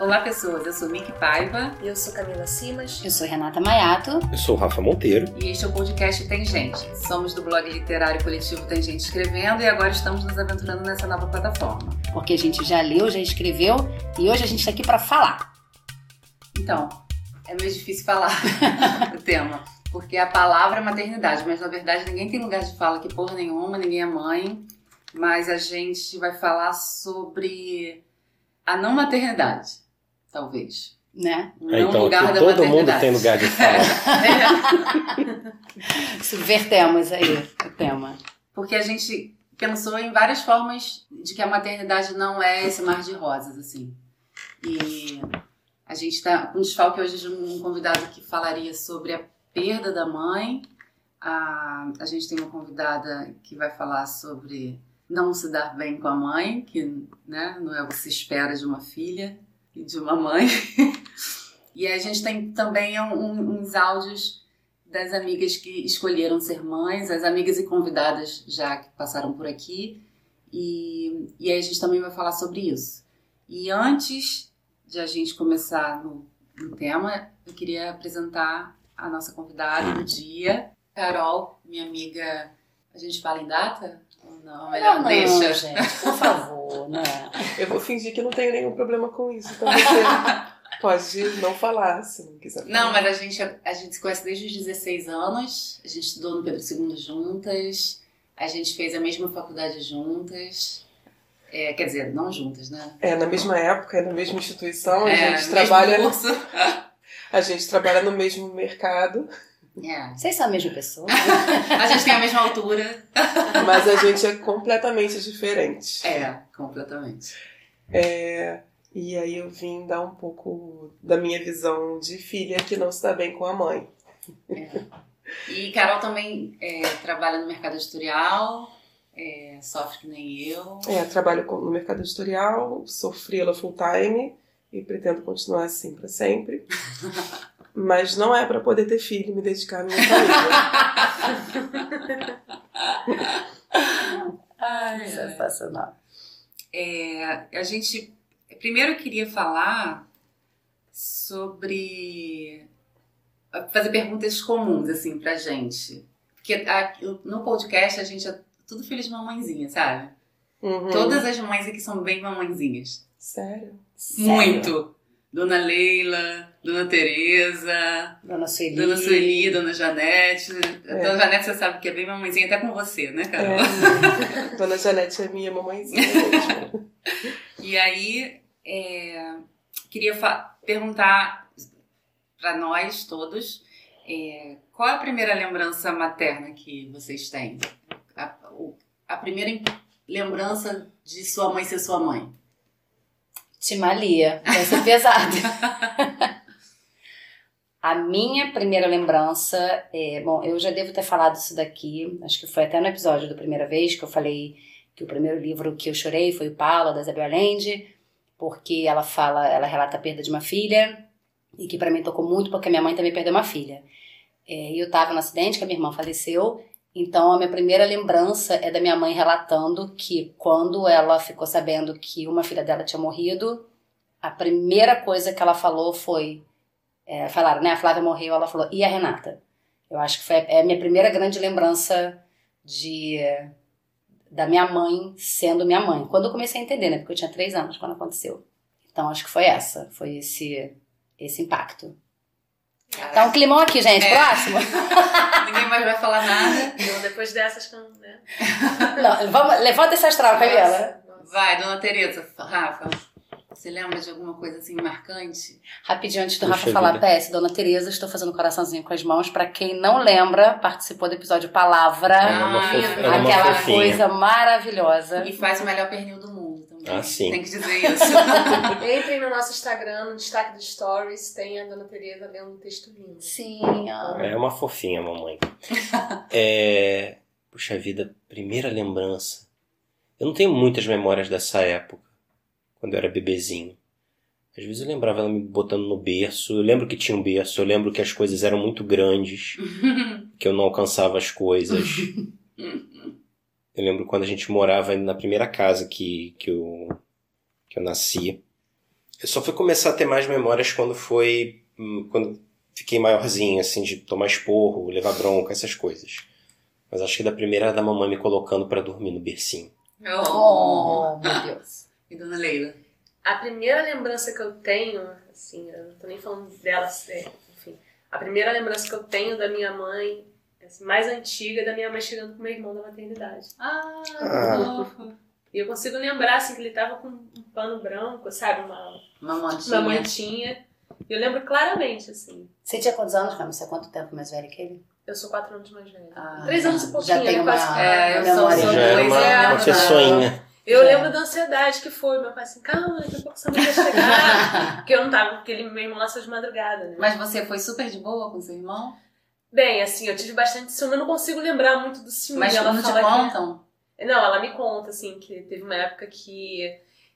Olá, pessoas. Eu sou Miki Paiva. Eu sou Camila Simas. Eu sou Renata Maiato. Eu sou Rafa Monteiro. E este é o podcast Tem Gente. Somos do blog literário coletivo Tem Gente Escrevendo e agora estamos nos aventurando nessa nova plataforma. Porque a gente já leu, já escreveu e hoje a gente está aqui para falar. Então, é meio difícil falar o tema. Porque a palavra é maternidade, mas na verdade ninguém tem lugar de fala que porra nenhuma, ninguém é mãe. Mas a gente vai falar sobre a não maternidade talvez. Né? É, então, lugar da todo mundo tem lugar de fala. é. Subvertemos aí o tema. Porque a gente pensou em várias formas de que a maternidade não é esse mar de rosas, assim. E a gente está com desfalque hoje de um convidado que falaria sobre a perda da mãe. A, a gente tem uma convidada que vai falar sobre não se dar bem com a mãe, que né, não é o que se espera de uma filha e de uma mãe. e a gente tem também um, uns áudios das amigas que escolheram ser mães, as amigas e convidadas já que passaram por aqui. E, e aí a gente também vai falar sobre isso. E antes de a gente começar no, no tema, eu queria apresentar a nossa convidada do dia, Carol, minha amiga. A gente fala em data? Não? Melhor não, deixa. gente, por favor, né? Eu vou fingir que não tenho nenhum problema com isso. Então você pode não falar, se não quiser falar. Não, mas a gente, a gente se conhece desde os 16 anos. A gente estudou no Pedro II juntas. A gente fez a mesma faculdade juntas. É, quer dizer, não juntas, né? É, na mesma época, na mesma instituição, a É, gente no trabalha. mesmo curso. A gente trabalha no mesmo mercado, É. Vocês são a mesma pessoa? A gente tem a mesma altura. mas a gente é completamente diferente. É, completamente. É, e aí eu vim dar um pouco da minha visão de filha que não dá bem com a mãe. E Carol também é, trabalha no mercado editorial, é, sofre que nem eu. É, trabalho no mercado editorial, sou freela full time e pretendo continuar assim para sempre. Mas não é para poder ter filho e me dedicar à minha família. Ai, ai. Sensacional. É, a gente primeiro queria falar sobre fazer perguntas comuns assim pra gente. Porque a- no podcast a gente é tudo filho de mamãezinha, sabe? Uhum. Todas as mães aqui são bem mamãezinhas. Sério? Sério? Muito. Dona Leila, Dona Tereza, Dona Sueli. Dona Sueli, Dona Janete. É. Dona Janete você sabe que é bem mamãezinha até com você, né, Carol? É. Dona Janete é minha mamãezinha. E aí, é, queria perguntar para nós todos é, qual é a primeira lembrança materna que vocês têm? A, a primeira im- lembrança de sua mãe ser sua mãe? Timalia. Vai ser pesado. A minha primeira lembrança é. Bom, eu já devo ter falado isso daqui, acho que foi até no episódio da primeira vez que eu falei que o primeiro livro que eu chorei foi o Paula, da Isabel Allende, porque ela fala, ela relata a perda de uma filha, e que pra mim tocou muito porque minha mãe também perdeu uma filha. É, e eu tava no acidente, que a minha irmã faleceu, então a minha primeira lembrança é da minha mãe relatando que quando ela ficou sabendo que uma filha dela tinha morrido, a primeira coisa que ela falou foi. é, falaram, né? A Flávia morreu, ela falou, e a Renata? Eu acho que foi é a minha primeira grande lembrança de da minha mãe sendo minha mãe. Quando eu comecei a entender, né? Porque eu tinha três anos quando aconteceu. Então acho que foi essa, foi esse, esse impacto. Tá um climão aqui, gente. É. Próximo. Ninguém mais vai falar nada. Então, depois dessas, que eu- né? Não, vamos, levanta esse astral, Camila. Vai, Dona Tereza, Rafa, você lembra de alguma coisa assim marcante? Rapidinho, antes do Puxa Rafa falar. PS, Dona Tereza, estou fazendo coraçãozinho com as mãos. Pra quem não lembra, participou do episódio Palavra. Ah, aquela fofinha. coisa maravilhosa. E faz o melhor pernil do mundo. Ah, sim. Tem que dizer isso. Entrem no nosso Instagram, no destaque dos stories, tem a Dona Tereza lendo um texto lindo. Sim, ó. É uma fofinha, mamãe. É... Puxa vida, primeira lembrança. Eu não tenho muitas memórias dessa época, quando eu era bebezinho. Às vezes eu lembrava ela me botando no berço. Eu lembro que tinha um berço, eu lembro que as coisas eram muito grandes, que eu não alcançava as coisas. Eu lembro quando a gente morava na primeira casa que, que, eu, que eu nasci. Eu só fui começar a ter mais memórias quando foi. hum, quando fiquei maiorzinho, assim, de tomar esporro, levar bronca, essas coisas. Mas acho que da primeira era da mamãe me colocando pra dormir no bercinho. Oh, meu Deus. E dona Leila? A primeira lembrança que eu tenho, assim, eu não tô nem falando dela, é, enfim. A primeira lembrança que eu tenho da minha mãe, assim, mais antiga, é da minha mãe chegando com meu irmão da maternidade. Ah, Ah. E eu consigo lembrar, assim, que ele tava com um pano branco, sabe? Uma, Uma uma mantinha. mantinha. E eu lembro claramente, assim. Você tinha quantos anos, Cami? Você é quanto tempo mais velho que ele? Eu sou quatro anos mais velha. Ah, Três anos e pouquinho, já tem né? uma- Quase É, eu sou, memória. sou Já era dois é, uma não. pessoinha. Eu É. lembro da ansiedade que foi. Meu pai assim, calma, daqui a pouco mãe vai chegar. Porque eu não tava, porque ele, meu irmão nasceu de madrugada, né? Mas você foi super de boa com seu irmão? Bem, assim, eu tive bastante ciúme, eu não consigo lembrar muito do ciúme. Mas ela não te fala que- contam? Não, ela me conta, assim, que teve uma época que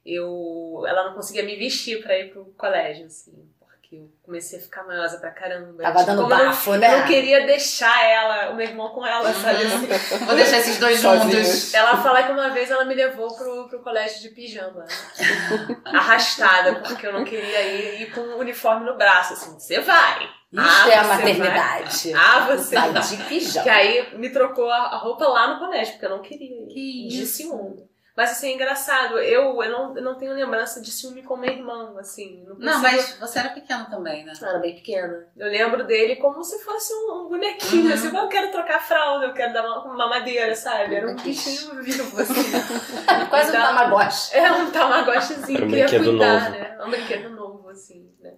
eu... Ela não conseguia me vestir pra ir pro colégio, assim. Porque eu comecei a ficar maiosa pra caramba. Tava Tipo, dando como eu não- bafo, Eu né? não queria deixar ela, o meu irmão com ela, sabe? Uhum. assim. Vou deixar esses dois juntos. Ela fala que uma vez ela me levou pro, pro colégio de pijama. tipo, arrastada, porque eu não queria ir, ir com o uniforme no braço, assim. Você vai. Isso Ah, é a você maternidade. Ah, você Vai vai. de pijama. Que aí me trocou a roupa lá no colégio, porque eu não queria. Que de isso? ciúme. Mas assim, é engraçado. Eu, eu, não, eu não tenho lembrança de ciúme com meu irmão, assim. Não, Não, consigo- mas você era pequeno também, né? Eu era bem pequena. Eu lembro dele como se fosse um, um bonequinho. Uhum. Assim, eu quero trocar a fralda, eu quero dar uma, uma madeira, sabe? Era um bichinho vivo, assim. Quase um Dá- tamagotchi. É um tamagotchizinho, Era um queria brinquedo cuidar, novo. né? É um brinquedo novo, assim, né?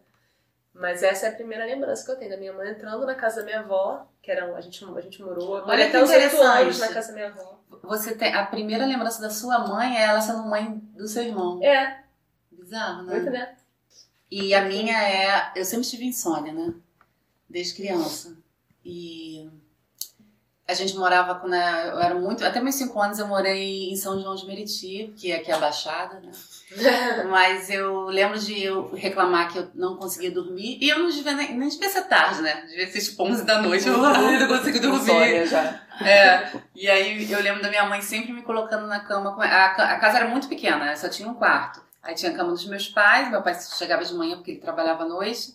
Mas essa é a primeira lembrança que eu tenho da minha mãe entrando na casa da minha avó, que era um- a gente, a gente morou, Olha que até os oito interessante. anos na casa da minha avó. Você tem a primeira lembrança da sua mãe é ela sendo mãe do seu irmão. É, Bizarro, né? muito né? E a minha é. Eu sempre tive insônia, né? Desde criança. E a gente morava quando eu era muito. Até meus cinco anos eu morei em São João de Meriti, que é aqui a Baixada, né? Mas eu lembro de eu reclamar que eu não conseguia dormir. E eu não devia nem, nem devia ser tarde, né? Devia ser tipo 11 da noite. Eu "Ai, não consigo dormir. Já. É, e aí eu lembro da minha mãe sempre me colocando na cama. com- A, a casa era muito pequena, né? só tinha um quarto. Aí tinha a cama dos meus pais, meu pai chegava de manhã porque ele trabalhava à noite.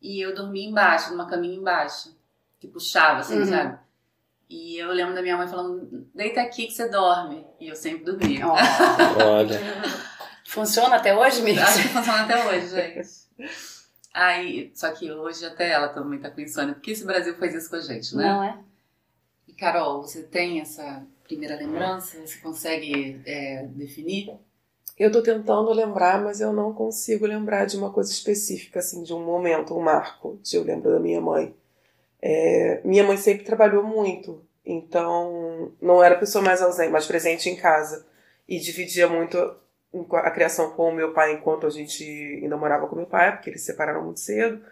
E eu dormia embaixo, numa caminha embaixo, que puxava, assim, Uhum. sabe? E eu lembro da minha mãe falando, deita aqui que você dorme. E eu sempre dormia. Ó, Olha. Funciona até hoje, Mix? Acho que funciona até hoje, gente. Aí, só que hoje até ela também tá com insônia, porque esse Brasil faz isso com a gente, né? Não é? E Carol, você tem essa primeira lembrança? Você consegue é, definir? Eu tô tentando lembrar, mas eu não consigo lembrar de uma coisa específica, assim, de um momento, um marco. Eu lembro da minha mãe. É, minha mãe sempre trabalhou muito, então não era a pessoa mais ausente, mais presente em casa. E dividia muito a criação com o meu pai enquanto a gente ainda morava com meu pai, porque eles se separaram muito cedo.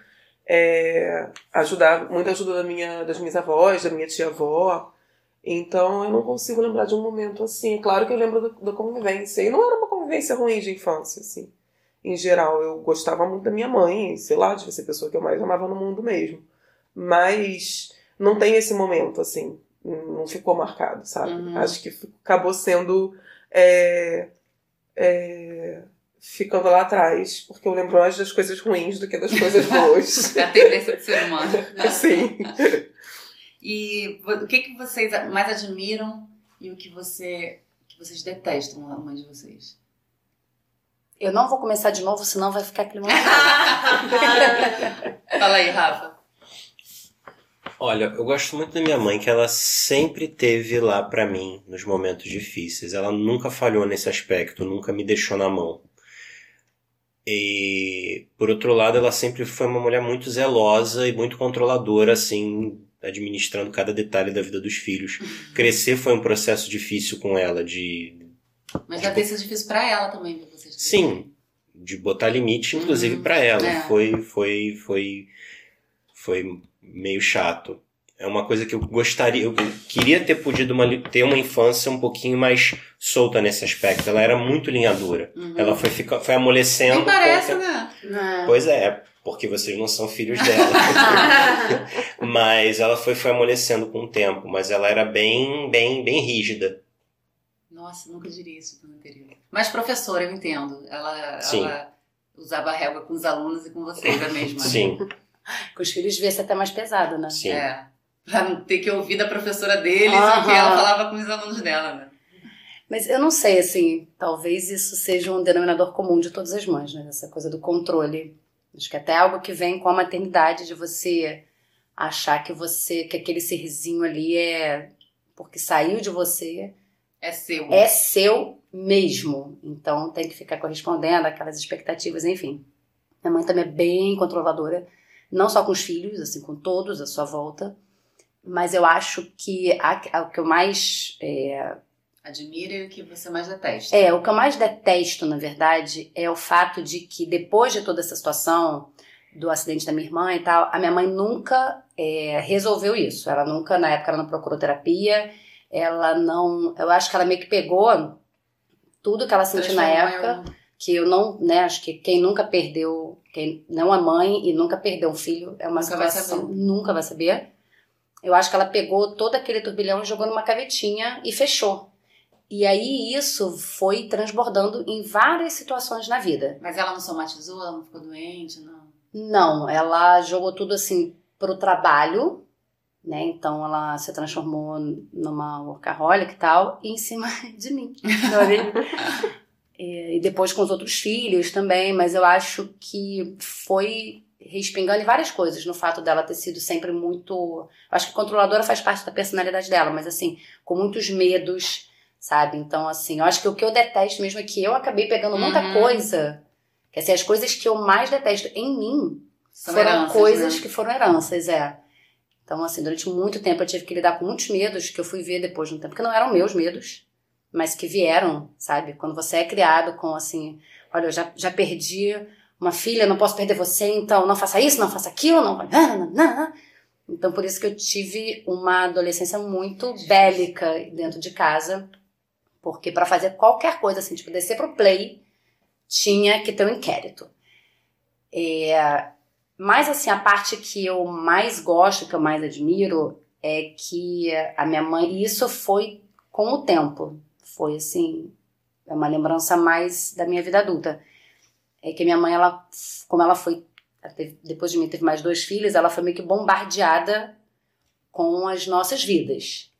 É, ajudar, muita ajuda da minha, das minhas avós, da minha tia-avó. Então eu não consigo lembrar de um momento assim. Claro que eu lembro da convivência. E não era uma convivência ruim de infância, assim. Em geral, eu gostava muito da minha mãe, sei lá, devia ser a pessoa que eu mais amava no mundo mesmo. Mas não tem esse momento, assim. Não ficou marcado, sabe? Uhum. Acho que acabou sendo. é, é, ficando lá atrás, porque eu lembro mais das coisas ruins do que das coisas boas. É a tendência do ser humano. Sim. E o que, que vocês mais admiram e o que, você, que vocês detestam na mãe de vocês? Eu não vou começar de novo, senão vai ficar clima. Fala aí, Rafa. Olha, eu gosto muito da minha mãe, que ela sempre teve lá pra mim nos momentos difíceis. Ela nunca falhou nesse aspecto, nunca me deixou na mão. E por outro lado, ela sempre foi uma mulher muito zelosa e muito controladora, assim, administrando cada detalhe da vida dos filhos. Crescer foi um processo difícil com ela, de Mas deve ter sido difícil pra ela também, pra vocês. Sim, de botar limite, inclusive Uhum. pra ela. É. Foi, foi, foi, foi meio chato. É uma coisa que eu gostaria, eu queria ter podido uma, ter uma infância um pouquinho mais solta nesse aspecto. Ela era muito linhadura. Uhum. Ela foi, fica, foi amolecendo. Nem parece, né? Não. Pois é, porque vocês não são filhos dela. mas ela foi, foi amolecendo com o tempo. Mas ela era bem, bem, bem rígida. Nossa, nunca diria isso, dona Teresa. Mas professora, eu entendo. Ela, Sim. ela usava régua com os alunos e com vocês, é mesmo? Sim, Com os filhos devia ser até mais pesado, né? sim. É. Pra não ter que ouvir da professora deles Aham. o que ela falava com os alunos dela, né? Mas eu não sei, assim, talvez isso seja um denominador comum de todas as mães, né? Essa coisa do controle. Acho que até algo que vem com a maternidade, de você achar que você, que aquele serzinho ali é porque saiu de você, É seu. é seu mesmo. Então tem que ficar correspondendo àquelas expectativas, enfim. Minha mãe também é bem controladora, não só com os filhos, assim, com todos à sua volta. Mas eu acho que a, a- o que eu mais é, Admira e o que você mais detesta. é, o que eu mais detesto, na verdade, é o fato de que depois de toda essa situação do acidente da minha irmã e tal, a minha mãe nunca é, resolveu isso. Ela nunca, na época, ela não procurou terapia. Ela não. Eu acho que ela meio que pegou tudo que ela sentiu na época, que eu não, né, acho que quem nunca perdeu, quem não é mãe e nunca perdeu um filho, é uma Nunca vai situação, saber. nunca vai saber. Eu acho que ela pegou todo aquele turbilhão jogou numa gavetinha e fechou. E aí isso foi transbordando em várias situações na vida. Mas ela não somatizou, ela não ficou doente, não. Não, ela jogou tudo assim pro trabalho, né? Então ela se transformou numa workaholic e tal, e em cima de mim. É, e depois com os outros filhos também, mas eu acho que foi respingando em várias coisas, no fato dela ter sido sempre muito. Acho que controladora faz parte da personalidade dela, mas assim, com muitos medos, sabe? Então, assim, eu acho que o que eu detesto mesmo é que eu acabei pegando muita Uhum. coisa. Quer dizer, as coisas que eu mais detesto em mim São foram heranças, coisas né? que foram heranças, é. Então, assim, durante muito tempo eu tive que lidar com muitos medos que eu fui ver depois de um tempo, que não eram meus medos, mas que vieram, sabe? Quando você é criado com, assim, olha, eu já, já perdi uma filha, não posso perder você, então não faça isso, não faça aquilo, não. Então, por isso que eu tive uma adolescência muito bélica dentro de casa, porque para fazer qualquer coisa, assim, tipo, descer pro play, tinha que ter um inquérito. É, mas assim, a parte que eu mais gosto, que eu mais admiro, é que a minha mãe, e isso foi com o tempo, foi assim, é uma lembrança mais da minha vida adulta. É que minha mãe, ela, como ela foi, ela teve- depois de mim teve mais dois filhos, ela foi meio que bombardeada com as nossas vidas.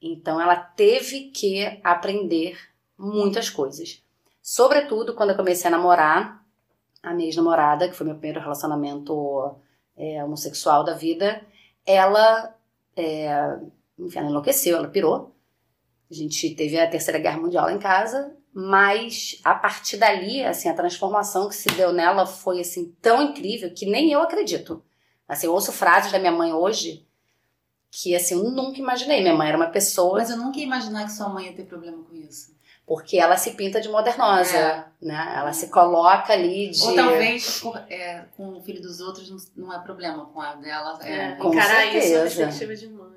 Então ela teve que aprender muitas coisas. Sobretudo quando eu comecei a namorar, a minha ex-namorada, que foi meu primeiro relacionamento é, homossexual da vida, ela, é, enfim, ela enlouqueceu, ela pirou. A gente teve a Terceira Guerra Mundial em casa, mas a partir dali, assim, a transformação que se deu nela foi, assim, tão incrível que nem eu acredito. Assim, eu ouço frases da minha mãe hoje que, assim, eu nunca imaginei. Minha mãe era uma pessoa Mas eu nunca ia imaginar que sua mãe ia ter problema com isso. porque ela se pinta de modernosa, É. né? Ela se coloca ali de... Ou talvez por- é, com o filho dos outros não, é problema, com a dela é. É, Com encarar isso certeza. na perspectiva de mãe,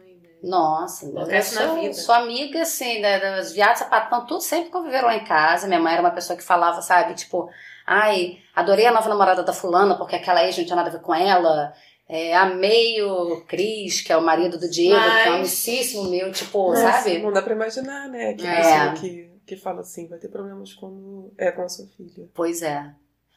né? Nossa, eu Acontece na sou, vida. sou amiga, assim, da- das viadas, sapatão, tudo sempre conviveram lá em casa. Minha mãe era uma pessoa que falava, sabe, tipo, ai, adorei a nova namorada da fulana, porque aquela ex não tinha nada a ver com ela. É, amei o Cris, que é o marido do Diego, que é um Mas- amicíssimo meu, tipo, Nossa, sabe? Não dá pra imaginar, né? Que É. pessoa que, que fala assim, vai ter problemas quando é com a sua filha. Pois é.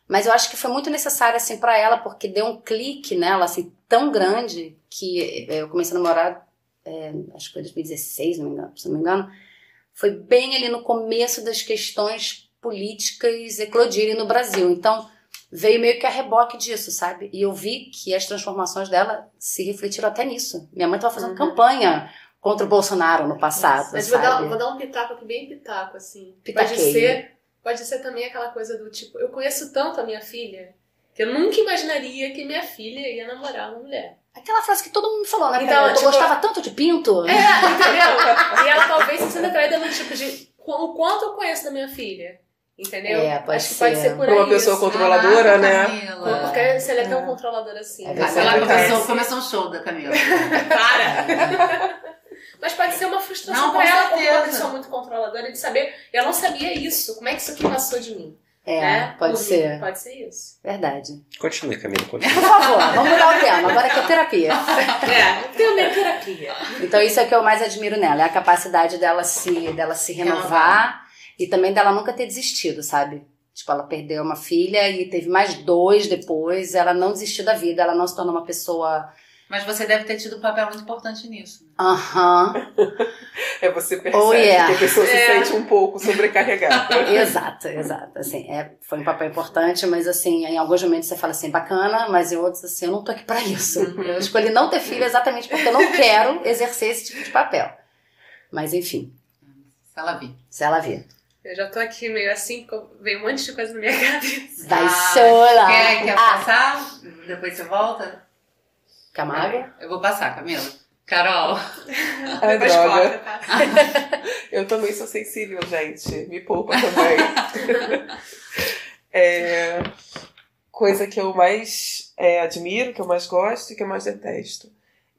Mas eu acho que foi muito necessário, assim, pra ela, porque deu um clique nela, assim, tão grande, que eu comecei a namorar, eh, acho que foi em 2016, não me engano, se não me engano. Foi bem ali no começo das questões políticas eclodirem no Brasil. Então, veio meio que a reboque disso, sabe? E eu vi que as transformações dela se refletiram até nisso. Minha mãe estava fazendo Uhum. campanha contra o Bolsonaro no passado, Mas vou dar, vou dar um pitaco aqui, bem pitaco, assim. Pode ser, pode ser também aquela coisa do tipo, eu conheço tanto a minha filha que eu nunca imaginaria que minha filha ia namorar uma mulher. Aquela frase que todo mundo falou, né? Então, eu tipo- gostava tanto de pinto. É, entendeu? e ela talvez se sinta atraída no tipo de o quanto eu conheço da minha filha. Entendeu? É, pode Acho que pode ser. por Pra uma aí. pessoa assim. controladora, Caraca, né? Camila. Porque se ela é tão É. controladora assim. É ela Começou, começou um show da Camila. Para! Mas pode ser uma frustração Não, com pra ela como uma pessoa muito controladora de saber. Eu não sabia isso. Como é que isso aqui passou de mim? É, né? pode Por mim. ser. Pode ser isso. Verdade. Continue, Camila, continue. Por favor, vamos mudar o tema. Agora que é terapia. É, eu tenho minha terapia. Então isso é o que eu mais admiro nela, é a capacidade dela se, dela se renovar e também dela nunca ter desistido, sabe? Tipo, ela perdeu uma filha e teve mais dois depois. Ela não desistiu da vida, ela não se tornou uma pessoa. Mas você deve ter tido um papel muito importante nisso. né? Aham, É você percebe Oh, yeah. que a pessoa se É. sente um pouco sobrecarregada. exato, exato. Assim, é, foi um papel importante, mas assim, em alguns momentos você fala assim, bacana, mas em outros assim, eu não tô aqui pra isso. Eu escolhi não ter filho exatamente porque eu não quero exercer esse tipo de papel. Mas enfim, Se ela vir. se ela vir. Eu já tô aqui meio assim, porque veio um monte de coisa na minha cabeça. Vai Ah, chorar. Quer, quer Ah, passar? Depois você volta? Água? Eu vou passar, Camila. Carol. Depois droga. tá? Eu também sou sensível, gente. Me poupa também. É, coisa que eu mais é, admiro, que eu mais gosto e que eu mais detesto.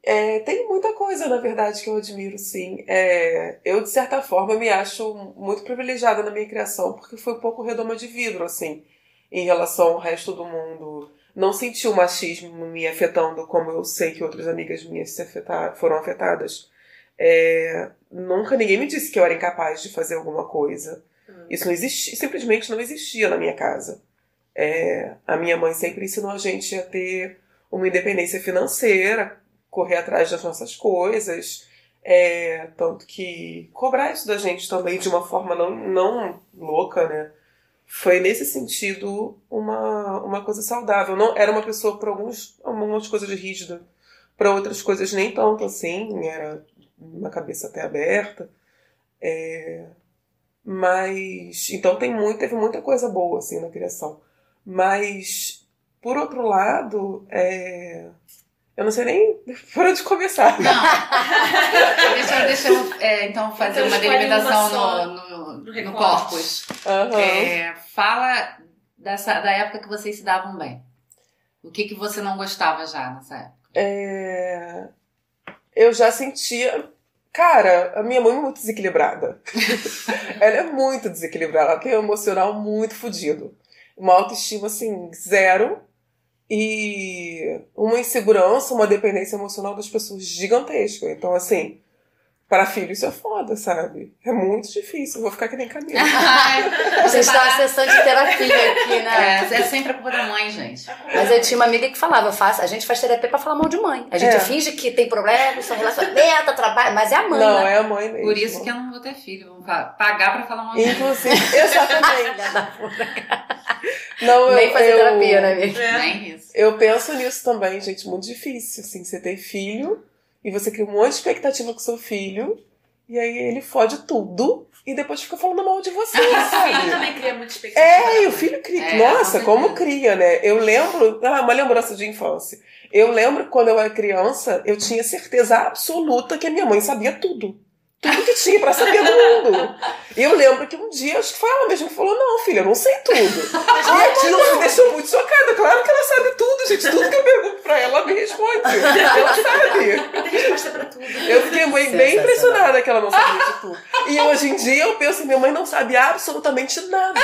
É, tem muita coisa, na verdade, que eu admiro, sim. É, eu, de certa forma, me acho muito privilegiada na minha criação, porque foi um pouco redoma de vidro, assim, em relação ao resto do mundo. Não senti o machismo me afetando como eu sei que outras amigas minhas se afetaram, foram afetadas. É, nunca ninguém me disse que eu era incapaz de fazer alguma coisa. Isso não existia, simplesmente não existia na minha casa. É, a minha mãe sempre ensinou a gente a ter uma independência financeira, correr atrás das nossas coisas, é, tanto que cobrar isso da gente também de uma forma não, não louca, né? Foi nesse sentido uma, uma coisa saudável. Não era uma pessoa para alguns algumas coisas rígida, para outras coisas nem tanto assim. Era uma cabeça até aberta. É, mas então tem muito, teve muita coisa boa assim na criação. Mas por outro lado, é, eu não sei nem por onde começar. Não. deixa, deixa eu é, então fazer Então uma delimitação uma no, no, no no corpus. Aham. É, fala dessa, da época que vocês se davam bem. O que, que você não gostava já nessa época? É, eu já sentia. Cara, a minha mãe é muito desequilibrada. ela é muito desequilibrada. Ela tem um emocional muito fodido. Uma autoestima, assim, zero. E uma insegurança, uma dependência emocional das pessoas gigantesca. Então, assim, para filho isso é foda, sabe? É muito difícil. Eu vou ficar que nem Camila. Você está na sessão de terapia aqui, né? É, é sempre a culpa da mãe, gente. Mas eu tinha uma amiga que falava, eu a gente faz terapia pra falar mal de mãe. A gente É. finge que tem problema, são relacionamento, trabalho, mas é a mãe, Não, né? é a mãe mesmo. Por isso que eu não vou ter filho. Vou pagar pra falar mal de. Inclusive, exatamente. Filha da puta. Não, eu, Nem fazer eu- terapia, né, amiga? É. Nem isso. Eu penso nisso também, gente, muito difícil, assim, você ter filho e você cria um monte de expectativa com seu filho e aí ele fode tudo e depois fica falando mal de você, O filho também cria muita expectativa. É, e o filho cria. É, Nossa, com como cria, né? Eu lembro, ah, uma lembrança de infância. Eu lembro que quando eu era criança, eu tinha certeza absoluta que a minha mãe sabia tudo. Tudo que tinha pra saber do mundo. E eu lembro que um dia, acho que foi ela mesma que falou: Não, filha, eu não sei tudo. E aquilo me deixou muito chocada. Claro que ela sabe tudo, gente. Tudo que eu pergunto pra ela, ela me responde. Ela sabe. Tem resposta pra tudo. Eu fiquei bem, bem impressionada que ela não sabia de tudo. E hoje em dia eu penso, minha mãe não sabe absolutamente nada.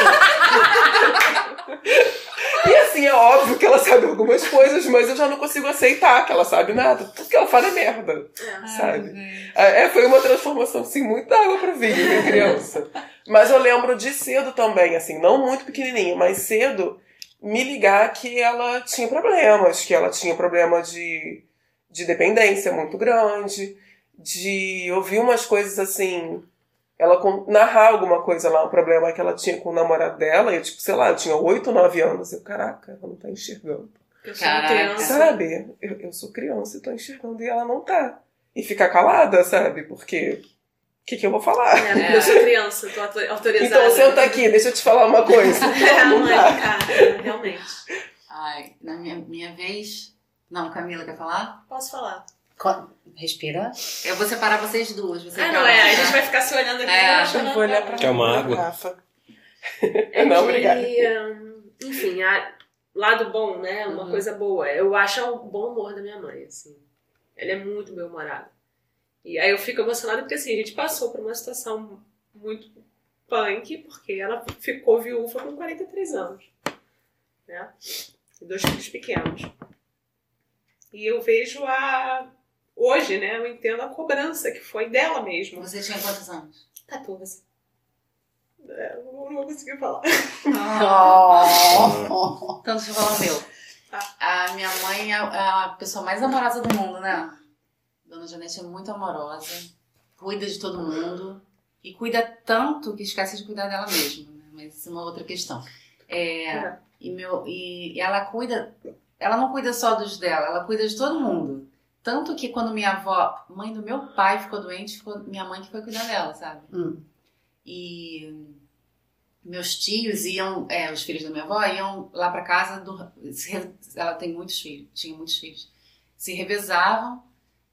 E assim, é óbvio que ela sabe algumas coisas, mas eu já não consigo aceitar que ela sabe nada. Tudo que ela fala é merda, É. sabe? É, foi uma transformação, assim, muito da água pro vinho, minha criança. Mas eu lembro de cedo também, assim, não muito pequenininha, mas cedo, me ligar que ela tinha problemas, que ela tinha problema de, de dependência muito grande, de ouvir umas coisas assim, ela narrar alguma coisa lá, um problema que ela tinha com o namorado dela, e eu, tipo, sei lá, eu tinha 8, 9 anos, eu, caraca, ela não tá enxergando. Eu sou Caraca. criança. Sabe? Eu, eu sou criança e tô enxergando e ela não tá. E ficar calada, sabe? Porque o que, que eu vou falar? É, eu sou criança, tô auto- autorizada. Então senta aqui, deixa eu te falar uma coisa. É, Não, mãe, dá. cara, realmente. Ai, na minha, minha vez. Não, Camila, quer falar? Posso falar? Co- Respira. Eu vou separar vocês duas. Você Ah, não, é. A gente vai ficar se olhando aqui. É, Eu vou olhar pra Quer uma água? Rafa. É Não, obrigada. hum, enfim, a- lado bom, né? Uma Uhum. coisa boa. Eu acho o bom humor da minha mãe, assim. Ela é muito bem-humorada. E aí eu fico emocionada porque, assim, a gente passou por uma situação muito punk, porque ela ficou viúva com 43 anos, né? E dois filhos pequenos. E eu vejo a... Hoje, né? Eu entendo a cobrança que foi dela mesmo. Você tinha quantos anos? 14. É, eu não vou conseguir falar. Oh. Então, deixa eu falar o meu. A minha mãe é a pessoa mais amorosa do mundo, né? Dona Janete é muito amorosa, cuida de todo mundo e cuida tanto que esquece de cuidar dela mesma, né? Mas isso é uma outra questão. É, e, meu, e ela cuida, ela não cuida só dos dela, ela cuida de todo mundo. Tanto que quando minha avó, mãe do meu pai, ficou doente, ficou minha mãe que foi cuidar dela, sabe? Hum. E meus tios iam, é, os filhos da minha avó iam lá pra casa do, ela tem muitos filhos, tinha muitos filhos. Se revezavam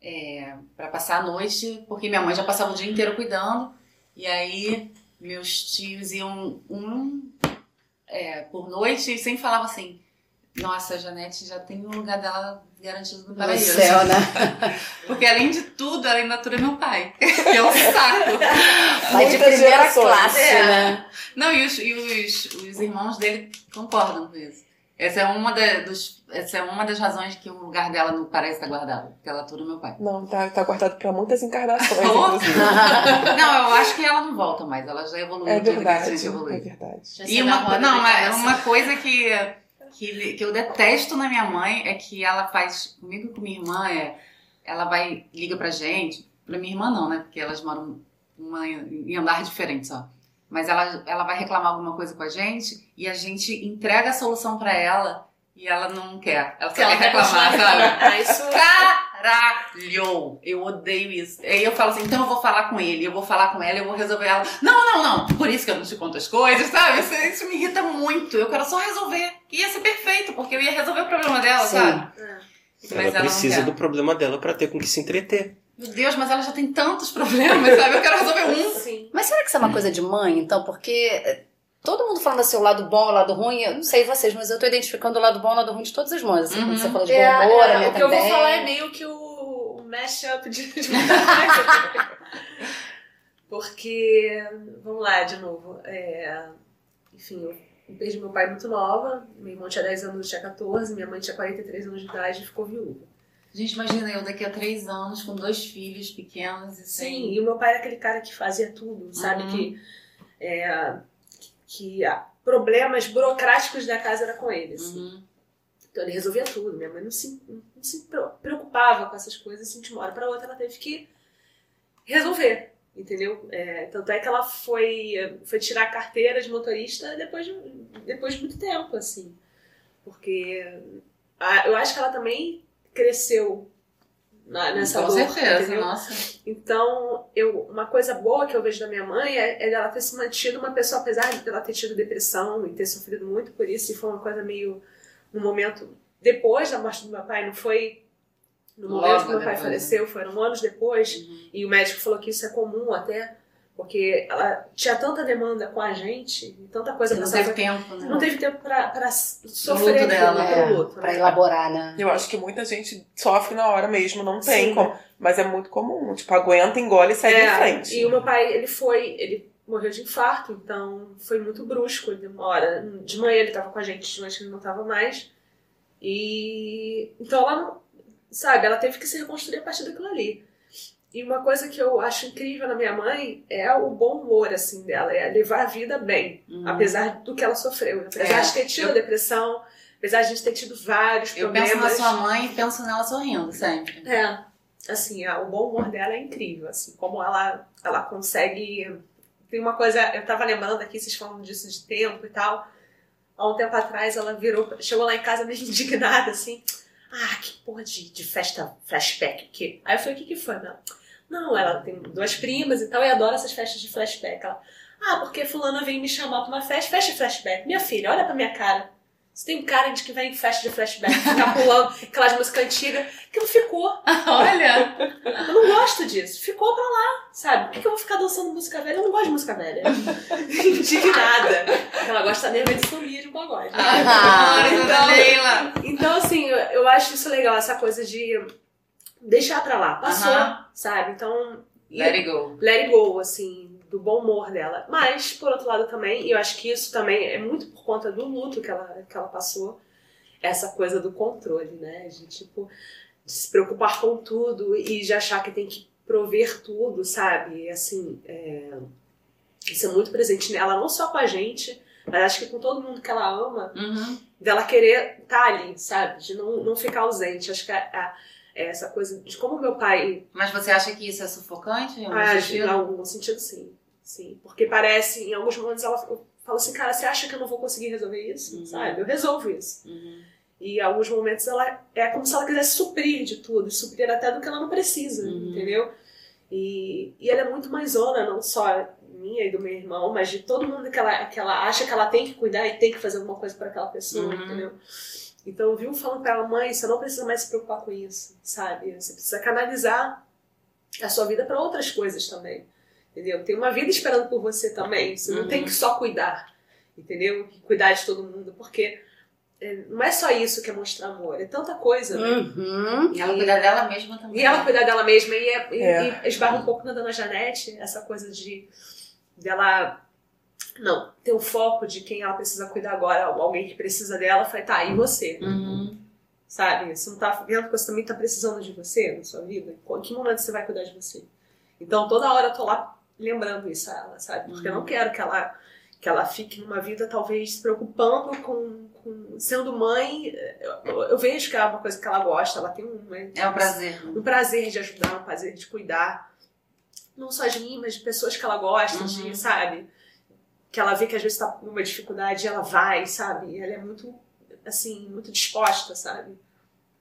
é, para passar a noite, porque minha mãe já passava o dia inteiro cuidando. E aí meus tios iam um é, por noite e sempre falavam assim: Nossa, a Janete já tem o lugar dela garantido no No paraíso. céu, né? Porque além de tudo, ela ainda atura meu pai. Que é um saco. Vai de primeira gerações. classe, É. né? Não, e os, e os, os irmãos dele concordam com isso. Essa é uma, da, dos, essa é uma das razões que o lugar dela no paraíso está guardado. Porque ela atura meu pai. Não, tá, tá guardado pra muitas encarnações, inclusive. Não, eu acho que ela não volta mais. Ela já evoluiu É tudo que a verdade, gente é evoluiu. verdade. Já E uma, não, cabeça. uma coisa que, que, que eu detesto na minha mãe é que ela faz comigo e com minha irmã é ela vai liga pra gente, pra minha irmã não, né? Porque elas moram uma, em andar diferente só. Mas ela, ela vai reclamar alguma coisa com a gente e a gente entrega a solução pra ela e ela não quer. Ela só ela quer reclamar, sabe? Ah, isso Caralho! Eu odeio isso. Aí eu falo assim, então eu vou falar com ele, eu vou falar com ela, eu vou resolver ela. Não, não, não. Por isso que eu não te conto as coisas, sabe? Isso, isso me irrita muito. Eu quero só resolver. Ia ser perfeito, porque eu ia resolver o problema dela, Sim. sabe? É. Mas Ela precisa não do problema dela pra ter com que se entreter. Meu Deus, mas ela já tem tantos problemas, sabe? Eu quero resolver um. Sim. Mas será que isso é uma coisa de mãe, então? Porque eh, todo mundo falando assim, o lado bom, o lado ruim, eu não sei vocês, mas eu tô identificando o lado bom e o lado ruim de todas as mães. Assim, quando Uhum. você falou de É, bom humor, é, a minha o que eu vou também. falar é meio que o, o mashup de, de. Porque, vamos lá, de novo. é, enfim, eu perdi meu pai muito nova. Meu irmão tinha 10 anos, eu tinha 14. Minha mãe tinha 43 anos de idade e ficou viúva. Gente, imagina eu daqui a três anos com dois filhos pequenos e Sim, sem. e o meu pai era aquele cara que fazia tudo, sabe? Uhum. Que, é, que problemas burocráticos da casa era com ele. assim. Uhum. Então ele resolvia tudo. Minha mãe não se, não se pre- preocupava com essas coisas. Assim, de uma hora para outra ela teve que resolver. Entendeu? É, tanto é que ela foi, foi tirar a carteira de motorista depois de, depois de muito tempo, assim. Porque ah, eu acho que ela também cresceu na- nessa Com dor, certeza, entendeu? nossa. Então, eu, uma coisa boa que eu vejo da minha mãe é, é dela ter se mantido uma pessoa, apesar de ela ter tido depressão e ter sofrido muito por isso, e foi uma coisa meio no momento depois da morte do meu pai, não foi no Logo momento que meu pai depois, né? faleceu, foram anos depois, Uhum. e o médico falou que isso é comum até, porque ela tinha tanta demanda com a gente, e tanta coisa Não passava- teve tempo, né? não teve tempo pra, pra sofrer luto dela, É, luto, pra né? elaborar, né? Eu acho que muita gente sofre na hora mesmo, não tem Sim. como. Mas é muito comum. Tipo, aguenta, engole e segue É, em frente. E o meu pai, ele foi, ele morreu de infarto, então foi muito brusco. Ele, hora, de manhã ele tava com a gente, de noite ele não tava mais. E então ela não, sabe, ela teve que se reconstruir a partir daquilo ali. E uma coisa que eu acho incrível na minha mãe é o bom humor, assim, dela, é levar a vida bem, Uhum. apesar do que ela sofreu. Apesar É, de ter tido eu- depressão, apesar de a gente ter tido vários Eu problemas. penso na sua mãe e penso nela sorrindo sempre. É, assim, o bom humor dela é incrível, assim, como ela, ela consegue... Tem uma coisa, eu tava lembrando aqui, vocês falando disso de tempo e tal, há um tempo atrás ela virou, chegou lá em casa meio indignada, assim, ah, que porra de, de festa flashback aqui. Aí eu falei, o que que foi, Mel? Não, ela tem duas primas e tal, e adora essas festas de flashback. Ela, ah, porque fulana veio me chamar pra uma festa, festa de flashback. Minha filha, olha pra minha cara. Você tem cara de que vai em festa de flashback, ficar pulando aquelas músicas antigas, que não ficou. Olha! Eu não gosto disso. Ficou pra lá, sabe? Por que que eu vou ficar dançando música velha? Eu não gosto de música velha. Indignada. Ela gosta mesmo de sumir de um pagode. Ah, Então-! Então, assim, eu acho isso legal, essa coisa de deixar pra lá. Passou, Aham. sabe? Então, Let it go. let it go, assim, do bom humor dela. Mas, por outro lado também, e eu acho que isso também é muito por conta do luto que ela, que ela passou, essa coisa do controle, né? De, tipo, de se preocupar com tudo e de achar que tem que prover tudo, sabe? E, assim, é, Isso é muito presente nela, não só com a gente, mas acho que com todo mundo que ela ama, Uhum. dela querer estar ali, sabe? De não, não ficar ausente. Acho que a, a- essa coisa de como meu pai Mas você acha que isso é sufocante? em algum age, sentido? em algum sentido, sim. Sim. Porque parece, em alguns momentos, ela fala assim, cara, você acha que eu não vou conseguir resolver isso? Uhum. Sabe? Eu resolvo isso. Uhum. E em alguns momentos ela é como se ela quisesse suprir de tudo, suprir até do que ela não precisa, Uhum. entendeu? E, e ela é muito mais zona, não só minha e do meu irmão, mas de todo mundo que ela, que ela acha que ela tem que cuidar e tem que fazer alguma coisa para aquela pessoa, Uhum. entendeu? Então eu viu falando pra ela, mãe, você não precisa mais se preocupar com isso, sabe? Você precisa canalizar a sua vida para outras coisas também, entendeu? Tem uma vida esperando por você também, você não Uhum. tem que só cuidar, entendeu? Cuidar de todo mundo, porque é, não é só isso que é mostrar amor, é tanta coisa, né? Uhum. E ela cuidar dela mesma também. E ela cuidar dela mesma e, é- É. e esbarra um pouco na Dona Janete, essa coisa de dela não ter o foco de quem ela precisa cuidar agora, ou alguém que precisa dela, foi tá, e você? Uhum. Sabe? Você não tá vendo que você também tá precisando de você na sua vida? Em que momento você vai cuidar de você? Então toda hora eu tô lá lembrando isso a ela, sabe? Porque eu não quero que ela que ela fique numa vida talvez se preocupando com, com sendo mãe. Eu, eu vejo que é uma coisa que ela gosta, ela tem um, É um prazer. né? um prazer de ajudar, um prazer de cuidar. Não só de mim, mas de pessoas que ela gosta, Uhum. de, sabe? Que ela vê que às vezes tá numa dificuldade e ela vai, sabe? E ela é muito, assim, muito disposta, sabe?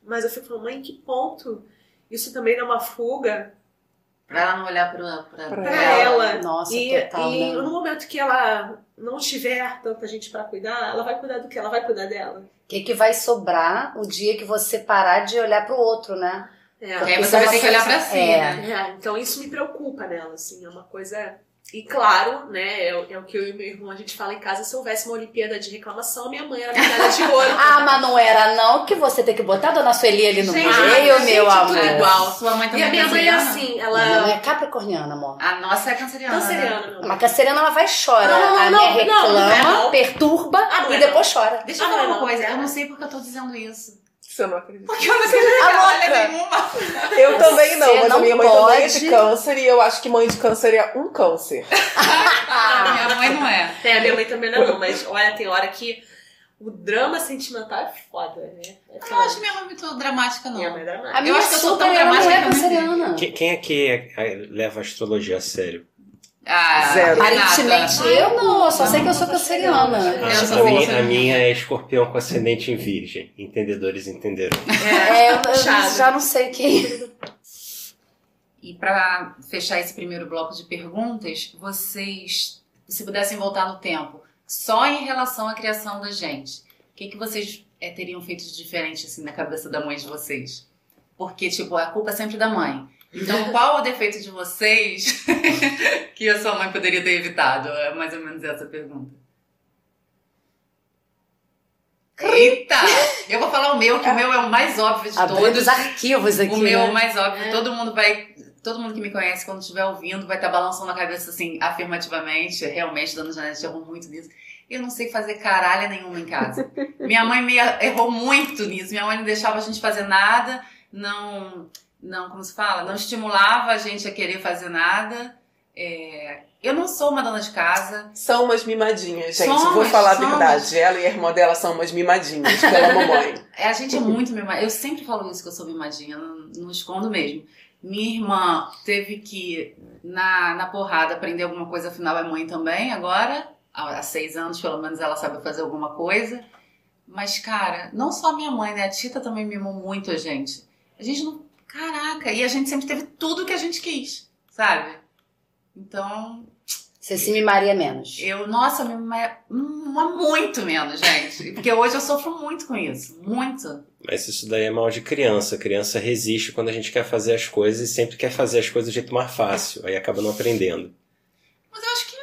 Mas eu fico falando, mãe, em que ponto isso também não é uma fuga Pra ela não olhar pra, pra, Pra pra ela? Nossa, e total, e né? no momento que ela não tiver tanta gente pra cuidar, ela vai cuidar do que? Ela vai cuidar dela. O que, que vai sobrar o dia que você parar de olhar pro outro, né? É. Porque aí você vai ter que olhar pra si, É. né? É, então isso me preocupa nela, assim, é uma coisa. E claro, né, é, o- é o que eu e meu irmão a gente fala em casa: se houvesse uma Olimpíada de reclamação, minha mãe era medalha de ouro. Ah, mas não era não que você tem que botar a dona Sueli ali no Gente, meio, gente, meu tudo amor. igual. Sua mãe E também a minha mãe é canceriana? assim, Minha mãe ela. é capricorniana, amor. A nossa é canceriana. Canceriana, meu amor. Uma canceriana, ela vai e chora. Não, não, a minha é reclama, não. perturba Ah, não e é depois chora. Deixa eu Ah, falar não, uma não. coisa. Eu não sei porque eu tô dizendo isso. Você não acredita? Porque eu não sei A louca. nenhuma. Eu também não, Você mas não a minha mãe também é de pode- câncer e eu acho que mãe de câncer é um câncer. Ah, minha mãe não é. É, a minha mãe também não, é não, mas olha, tem hora que o drama sentimental é foda, né? É Eu não acho minha mãe muito dramática, não. Minha mãe é dramática. A minha acho que eu sou tão não dramática é que eu canceriana. Quem, é- é- leva a astrologia a sério? Ah, Zero. Aparentemente eu não, eu só sei que eu sou canceriana. Eu A, sou a minha, canceriana. a minha é escorpião com ascendente em virgem. Entendedores entenderam. É, eu, eu Puxado. já não sei o que. E pra fechar esse primeiro bloco de perguntas, vocês, se pudessem voltar no tempo, só em relação à criação da gente, o que, que vocês eh, teriam feito de diferente assim na cabeça da mãe de vocês? Porque, tipo, a culpa é sempre da mãe. Então, qual o defeito de vocês que a sua mãe poderia ter evitado? É mais ou menos essa pergunta. Eita! Eu vou falar o meu, que o meu é o mais óbvio de Abrindo todos. os arquivos aqui. O meu né? mais óbvio, É. todo mundo vai. Todo mundo que me conhece, quando estiver ouvindo, vai estar balançando a cabeça assim, afirmativamente. Realmente, Dona Janete errou muito nisso. Eu não sei fazer caralho nenhuma em casa. Minha mãe me errou muito nisso. Minha mãe não deixava a gente fazer nada, não. Não, como se fala? Não estimulava a gente a querer fazer nada. É, eu não sou uma dona de casa. São umas mimadinhas, gente. Somos, Vou falar a somos. verdade. Ela e a irmã dela são umas mimadinhas pela mamãe. É, a gente é muito mimadinha. Eu sempre falo isso que eu sou mimadinha, não, não escondo mesmo. Minha irmã teve que, na, na porrada, aprender alguma coisa, afinal é mãe também agora. Há, há seis anos, pelo menos, ela sabe fazer alguma coisa. Mas, cara, não só a minha mãe, né? A Tita também mimou muito a gente. A gente não. Caraca! E a gente sempre teve tudo que a gente quis, sabe? Então, Você se mimaria menos. eu, nossa, me mima muito menos, gente. Porque hoje eu sofro muito com isso. Muito. Mas isso daí é mal de criança. A criança resiste quando a gente quer fazer as coisas e sempre quer fazer as coisas do jeito mais fácil. Aí acaba não aprendendo. Mas eu acho que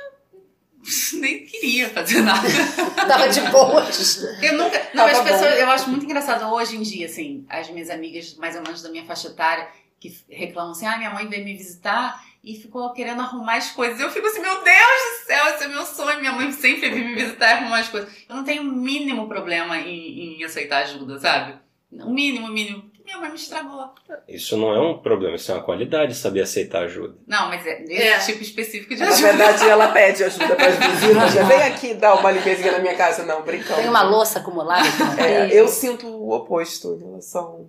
nem queria fazer nada. Tava de boas. Eu nunca. Não, Tava as pessoas. bom. Eu acho muito engraçado hoje em dia, assim, as minhas amigas, mais ou menos da minha faixa etária, que reclamam assim: ah, minha mãe veio me visitar e ficou querendo arrumar as coisas. Eu fico assim, meu Deus do céu, esse é meu sonho. Minha mãe sempre veio me visitar e arrumar as coisas. Eu não tenho o mínimo problema em, em aceitar ajuda, sabe? O mínimo, o mínimo. Minha mãe me estragou. Isso não é um problema, isso é uma qualidade, saber aceitar ajuda. Não, mas é esse É. tipo específico de Na ajuda. verdade, ela pede ajuda para as vizinhas. Já vem aqui dar uma limpezinha na minha casa. Não, brincando. Tem uma louça acumulada É, eu sinto o oposto em relação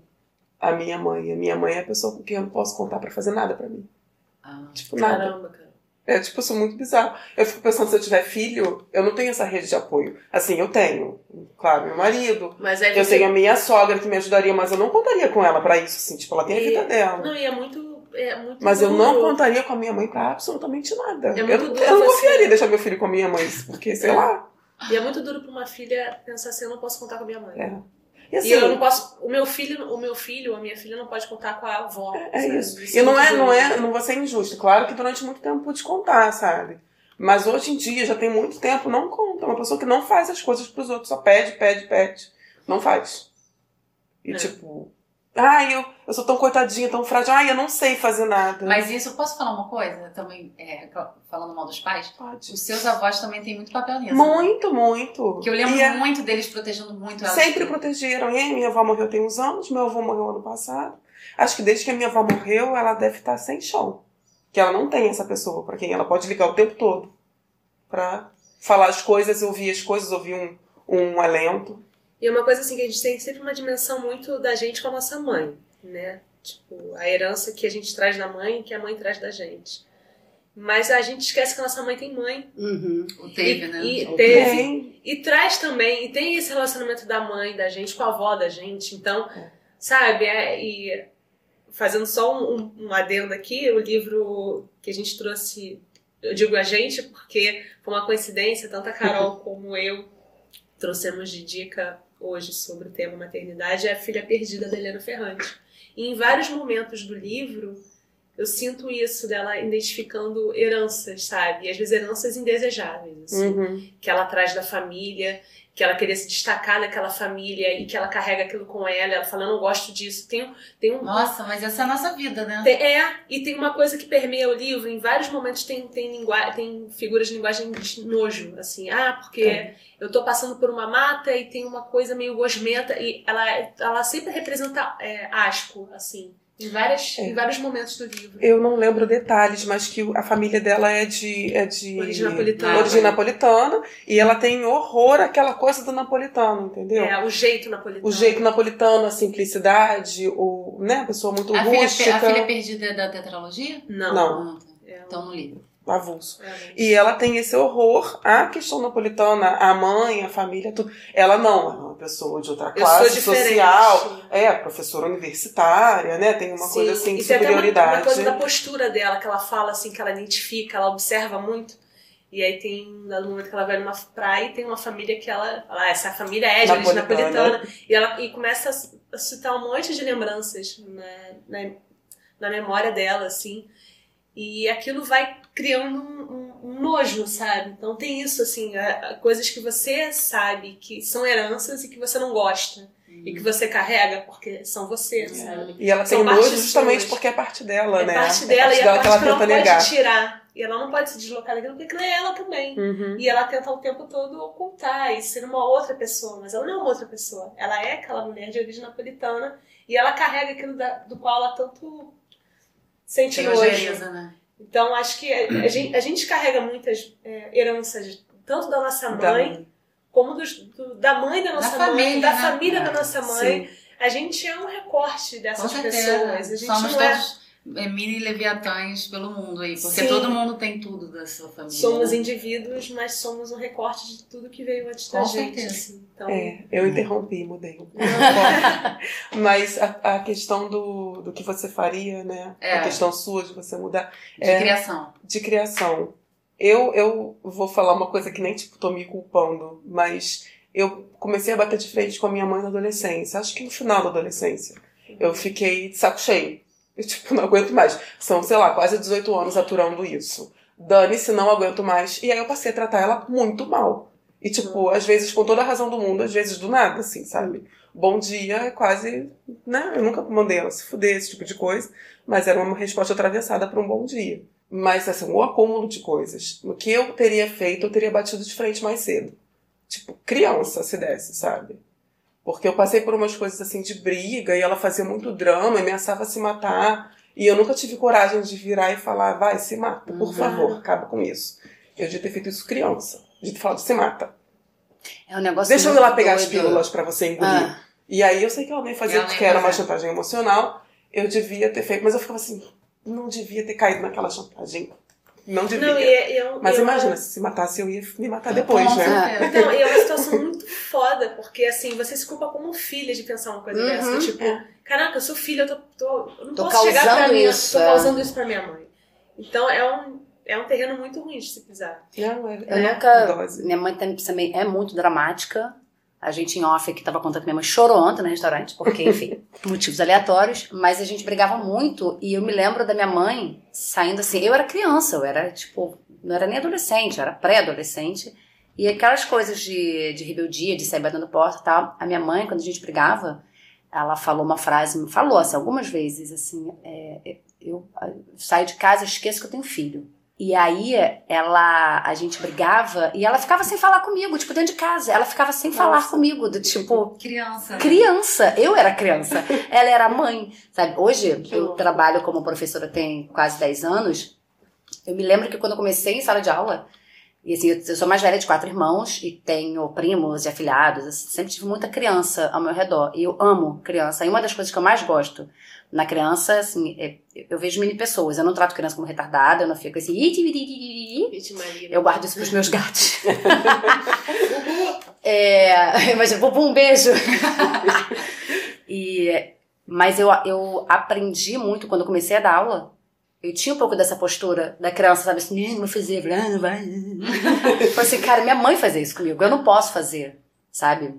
à minha mãe. A minha mãe é a pessoa com quem eu não posso contar pra fazer nada pra mim. Ah. Tipo, nada. Caramba, cara. É, tipo, isso é muito bizarro. Eu fico pensando, se eu tiver filho, eu não tenho essa rede de apoio. Assim, eu tenho, claro, meu marido. Mas aí Eu tenho a minha sogra que me ajudaria, mas eu não contaria com ela pra isso, assim. Tipo, ela tem a vida dela. Não, e é muito... É muito Mas eu duro. não contaria com a minha mãe pra absolutamente nada. É eu, duro eu não confiaria deixar meu filho com a minha mãe, porque, sei lá. E é muito duro pra uma filha pensar assim, eu não posso contar com a minha mãe. É. E E assim, eu não posso. O meu filho, o meu filho, a minha filha não pode contar com a avó. É sabe? isso. E não é, não duro. é, não vou ser injusto. Claro que durante muito tempo pude contar, sabe? Mas hoje em dia, já tem muito tempo, não conta. É uma pessoa que não faz as coisas pros outros, só pede, pede, pede. Não faz. E É. tipo, ai, eu, eu sou tão coitadinha, tão frágil, ai, eu não sei fazer nada. Mas isso, eu posso falar uma coisa também, é, falando mal dos pais? Pode. Os seus avós também têm muito papel nisso. Muito, muito. Porque eu lembro E é- muito deles protegendo muito ela. Sempre protegeram. E minha avó morreu tem uns anos, meu avô morreu ano passado. Acho que desde que a minha avó morreu, ela deve estar sem chão. Que ela não tem essa pessoa pra quem ela pode ligar o tempo todo pra falar as coisas, ouvir as coisas, ouvir um, um alento. E é uma coisa assim que a gente tem sempre uma dimensão muito da gente com a nossa mãe, né? Tipo, a herança que a gente traz da mãe e que a mãe traz da gente. Mas a gente esquece que a nossa mãe tem mãe. Uhum. O teve, e, né? E O- teve. Tem. E traz também, e tem esse relacionamento da mãe, da gente, com a avó da gente. Então, É. sabe, é, e fazendo só um, um, um adendo aqui, o livro que a gente trouxe, eu digo a gente porque foi uma coincidência, tanto a Carol como eu trouxemos de dica hoje sobre o tema maternidade, é a Filha Perdida da Helena Ferrante. E em vários momentos do livro, eu sinto isso dela identificando heranças, sabe? E às vezes heranças indesejáveis, assim Uhum. que ela traz da família, que ela queria se destacar naquela família e que ela carrega aquilo com ela. Ela fala, eu não gosto disso. Tem, tem um. Nossa, mas essa é a nossa vida, né? tem- é, e tem uma coisa que permeia o livro, em vários momentos tem, tem, tem figuras de linguagem de nojo, assim, ah, porque É. eu tô passando por uma mata e tem uma coisa meio gosmenta, e ela, ela sempre representa é, asco, assim, em, várias, É. em vários momentos do livro. Eu não lembro detalhes, mas que a família dela é de. É de Origem napolitana. origem napolitana, E ela tem horror àquela coisa do napolitano, entendeu? É, o jeito napolitano. O jeito napolitano, a simplicidade, o, né, a pessoa muito A filha, rústica, a filha perdida é da tetralogia? Não. Não. Ah, tá. É, Então no livro. Avulso. é, E ela tem esse horror à questão napolitana, a mãe, a família, tudo. Ela não, ela é uma pessoa de outra classe social. É, professora universitária, né? Tem uma Sim, coisa assim de e tem até uma- superioridade. Uma, coisa da postura dela, que ela fala assim, que ela identifica, ela observa muito. E aí tem, no momento que ela vai numa praia, e tem uma família que ela ah, essa família é de Napolitana. napolitana. E ela e começa a, a citar um monte de lembranças na, na, na memória dela, assim. E aquilo vai criando um, um- um nojo, sabe? Então tem isso, assim, a- a- coisas que você sabe que são heranças e que você não gosta. E que você carrega porque são você, sabe? E ela São tem nojo justamente porque é parte dela, É né? parte dela é e parte a dela parte que ela que ela não negar. pode tirar. E ela não pode se deslocar daquilo porque aquilo é ela também. Uhum. E ela tenta o tempo todo ocultar e ser uma outra pessoa, mas ela não é uma outra pessoa. Ela é aquela mulher de origem napolitana e ela carrega aquilo da- do qual ela tanto sente Tem nojo. né? Então acho que a, a gente, a gente carrega muitas é, heranças, tanto da nossa Da mãe, como dos- do- da mãe da nossa Da mãe, família, da né? família da É, nossa mãe. Sim. A gente é um recorte dessas pessoas. A gente Somos não é todos é, mini leviatãs pelo mundo aí. Porque Sim. todo mundo tem tudo da sua família. Somos né? indivíduos, mas somos um recorte de tudo que veio antes da Com gente. certeza. Então, É, eu interrompi, mudei um pouco. Mas a, a questão do, do que você faria, né? É. A questão sua de você mudar De É. criação. de criação. Eu, eu vou falar uma coisa que nem tipo tô me culpando, mas eu comecei a bater de frente com a minha mãe na adolescência. Acho que no final da adolescência. Eu fiquei de saco cheio. Tipo, não aguento mais. São, sei lá, quase 18 anos aturando isso. Dane-se, não aguento mais. E aí eu passei a tratar ela muito mal. E, tipo, às vezes com toda a razão do mundo, às vezes do nada, assim, sabe? Bom dia é quase. Né? Eu nunca mandei ela se fuder, esse tipo de coisa. Mas era uma resposta atravessada para um bom dia. Mas, assim, o acúmulo de coisas. O que eu teria feito, eu teria batido de frente mais cedo. Tipo, criança, se desse, sabe? Porque eu passei por umas coisas assim de briga e ela fazia muito drama, ameaçava se matar. E eu nunca tive coragem de virar e falar, vai, se mata, por Uhum. favor, acaba com isso. Eu devia ter feito isso criança. De ter falado, se mata. É um negócio Deixa eu ir lá pegar as doido. pílulas pra você engolir. Ah, E aí eu sei que ela nem fazia porque era uma chantagem emocional. Eu devia ter feito, mas eu ficava assim, não devia ter caído naquela chantagem. Não devia. Não, e é, e é um- Mas é imagina, se se matasse eu ia me matar depois, Com né? certeza. Então, e é uma situação muito foda, porque assim, você se culpa como filha de pensar uma coisa Uhum, dessa. Tipo, caraca, eu sou filha, eu tô, tô- eu não Tô posso chegar pra isso, tô é. causando isso pra minha mãe. Então é um, é um terreno muito ruim de se pisar. Não, é, Eu é nunca. dose. Minha mãe tam- também é muito dramática. A gente em off aqui tava contando que minha mãe chorou ontem no restaurante, porque, enfim, motivos aleatórios. Mas a gente brigava muito e eu me lembro da minha mãe saindo assim. Eu era criança, eu era tipo, não era nem adolescente, eu era pré-adolescente. E aquelas coisas de, de rebeldia, de sair batendo porta e tal. A minha mãe, quando a gente brigava, ela falou uma frase, falou assim, algumas vezes, assim, é, eu, eu saio de casa e esqueço que eu tenho filho. E aí ela, a gente brigava e ela ficava sem falar comigo, tipo, dentro de casa. Ela ficava sem falar comigo, do tipo, Criança. né? criança. Eu era criança, ela era mãe, sabe? Hoje eu louco. trabalho como professora tem quase 10 anos. Eu me lembro que quando eu comecei em sala de aula, e assim, eu sou mais velha de quatro irmãos e tenho primos e afilhados, assim, sempre tive muita criança ao meu redor. E eu amo criança. E uma das coisas que eu mais gosto na criança, assim, é, eu vejo mini pessoas. Eu não trato criança como retardada, eu não fico assim. Eu guardo isso pros meus gatos. é, imagina, Bubu, um beijo. e, mas eu, eu aprendi muito quando eu comecei a dar aula. Eu tinha um pouco dessa postura da criança, sabe assim, "Não, vou fazer, não vai. Falei assim, cara, minha mãe fazia isso comigo, eu não posso fazer, sabe?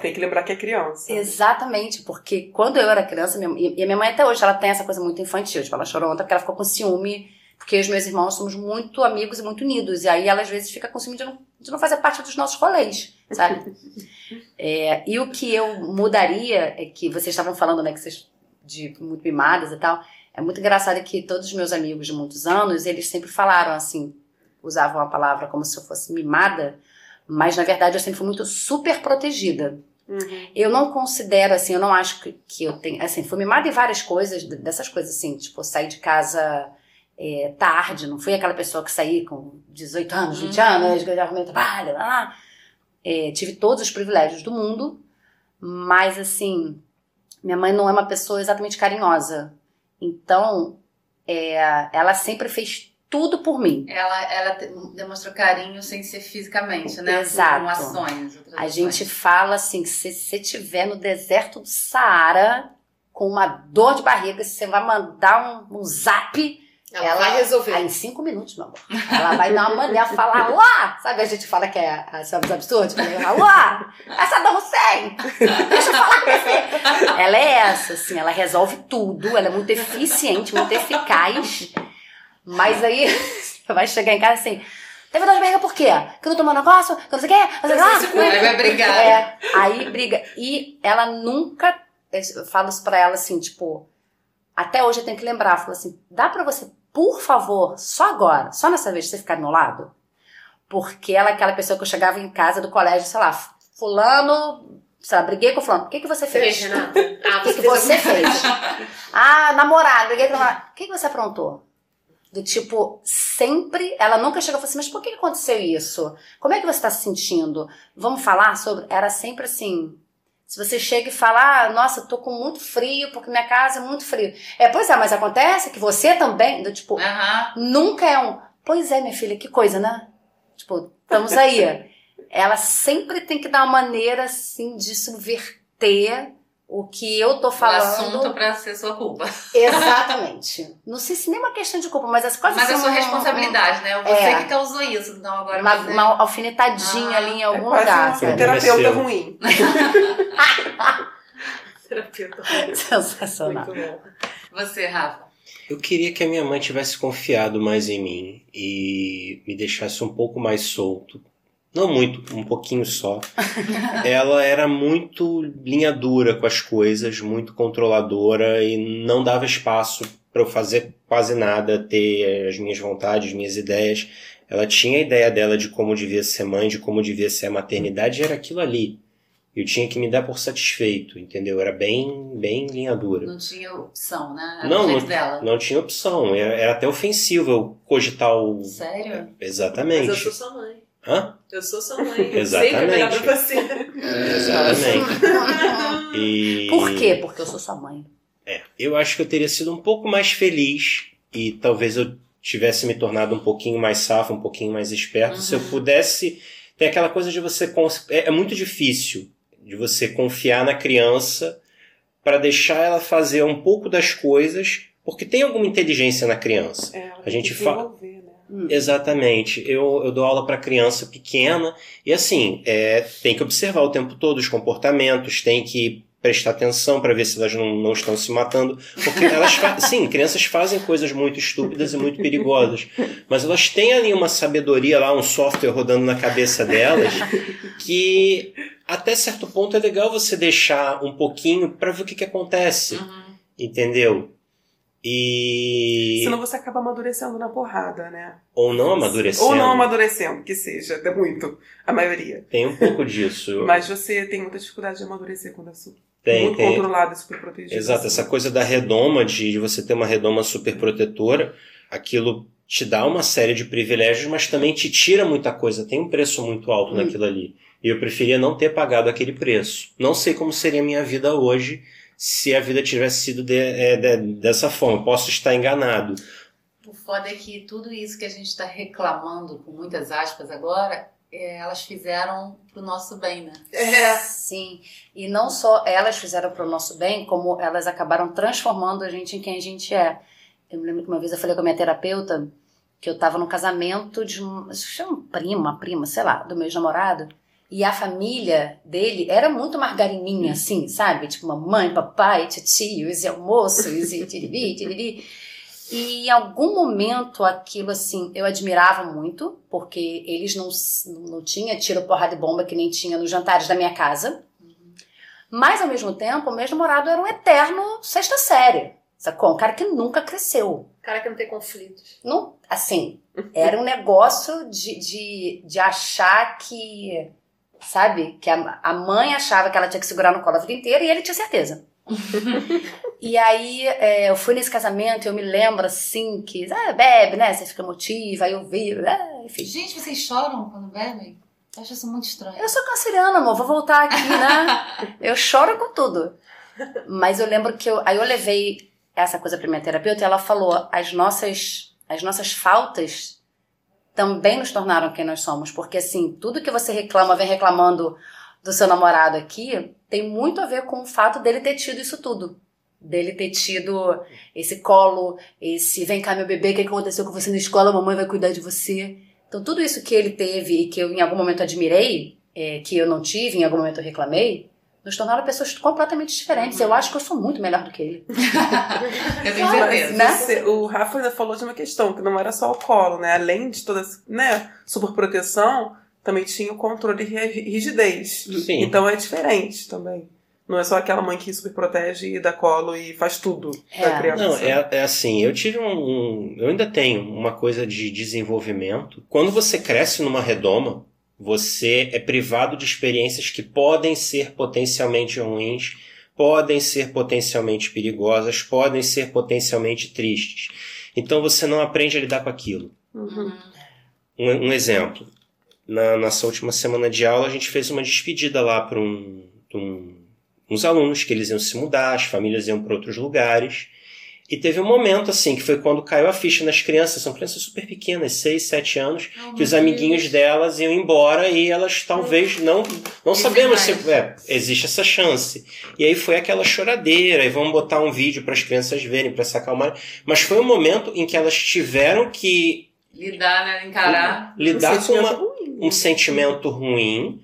Tem que lembrar que é criança. Exatamente, porque quando eu era criança, minha, e a minha mãe até hoje, ela tem essa coisa muito infantil, tipo, ela chorou ontem porque ela ficou com ciúme, porque os meus irmãos somos muito amigos e muito unidos, e aí ela às vezes fica com ciúme de não, de não fazer parte dos nossos rolês, sabe? É, e o que eu mudaria é que vocês estavam falando, né, que vocês de muito mimadas e tal, é muito engraçado que todos os meus amigos de muitos anos, eles sempre falaram assim, usavam a palavra como se eu fosse mimada, mas na verdade eu sempre fui muito super protegida. Uhum. Eu não considero, assim, eu não acho que, que eu tenho. Assim, fui mimada em várias coisas, dessas coisas assim, tipo, sair de casa é, tarde, não fui aquela pessoa que saí com 18 anos, 20 Uhum. anos, que eu já arrumei trabalho, lá, lá. É, tive todos os privilégios do mundo, mas, assim, minha mãe não é uma pessoa exatamente carinhosa. Então, é, ela sempre fez tudo por mim. Ela, ela demonstrou carinho sem ser fisicamente, né? Exato. Com ações. A ações. gente fala assim, se você estiver no deserto do Saara com uma dor de barriga, você vai mandar um, um zap. Ela, ela- vai resolver. Aí em cinco minutos, meu amor. Ela vai dar uma maneira, falar lá. Sabe, a gente fala que é a- sabe, os absurdos? Lá, essa Saddam Hussein. Deixa eu falar com você. Ela é essa, assim, ela resolve tudo. Ela é muito eficiente, muito eficaz. Mas aí, vai chegar em casa assim... Teve dor de barriga por quê? Que eu não tomou negócio? Que eu não sei o quê? Não sei o quê. Aí vai brigar. É, aí briga. E ela nunca. Eu falo isso pra ela assim, tipo. Até hoje eu tenho que lembrar. Falo assim: dá pra você, por favor, só agora, só nessa vez, você ficar do meu lado? Porque ela é aquela pessoa que eu chegava em casa do colégio, sei lá, Fulano. Sei lá, briguei com o Fulano. O que, que você Fez, fez? Renata? Ah, O que, que você fez? Ah, namorado, briguei com o namorado. O que, que você aprontou? Do tipo, sempre, ela nunca chegou e falou assim, mas por que que aconteceu isso? Como é que você está se sentindo? Vamos falar sobre. Era sempre assim. Se você chega e fala, ah, nossa, tô com muito frio, porque minha casa é muito frio. É, pois é, mas acontece que você também, do tipo, nunca é um, pois é, minha filha, que coisa, né? Tipo, estamos aí. Ela sempre tem que dar uma maneira, assim, de subverter o que eu tô O falando. assunto pra ser sua culpa. Exatamente. Não sei se nem uma questão de culpa, mas as coisas Mas é sua responsabilidade, né? Você É. que causou isso. Então agora Uma, você... uma alfinetadinha Ah, ali em É algum quase lugar. um terapeuta ruim. Terapeuta. Sensacional. Muito bom. Você, Rafa. Eu queria que a minha mãe tivesse confiado mais em mim e me deixasse um pouco mais solto. Não muito, um pouquinho só. Ela era muito linha dura com as coisas, muito controladora e não dava espaço para eu fazer quase nada, ter as minhas vontades, minhas ideias. Ela tinha a ideia dela de como devia ser mãe, de como devia ser a maternidade, e era aquilo ali. Eu tinha que me dar por satisfeito, entendeu? Era bem, bem linha dura. Não tinha opção, né? Era Não, não- dela. Não tinha opção. Era, era até ofensivo eu cogitar o. Sério? Exatamente. Mas eu sou sua mãe. Hã? Eu sou sua mãe. Eu Exatamente. Sempre melhor pra você. Exatamente. E... Por quê? Porque eu sou sua mãe. É, eu acho que eu teria sido um pouco mais feliz e talvez eu tivesse me tornado um pouquinho mais safo, um pouquinho mais esperto, se eu pudesse. Tem aquela coisa de você. cons- É, é muito difícil de você confiar na criança para deixar ela fazer um pouco das coisas, porque tem alguma inteligência na criança. É, A gente tem né? Exatamente. Eu, eu dou aula para criança pequena e assim, é, tem que observar o tempo todo os comportamentos, tem que prestar atenção para ver se elas não, não estão se matando. Porque elas sim, crianças fazem coisas muito estúpidas e muito perigosas. Mas elas têm ali uma sabedoria lá, um software rodando na cabeça delas, que até certo ponto é legal você deixar um pouquinho para ver o que, que acontece. Uhum. Entendeu? E. Senão você acaba amadurecendo na porrada, né? Ou não amadurecendo. Ou não amadurecendo, que seja, até muito, a maioria. Tem um pouco disso. Mas você tem muita dificuldade de amadurecer quando é su- tem, muito tem. controlado e super protegido. Exato, assim. essa coisa da redoma, de, de você ter uma redoma super protetora, aquilo te dá uma série de privilégios, mas também te tira muita coisa. Tem um preço muito alto Hum. naquilo ali. E eu preferia não ter pagado aquele preço. Não sei como seria a minha vida hoje se a vida tivesse sido de- é, de- dessa forma. Posso estar enganado. O foda é que tudo isso que a gente está reclamando, com muitas aspas agora, é, elas fizeram pro nosso bem, né? É. Sim. E não só elas fizeram para o nosso bem, como elas acabaram transformando a gente em quem a gente é. Eu me lembro que uma vez eu falei com a minha terapeuta que eu estava no casamento de um, um primo, uma prima, sei lá, do meu ex-namorado. E a família dele era muito margarininha, assim, sabe? Tipo, mamãe, papai, tios e almoços e tiriri, tiriri. E em algum momento aquilo, assim, eu admirava muito, porque eles não, não tinha tiro, porrada e bomba que nem tinha nos jantares da minha casa. Mas, ao mesmo tempo, o meu namorado era um eterno sexta série, sacou? Um cara que nunca cresceu. Cara que não tem conflitos. Não, assim, era um negócio de, de, de achar que, sabe, que a, a mãe achava que ela tinha que segurar no colo a vida inteira e ele tinha certeza. e aí é, eu fui nesse casamento e eu me lembro assim que, ah, bebe, né? Você fica emotiva, aí eu vi, ah, enfim. Gente, vocês choram quando bebem? Eu acho isso muito estranho. Eu sou canceriana, amor, vou voltar aqui, né? eu choro com tudo. Mas eu lembro que eu, aí eu levei essa coisa pra minha terapeuta e ela falou: as nossas, as nossas faltas também nos tornaram quem nós somos. Porque assim, tudo que você reclama, vem reclamando do seu namorado aqui, tem muito a ver com o fato dele ter tido isso tudo. Dele ter tido esse colo, esse vem cá, meu bebê, o que aconteceu com você na escola? Mamãe vai cuidar de você. Então, tudo isso que ele teve e que eu em algum momento admirei, é, que eu não tive, em algum momento eu reclamei, nos tornaram pessoas completamente diferentes. Eu acho que eu sou muito melhor do que ele. Eu tenho Mas certeza. né? o Rafa ainda falou de uma questão, que não era só o colo, né? Além de toda essa né, superproteção, também tinha o controle e ri- rigidez. Sim. Então é diferente também. Não é só aquela mãe que superprotege e dá colo e faz tudo É. da criança. Não, é, é assim, eu tive um, um- Eu ainda tenho uma coisa de desenvolvimento. Quando você cresce numa redoma, você é privado de experiências que podem ser potencialmente ruins, podem ser potencialmente perigosas, podem ser potencialmente tristes. Então você não aprende a lidar com aquilo. Uhum. Um, um exemplo. Na nossa última semana de aula, a gente fez uma despedida lá para um, um- uns alunos que eles iam se mudar, as famílias iam para outros lugares. E teve um momento, assim, que foi quando caiu a ficha nas crianças. São crianças super pequenas, 6, 7 anos, Oh, que os amiguinhos Deus. delas iam embora e elas talvez não. Não Isso sabemos se. É, existe essa chance. E aí foi aquela choradeira, e vamos botar um vídeo para as crianças verem, para se acalmarem. Mas foi um momento em que elas tiveram que Lidar, né? Encarar. lidar Um com uma, ruim, né? um sentimento ruim,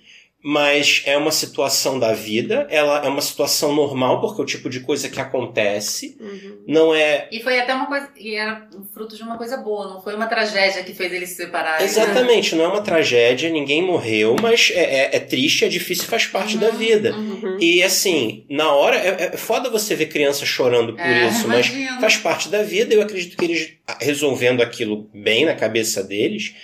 mas é uma situação da vida, ela é uma situação normal, porque é o tipo de coisa que acontece, Uhum. não é. E foi até uma coisa. E era fruto de uma coisa boa, não foi uma tragédia que fez eles se separarem. né? Exatamente, não é uma tragédia, ninguém morreu, mas é, é- é triste, é difícil, faz parte da vida. Uhum. E assim, na hora, é, é foda você ver criança chorando por É, isso, mas faz parte da vida. Eu acredito que eles, resolvendo aquilo bem na cabeça deles,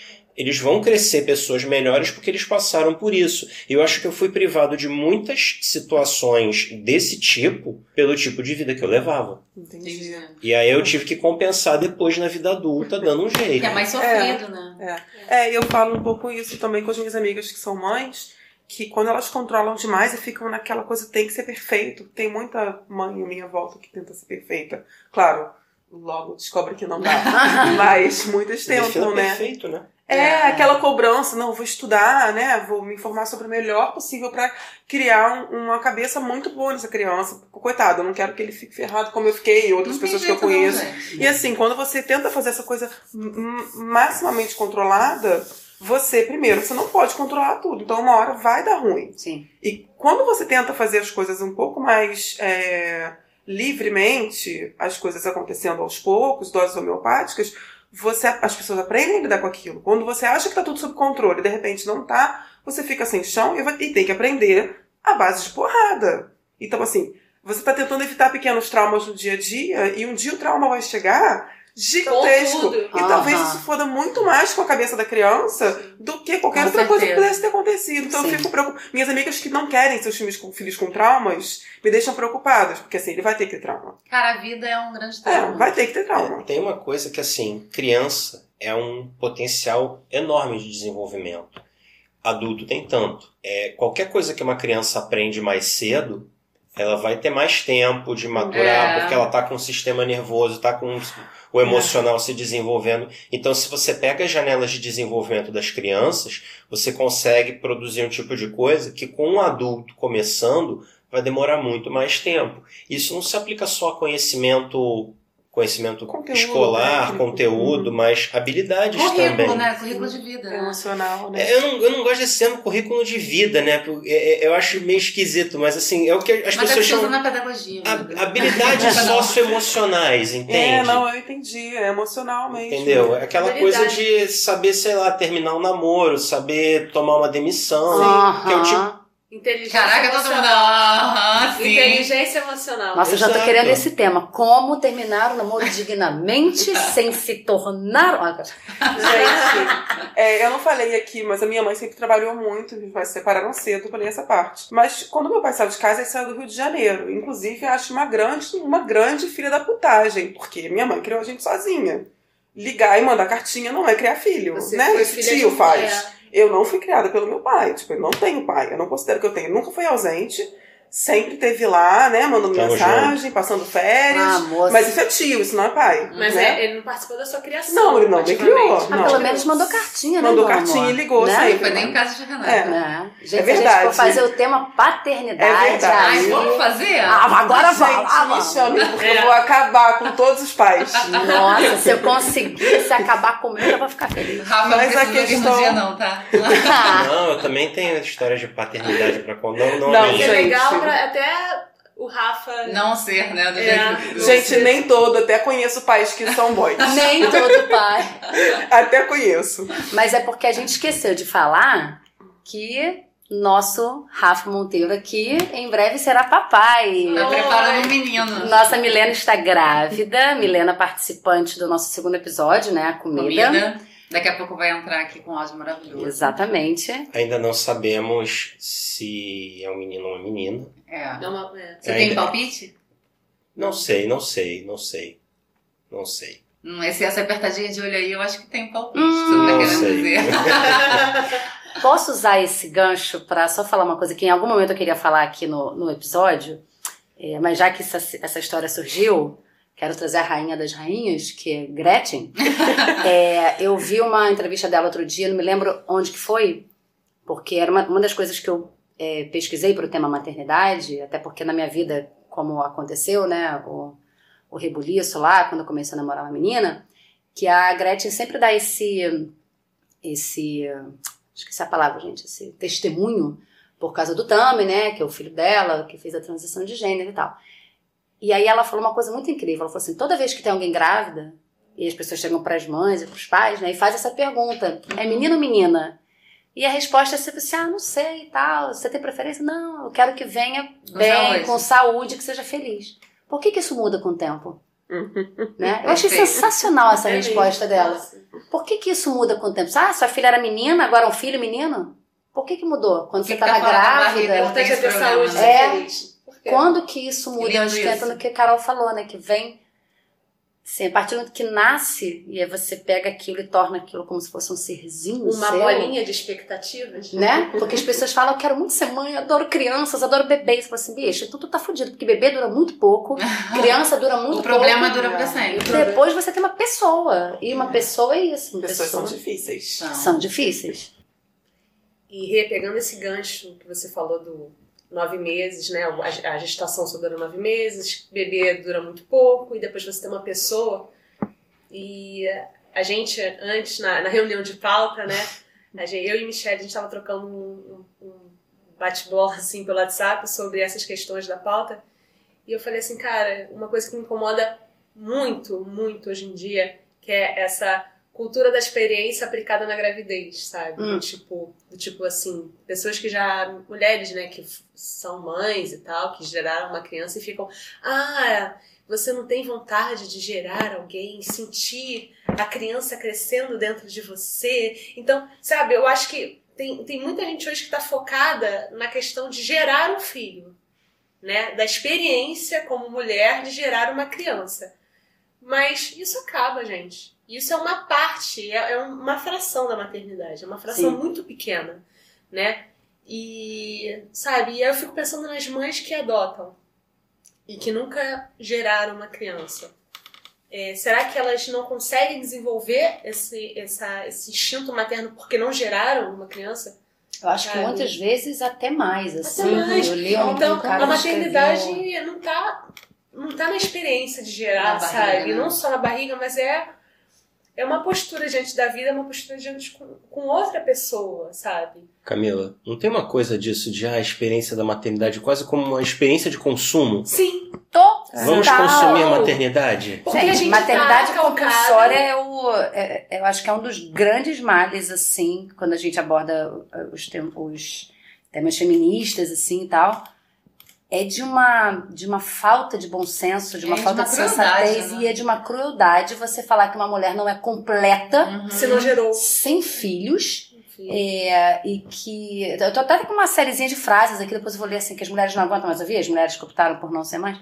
eles vão crescer pessoas melhores porque eles passaram por isso. E eu acho que eu fui privado de muitas situações desse tipo pelo tipo de vida que eu levava. Entendi. E aí eu tive que compensar depois na vida adulta, dando um jeito. É mais sofrido, né? É, eu falo um pouco isso também com as minhas amigas que são mães, que quando elas controlam demais e ficam naquela coisa tem que ser perfeito. Tem muita mãe à minha volta que tenta ser perfeita. Claro, logo descobre que não dá. Mas muitas tentam, né? perfeito, né? É, É. aquela cobrança, não, vou estudar, né? Vou me informar sobre o melhor possível pra criar um- uma cabeça muito boa nessa criança. Coitado, eu não quero que ele fique ferrado como eu fiquei e outras Não pessoas que eu não, conheço. gente. E assim, quando você tenta fazer essa coisa maximamente controlada, você, primeiro, você não pode controlar tudo. Então, uma hora vai dar ruim. Sim. E quando você tenta fazer as coisas um pouco mais é, livremente, as coisas acontecendo aos poucos, doses homeopáticas, você, as pessoas aprendem a lidar com aquilo. Quando você acha que tá tudo sob controle de repente não tá, você fica sem chão e, vai, e tem que aprender a base de porrada. Então, assim, você tá tentando evitar pequenos traumas no dia a dia e um dia o trauma vai chegar gigantesco. E talvez isso foda muito mais com a cabeça da criança do que qualquer Com outra coisa que certeza. pudesse ter acontecido. Então eu Sim. fico preocupada. Minhas amigas que não querem seus filhos com, filhos com traumas me deixam preocupadas, porque assim, ele vai ter que ter trauma. Cara, a vida é um grande É, trauma. vai ter que ter trauma. Tem uma coisa que, assim, criança é um potencial enorme de desenvolvimento. Adulto tem tanto. É, qualquer coisa que uma criança aprende mais cedo, ela vai ter mais tempo de maturar, É. porque ela tá com o sistema nervoso, tá com o emocional se desenvolvendo. Então, se você pega as janelas de desenvolvimento das crianças, você consegue produzir um tipo de coisa que, com um adulto começando, vai demorar muito mais tempo. Isso não se aplica só a conhecimento, conhecimento Conteúdo, escolar, técnico. conteúdo, mas habilidades Currículo, também. né? Currículo de vida, né? Emocional, né? É, Eu não, eu não gosto desse termo currículo de vida, né? é, é, Eu acho meio esquisito, mas assim, é o que as Mas pessoas chamam na pedagogia. né? hab- habilidades socioemocionais, entende? É, não, eu entendi. É emocional mesmo. Entendeu? É Aquela Habilidade. coisa de saber, sei lá, terminar um namoro, saber tomar uma demissão. Que é o tipo. Inteligência Caraca, todo mundo. emocional. Aham, sim. Inteligência emocional. Nossa, eu já tô Exato. querendo esse tema. Como terminar o namoro dignamente sem se tornar. Ah, Gente, é, eu não falei aqui, mas a minha mãe sempre trabalhou muito, meus pais se separaram cedo, eu falei essa parte. Mas quando meu pai saiu de casa, ele saiu do Rio de Janeiro. Inclusive, eu acho uma grande, uma grande filha da putagem, porque minha mãe criou a gente sozinha. Ligar e mandar cartinha não é criar filho, Você né? filha tio faz. é. Eu não fui criada pelo meu pai, tipo, eu não tenho pai, eu não considero que eu tenho. Nunca fui ausente, sempre teve lá, né, mandando Tamo mensagem, passando férias. Ah, moça. mas isso é tio, isso não é pai. Mas né? é, ele não participou da sua criação. Não, ele não me criou. Ah, Não. pelo menos mandou cartinha, né? Mandou cartinha amor? e ligou né? sempre. Não foi nem em casa de Renata. É. Né? Gente, É se a gente verdade. for fazer o tema paternidade, É verdade. Ai, vamos fazer? Ah, agora vamos, me vamos. chame porque É. eu vou acabar com todos os pais. Nossa, se eu conseguisse acabar comigo, eu vou ficar feliz. Rafa, Mas não a questão- dia não, tá? Não, eu também tenho histórias de paternidade pra contar. Não, não, Não, É legal pra até o Rafa. Não ser, né? Do É. jeito que- Gente, nem todo, até conheço pais que são bons. Nem todo pai. até conheço. Mas é porque a gente esqueceu de falar que nosso Rafa Monteiro aqui em breve será papai. Tá preparando um menino. Nossa Milena está grávida. Milena participante do nosso segundo episódio, né? A comida. Comida. Daqui a pouco vai entrar aqui com um áudio maravilhoso. Exatamente. Ainda não sabemos se é um menino ou uma menina. É. Não, uma- é. Você Ainda- tem palpite? Não sei, não sei, não sei. Não sei. Hum, esse, essa apertadinha de olho aí, eu acho que tem palpite. Hum. Você não tá Não querendo sei. dizer. Posso usar esse gancho para só falar uma coisa que em algum momento eu queria falar aqui no, no episódio, É, mas já que essa, essa história surgiu, quero trazer a rainha das rainhas, que é Gretchen. É, eu vi uma entrevista dela outro dia, não me lembro onde que foi, porque era uma, uma das coisas que eu é, pesquisei para o tema maternidade, até porque na minha vida, como aconteceu, né, o, o rebuliço lá, quando eu comecei a namorar uma menina, que a Gretchen sempre dá esse, esse esqueci a palavra, gente, esse testemunho por causa do Tami, né, que é o filho dela, que fez a transição de gênero e tal. E aí ela falou uma coisa muito incrível, ela falou assim, toda vez que tem alguém grávida, e as pessoas chegam para as mães e para os pais, né, e faz essa pergunta, é menino ou menina? E a resposta é sempre assim, ah, não sei e tal, você tem preferência? Não, eu quero que venha bem, com saúde, que seja feliz. Por que que isso muda com o tempo? Né? Eu achei sensacional essa É resposta dela. Nossa. Por que, que isso muda com o tempo? Ah, sua filha era menina, agora é um filho menino? Por que, que mudou? Quando que você que tá grávida. barriga? Importante Tem é ter esse problema, saúde né? ser feliz. Quê? Quando que isso muda? Eu acho que entra no que a Carol falou, né? Que vem. Assim, a partir do momento que nasce, e aí você pega aquilo e torna aquilo como se fosse um serzinho. Uma seu, bolinha de expectativas. Né? Porque as pessoas falam, eu quero muito ser mãe, eu adoro crianças, adoro bebês. Você fala assim, bicho, então tu tá fudido, porque bebê dura muito pouco, criança dura muito O problema pouco. dura pra E sempre. depois você tem uma pessoa. E uma pessoa é isso. Uma Pessoas são pessoa. difíceis. São. São difíceis. E pegando esse gancho que você falou do nove meses, né? A gestação só dura nove meses, bebê dura muito pouco, e depois você tem uma pessoa. E a gente, antes, na, na reunião de pauta, né? A gente, eu e Michelle, a gente estava trocando um- um bate-bola assim pelo WhatsApp sobre essas questões da pauta. E eu falei assim, cara, uma coisa que me incomoda muito, muito hoje em dia, que é essa cultura da experiência aplicada na gravidez, sabe? Hum. Do tipo, do tipo assim, pessoas que já, mulheres, né, que são mães e tal, que geraram uma criança e ficam, ah, você não tem vontade de gerar alguém, sentir a criança crescendo dentro de você. Então, sabe, eu acho que tem, tem muita gente hoje que está focada na questão de gerar um filho, né? Da experiência como mulher de gerar uma criança. Mas isso acaba, gente. Isso é uma parte, é, é uma fração da maternidade, é uma fração Sim. muito pequena, né? E, sabe, e eu fico pensando nas mães que adotam e que nunca geraram uma criança. É, será que elas não conseguem desenvolver esse, essa, esse instinto materno porque não geraram uma criança? Eu acho que Sabe? muitas vezes até mais, assim. mais. Eu li um, Então, a que maternidade escreveu- não tá, não tá na experiência de gerar, Na barriga, sabe? né? Não só na barriga, mas é, é uma postura diante da vida, é uma postura diante com, com outra pessoa, sabe? Camila, não tem uma coisa disso de ah, a experiência da maternidade quase como uma experiência de consumo? Sim. Total. Vamos consumir a maternidade? Porque a Gente, gente maternidade tá compulsória é o. é- eu acho que é um dos grandes males, assim, quando a gente aborda os, os temas feministas, assim e tal. É de uma, de uma falta de bom senso, de uma É de falta uma de sensatez né? e é de uma crueldade você falar que uma mulher não é completa, Uhum. Se não gerou. sem filhos, é, e que. Eu tô até com uma sériezinha de frases aqui, depois eu vou ler assim, que as mulheres não aguentam mais ouvir, as mulheres que optaram por não ser mães.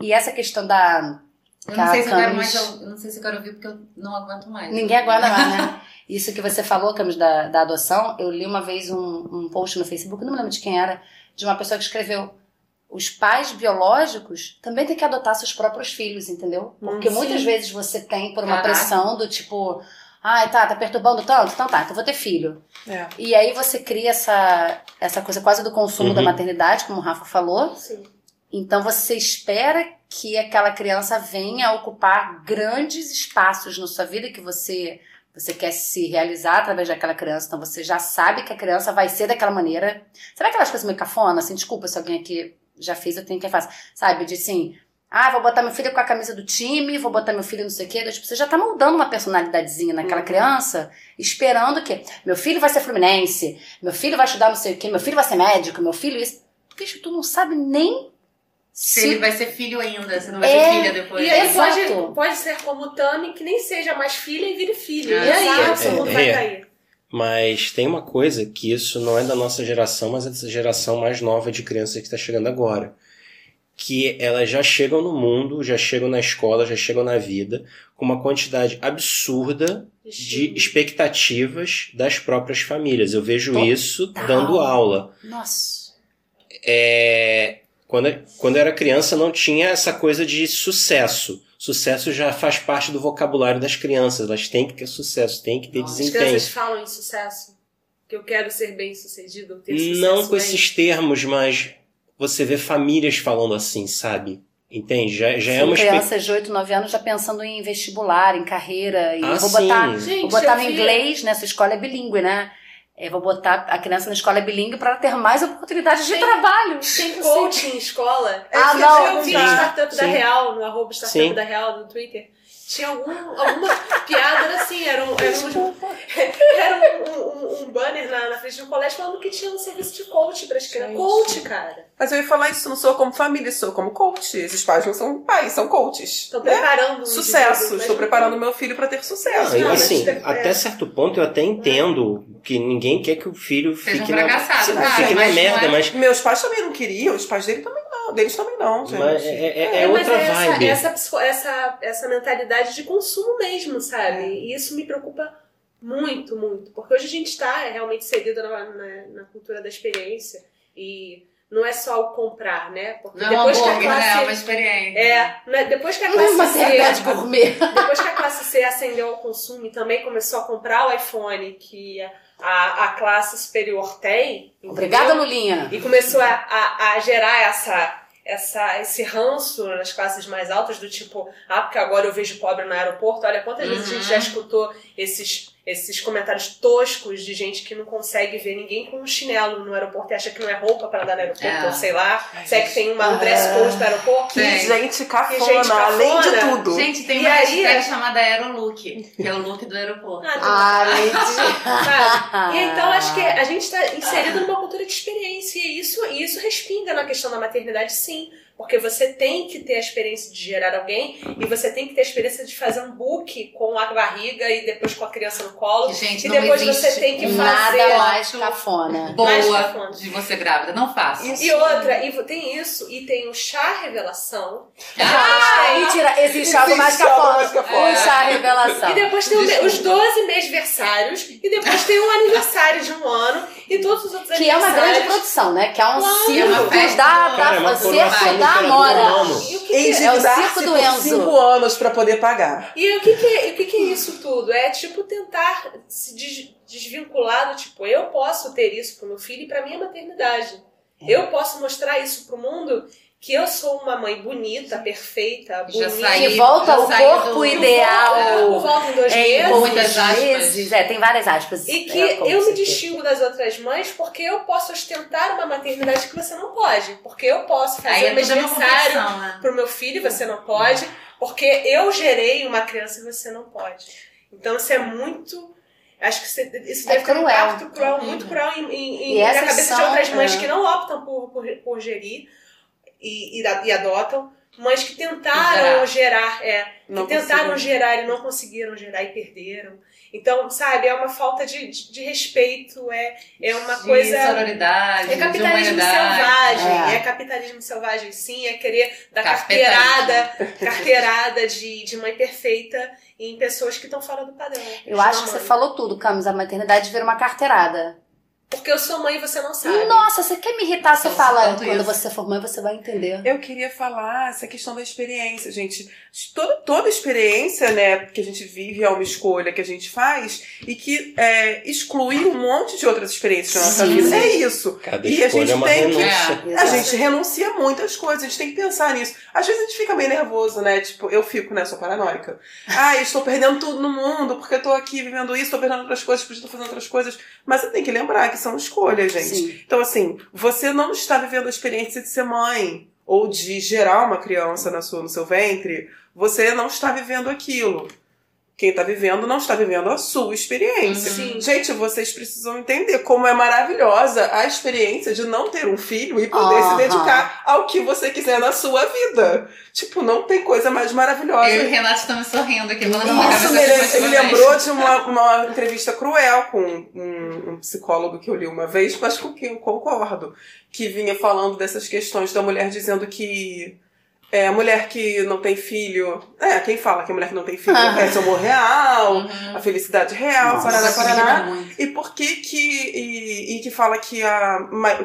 E essa questão da. Eu não sei se eu quero mais, eu não sei se eu quero ouvir porque eu não aguento mais. Ninguém aguarda mais, né? Isso que você falou, Camis, da, da adoção, eu li uma vez um, um post no Facebook, não me lembro de quem era, de uma pessoa que escreveu: os pais biológicos também têm que adotar seus próprios filhos, entendeu? Porque Hum, muitas vezes você tem por uma Caraca. pressão do tipo. Ai, tá, tá perturbando tanto? Então tá, então vou ter filho. É. E aí você cria essa, essa coisa quase do consumo Uhum. da maternidade, como o Rafa falou. Sim. Então você espera que aquela criança venha ocupar grandes espaços na sua vida que você você quer se realizar através daquela criança, então você já sabe que a criança vai ser daquela maneira. Sabe aquelas coisas meio cafona, assim, desculpa se alguém aqui já fez, eu tenho quem faça. Sabe, de assim, ah, vou botar meu filho com a camisa do time, vou botar meu filho não sei o quê. Tipo, você já tá moldando uma personalidadezinha naquela Uhum. criança, esperando que meu filho vai ser fluminense, meu filho vai estudar não sei o quê, meu filho vai ser médico, meu filho isso. Bicho, tu não sabe nem Se ele vai ser filho ainda, você não vai É, ser filha depois. E aí Exato. pode, pode ser como o Tami, que nem seja mais filha e vire filho. Ah, e aí, exato. esse mundo vai É. cair. Mas tem uma coisa que isso não é da nossa geração, mas é dessa geração mais nova de crianças que está chegando agora. Que elas já chegam no mundo, já chegam na escola, já chegam na vida, com uma quantidade absurda de expectativas das próprias famílias. Eu vejo Total. isso dando aula. Nossa. É, quando, quando eu era criança não tinha essa coisa de sucesso. Sucesso já faz parte do vocabulário das crianças. Elas têm que ter sucesso, têm que ter Nossa, As desempenho. crianças falam em sucesso. Que eu quero ser bem sucedido, ter sucesso. Não com em- esses termos, mas você vê famílias falando assim, sabe? Entende? Já, já é Sim, uma expectativa. crianças de 8, 9 anos já pensando em vestibular, em carreira. E Ah, vou sim. botar, Gente, vou botar no vi- inglês, né? Sua escola é bilíngue, né? Eu vou botar a criança na escola bilíngue para ela ter mais oportunidades de trabalho. Tem coaching em escola. É Ah, não, eu vi sim. no Startup da Sim. Real, no arroba Startup Sim. da Real no Twitter. Tinha algum, alguma piada, era assim, era um, era um, era um, um, um banner na, na frente do colégio falando que tinha um serviço de coach para as crianças. Coach, cara. Mas eu ia falar isso, não sou como família, sou como coach. Esses pais não são pais, são coaches. Estão né? preparando um Sucesso. indivíduo, Estou mas- preparando meu filho para ter sucesso. Não, e mas assim, é- até certo ponto eu até entendo que ninguém quer que o filho Seja fique um na, fracassado, Sim, cara, fique na mas merda, é- mas, Meus pais também não queriam, os pais dele também não. Deles também não, gente. mas é, é- é mas outra essa, vibe. Essa, psico- essa, essa mentalidade de consumo mesmo, sabe? É. E isso me preocupa muito, muito. Porque hoje a gente está realmente inserido na, na, na cultura da experiência. E não é só o comprar, né? Porque Não é depois que a hambúrguer, né? É uma classe. experiência. É, né? depois que a Não é uma classe realidade C, gourmet. depois que a classe C ascendeu ao consumo e também começou a comprar o iPhone que a, a classe superior tem, entendeu? Obrigada, Lulinha. E começou a, a, a gerar essa, essa, esse ranço nas classes mais altas, do tipo, ah, porque agora eu vejo pobre no aeroporto. Olha quantas vezes a gente Uhum. já escutou esses, esses comentários toscos de gente que não consegue ver ninguém com um chinelo no aeroporto e acha que não é roupa para andar no aeroporto, É. ou sei lá, Ai, se é que tem uma, um dress code do aeroporto. Que Tem. gente cafona, Que gente cafona. além de tudo. Gente, tem E uma aí- hashtag chamada Aerolook, que é o look do aeroporto. Ah, Ah? E então acho que a gente está inserido numa cultura de experiência e isso, e isso respinga na questão da maternidade, sim. Porque você tem que ter a experiência de gerar alguém e você tem que ter a experiência de fazer um book com a barriga e depois com a criança no colo. Gente, E não depois você tem que Nada fazer. mais cafona. Mais boa cafona. de você grávida. Não faça. Isso. E outra, e tem isso, e tem o chá revelação. Ah, mentira, existe algo mais algo mais cafona. cafona. Um chá revelação. E depois tem o Desculpa. os 12 mêsversários, e depois tem o aniversário de um ano, e todos os outros Que é uma grande produção, né? Que é um Claro. circo É festa. da, da, Cara, é circo da do Amora. E que, que é? É o circo do Enzo. cinco anos pra poder pagar. E o que que, é, o que que é isso tudo? É tipo tentar se des- desvincular do tipo, eu posso ter isso pro meu filho e pra minha maternidade. Eu posso mostrar isso pro mundo que eu sou uma mãe bonita, perfeita, Já bonita. saí- Que volta ao corpo do- ideal. Volta em dois Em meses. com muitas aspas. É, tem várias aspas. E que É, como eu me distingo das outras mães porque eu posso ostentar uma maternidade que você não pode. Porque eu posso Aí fazer é um aniversário né? pro meu filho e você não pode. Porque eu gerei uma criança e você não pode. Então isso é muito. Acho que isso É deve ter um cruel. impacto cruel, Uhum. muito cruel em, em, em- E na essas cabeça de outras mães é. que não optam por, por, por gerir e, e, e adotam, mas que tentaram Gerar. gerar, é, Não que tentaram gerar e não conseguiram gerar e perderam. Então, sabe, é uma falta de, de, de respeito, é, é uma De coisa. sororidade, É capitalismo selvagem, É. é. capitalismo selvagem, sim, é querer dar carteirada, carteirada de, de mãe perfeita em pessoas que estão fora do padrão. Eu acho que você falou tudo, Camis. A maternidade vira uma carteirada. Porque eu sou mãe e você não sabe. Nossa, você quer me irritar? Você Eu fala. Quando isso. você for mãe, você vai entender. Eu queria falar essa questão da experiência, gente. Toda, toda experiência, né, que a gente vive é uma escolha que a gente faz e que é, exclui um monte de outras experiências na nossa Sim. vida. É isso. Cada E a escolha gente é uma tem que- renúncia. A gente renuncia a muitas coisas, a gente tem que pensar nisso. Às vezes a gente fica meio nervoso, né? Tipo, eu fico, né? Sou paranoica. Ah, eu estou perdendo tudo no mundo porque eu tô aqui vivendo isso, estou perdendo outras coisas, podia estar fazendo outras coisas. Mas você tem que lembrar que são escolhas, gente. Sim. Então, assim, você não está vivendo a experiência de ser mãe ou de gerar uma criança na sua, no seu ventre, você não está vivendo aquilo. Quem está vivendo não está vivendo a sua experiência. Sim. Gente, vocês precisam entender como é maravilhosa a experiência de não ter um filho e poder se Aham. dedicar ao que você quiser na sua vida. Tipo, não tem coisa mais maravilhosa. Eu e o Renato estamos sorrindo aqui, falando Isso uma me, de me lembrou de uma, uma entrevista cruel com um, um psicólogo que eu li uma vez, mas com quem eu concordo, que vinha falando dessas questões da mulher dizendo que é, a mulher que não tem filho. É, quem fala que a mulher que não tem filho Ah. é seu amor real, Uhum. a felicidade real, Nossa, paraná. muito. E por que que. E, e que fala que a.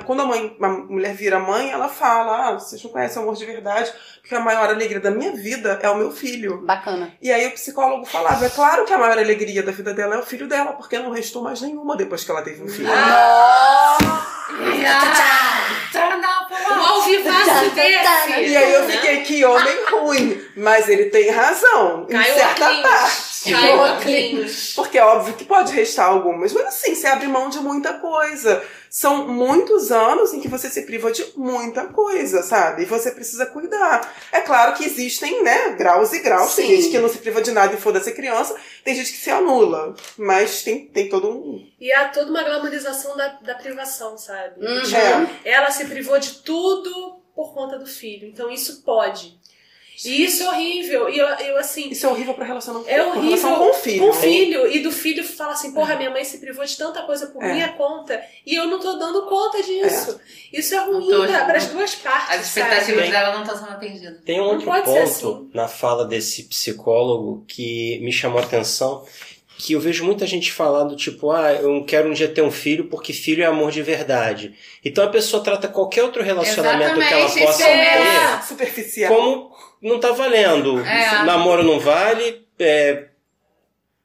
Quando a mãe, a mulher vira mãe, ela fala: Ah, vocês não conhecem o amor de verdade, porque a maior alegria da minha vida é o meu filho. Bacana. E aí o psicólogo falava: É claro que a maior alegria da vida dela é o filho dela, porque não restou mais nenhuma depois que ela teve um filho. E aí eu fiquei, que homem ruim. Mas ele tem razão, em Caiu certa óculos. parte. Cai pouquinhos. Porque é óbvio que pode restar algumas, mas assim, você abre mão de muita coisa. São muitos anos em que você se priva de muita coisa, sabe? E você precisa cuidar. É claro que existem, né, graus e graus. Tem Sim. gente que não se priva de nada e foda-se criança, tem gente que se anula. Mas tem, tem todo um. E há toda uma glamorização da, da privação, sabe? Uhum. É. Ela se privou de tudo por conta do filho. Então isso pode. E isso é horrível. E eu, eu assim. Isso é horrível pra relação, É horrível relação com o filho. Com o filho. E do filho fala assim: porra, minha mãe se privou de tanta coisa por É. minha conta. E eu não tô dando conta disso. Isso é ruim Não tô- para as duas partes. As expectativas sabe? dela não estão sendo atendidas. Tem um Não outro ponto assim. na fala desse psicólogo que me chamou a atenção, que eu vejo muita gente falando, tipo, ah, eu quero um dia ter um filho porque filho é amor de verdade. Então a pessoa trata qualquer outro relacionamento que ela Exatamente, possa isso é- ter Superficial. como não tá valendo. É. Namoro não vale, é,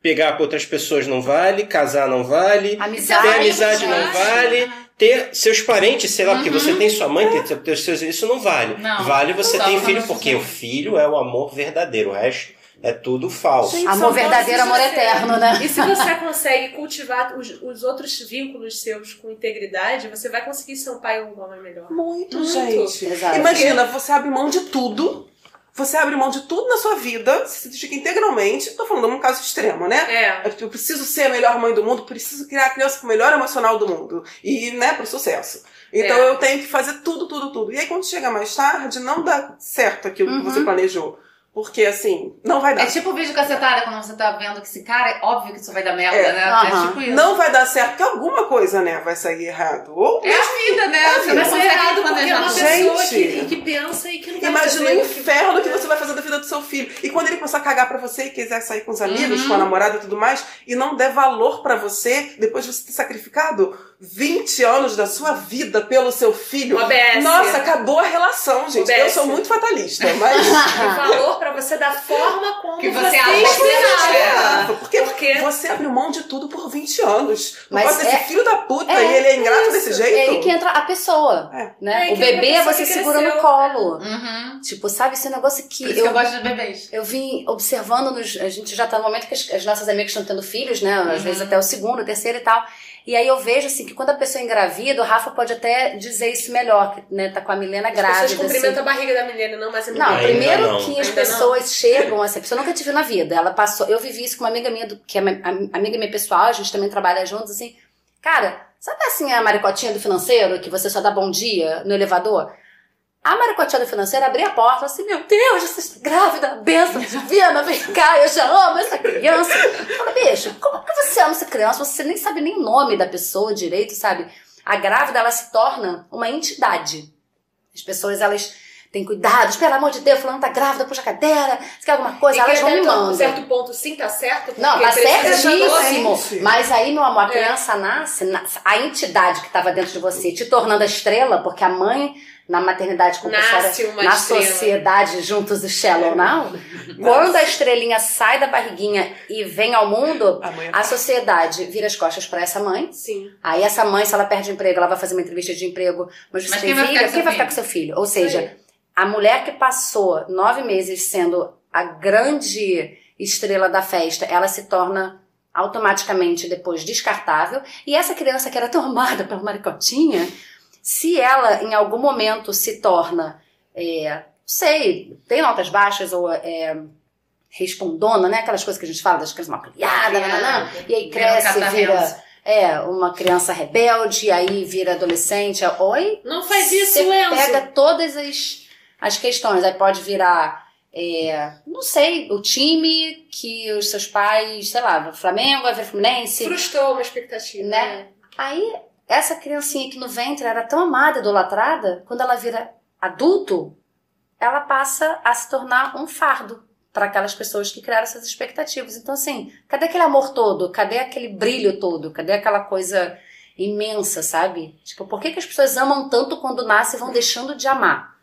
pegar com outras pessoas não vale, casar não vale, Amizade. ter amizade não vale, ter seus parentes, sei lá, porque Uhum. você tem sua mãe, tem ter seus, isso não vale. Não. vale você ter dá, filho, porque o filho é o amor verdadeiro, o resto é tudo falso. Gente, Amor verdadeiro, amor você- eterno, né? E se você consegue cultivar os, os outros vínculos seus com integridade, você vai conseguir ser um pai ou uma mãe melhor. Muito, Muito. gente. Exato. Imagina, você abre mão de tudo. Você abre mão de tudo na sua vida, se dedica integralmente. Tô falando num caso extremo, né? É. Eu preciso ser a melhor mãe do mundo, preciso criar a criança com o melhor emocional do mundo. E, né, pro sucesso. Então É. eu tenho que fazer tudo, tudo, tudo. E aí quando chega mais tarde, não dá certo aquilo Uhum. que você planejou. Porque, assim, não vai dar. É tipo o vídeo cacetada, quando você tá vendo que esse cara, é óbvio que isso vai dar merda, É. né? Aham. É tipo isso. Não vai dar certo, porque alguma coisa, né, vai sair errado. Ou É a vida, né? É a Você vida. é consegue errado porque é uma tudo. Gente. pessoa que, que pensa e que não vai Imagina o inferno que É. você vai fazer da vida do seu filho. E quando ele começar a cagar pra você e quiser sair com os amigos, Uhum. com a namorada e tudo mais, e não der valor pra você, depois de você ter sacrificado 20 anos da sua vida pelo seu filho. OBS. Nossa, acabou a relação, gente. Eu sou muito fatalista, mas. O valor pra você da forma como Que você, você acha que esperava. É, porque, Porque- você abriu mão de tudo por 20 anos. Mas desse é- filho da puta é e ele é ingrato isso. desse É jeito. aí que entra a pessoa. É. Né? É, o bebê pessoa você segura no colo. Uhum. Tipo, sabe esse negócio que Por isso que eu eu, gosto de bebês. eu vim observando nos. A gente já tá no momento que as, as nossas amigas estão tendo filhos, né? Às Uhum. vezes até o segundo, o terceiro e tal. E aí eu vejo assim que quando a pessoa engravida, o Rafa pode até dizer isso melhor, que né, tá com a Milena As grávida. pessoas cumprimentam assim. a barriga da menina, não mais a Não, menina. Ainda primeiro não. que as Ainda não. pessoas chegam, assim, a pessoa nunca te viu na vida. Ela passou. Eu vivi isso com uma amiga minha, do, que é am- amiga minha pessoal, a gente também trabalha juntos, assim. Cara, sabe assim a maricotinha do financeiro, que você só dá bom dia no elevador? A maricotinha do financeiro abria a porta e falou assim: Meu Deus, você está grávida, benção divina, vem cá, eu já amo essa criança. Fala, bicho, como que você ama essa criança? Você nem sabe nem o nome da pessoa direito, sabe? A grávida, ela se torna uma entidade. As pessoas, elas têm cuidado, pelo amor de Deus, fulano tá grávida, puxa a cadeira, se quer alguma coisa, E elas que vão até me um mandando. certo ponto sim tá certo. Não, tá certíssimo. Mas aí, meu amor, a É. criança nasce, nasce- a entidade que estava dentro de você, te tornando a estrela, porque a mãe, na maternidade compulsória, na estrela. sociedade juntos e Shallow Now, quando a estrelinha sai da barriguinha e vem ao mundo, Amanhã a sociedade vira as costas para essa mãe. Sim. Aí essa mãe, se ela perde o emprego, ela vai fazer uma entrevista de emprego. Mas você Mas tem quem vai filho? com Quem vai ficar com seu filho? Ou seja, a mulher que passou nove meses sendo a grande estrela da festa, ela se torna automaticamente depois descartável. E essa criança que era tão amada pela maricotinha, se ela em algum momento se torna, é, sei, tem notas baixas ou é, respondona, né? Aquelas coisas que a gente fala das crianças mal criadas, e aí cresce, catavento. vira é, uma criança rebelde, aí vira adolescente. Oi? Não faz isso, Enzo. pega todas as, as questões. Aí pode virar, é, não sei, o time que os seus pais, sei lá, Flamengo, vai ver Fluminense. Frustrou uma expectativa, Né? né? Aí, essa criancinha aqui no ventre era tão amada, idolatrada, quando ela vira adulto, ela passa a se tornar um fardo para aquelas pessoas que criaram essas expectativas. Então, assim, cadê aquele amor todo? Cadê aquele brilho todo? Cadê aquela coisa imensa, sabe? Tipo, por que, que as pessoas amam tanto quando nascem e vão deixando de amar?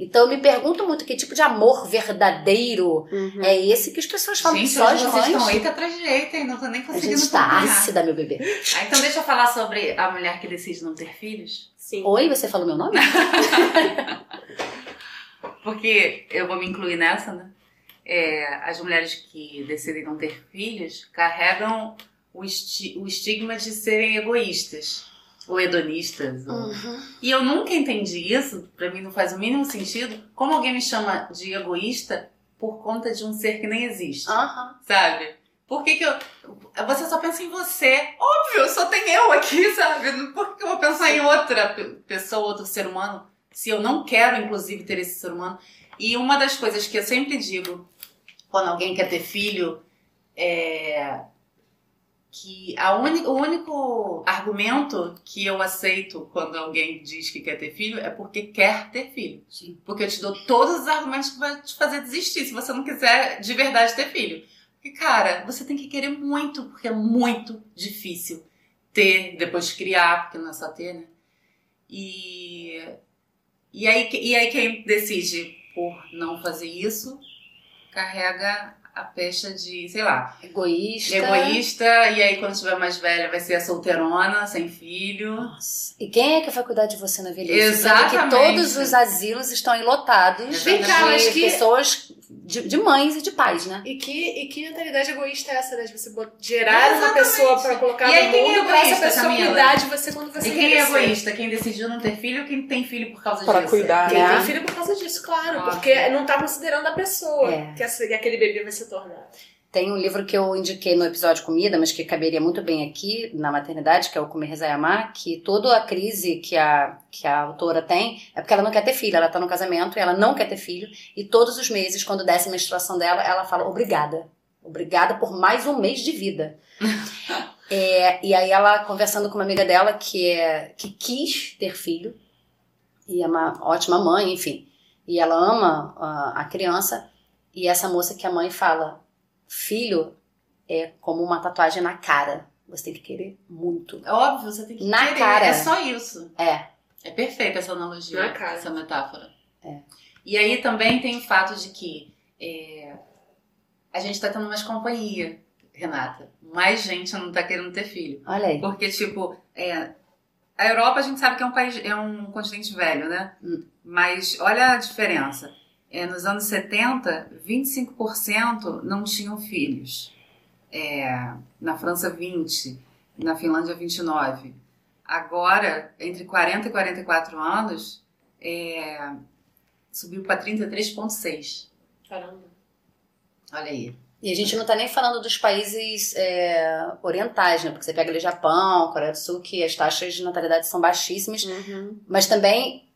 Então, eu me pergunto muito que tipo de amor verdadeiro Uhum. é esse que as pessoas falam Gente, que só as vocês estão eita atrás de eita e não tô nem A conseguindo gente tá ácida, meu bebê. Ah, então deixa eu falar sobre a mulher que decide não ter filhos. Sim. Oi, você falou meu nome? Porque eu vou me incluir nessa, né? é, as mulheres que decidem não ter filhos carregam o, esti o estigma de serem egoístas ou hedonistas. ou- Uhum. E eu nunca entendi isso, pra mim não faz o mínimo sentido. Como alguém me chama de egoísta por conta de um ser que nem existe, Aham. sabe? Por que, que eu. Você só pensa em você. Óbvio, só tem eu aqui, sabe? Por que eu vou pensar em outra pe- pessoa, outro ser humano, se eu não quero, inclusive, ter esse ser humano? E uma das coisas que eu sempre digo quando alguém quer ter filho é que a uni- o único argumento que eu aceito quando alguém diz que quer ter filho é porque quer ter filho. Sim. Porque eu te dou todos os argumentos que vai te fazer desistir se você não quiser de verdade ter filho. Porque, cara, você tem que querer muito, porque é muito difícil ter, depois criar, porque não é só ter, né? E, e, aí, e aí quem decide por não fazer isso carrega a pecha de, sei lá, Egoísta. egoísta, e aí quando tiver mais velha vai ser a solteirona, sem filho. Nossa. E quem é que vai cuidar de você na velhice? Exatamente. Sendo que todos os asilos estão lotados Vem cá, de mas que- pessoas, de, de mães e de pais, né? E que, e que mentalidade egoísta é essa, né? De você gerar uma pessoa pra colocar E aí no quem é mundo pra essa egoísta, pessoa Camila? cuidar de você quando você E quem é egoísta? Quem decidiu não ter filho ou quem tem filho por causa Para disso? cuidar, Quem né? tem filho por causa disso, claro. Porque não tá considerando a pessoa É. que, essa- que aquele bebê vai se tornar. Tem um livro que eu indiquei no episódio Comida, mas que caberia muito bem aqui na maternidade, que é o Comer Rezar Amar, que toda a crise que a, que a autora tem é porque ela não quer ter filho, ela tá no casamento e ela não quer ter filho, e todos os meses, quando desce a menstruação dela, ela fala obrigada. Obrigada por mais um mês de vida. É, e aí ela conversando com uma amiga dela que, é, que quis ter filho, e é uma ótima mãe, enfim, e ela ama a, a criança, e essa moça que a mãe fala, filho é como uma tatuagem na cara. Você tem que querer muito. É óbvio, você tem que Na querer. cara. É só isso. É. É perfeita essa analogia, Na cara. essa metáfora. É. E aí também tem o fato de que é, a gente tá tendo mais companhia, Renata. Mais gente não tá querendo ter filho. Olha aí. Porque, tipo, é, a Europa a gente sabe que é um país, é um continente velho, né? Hum. Mas olha a diferença. É, nos anos 70, 25% não tinham filhos. É, na França, 20%. Na Finlândia, 29%. Agora, entre 40 e 44 anos, é, subiu para 33,6%. Caramba. Olha aí. E a gente não tá nem falando dos países é, orientais, né? Porque você pega ali Japão, Coreia do Sul, que as taxas de natalidade são baixíssimas. Mas também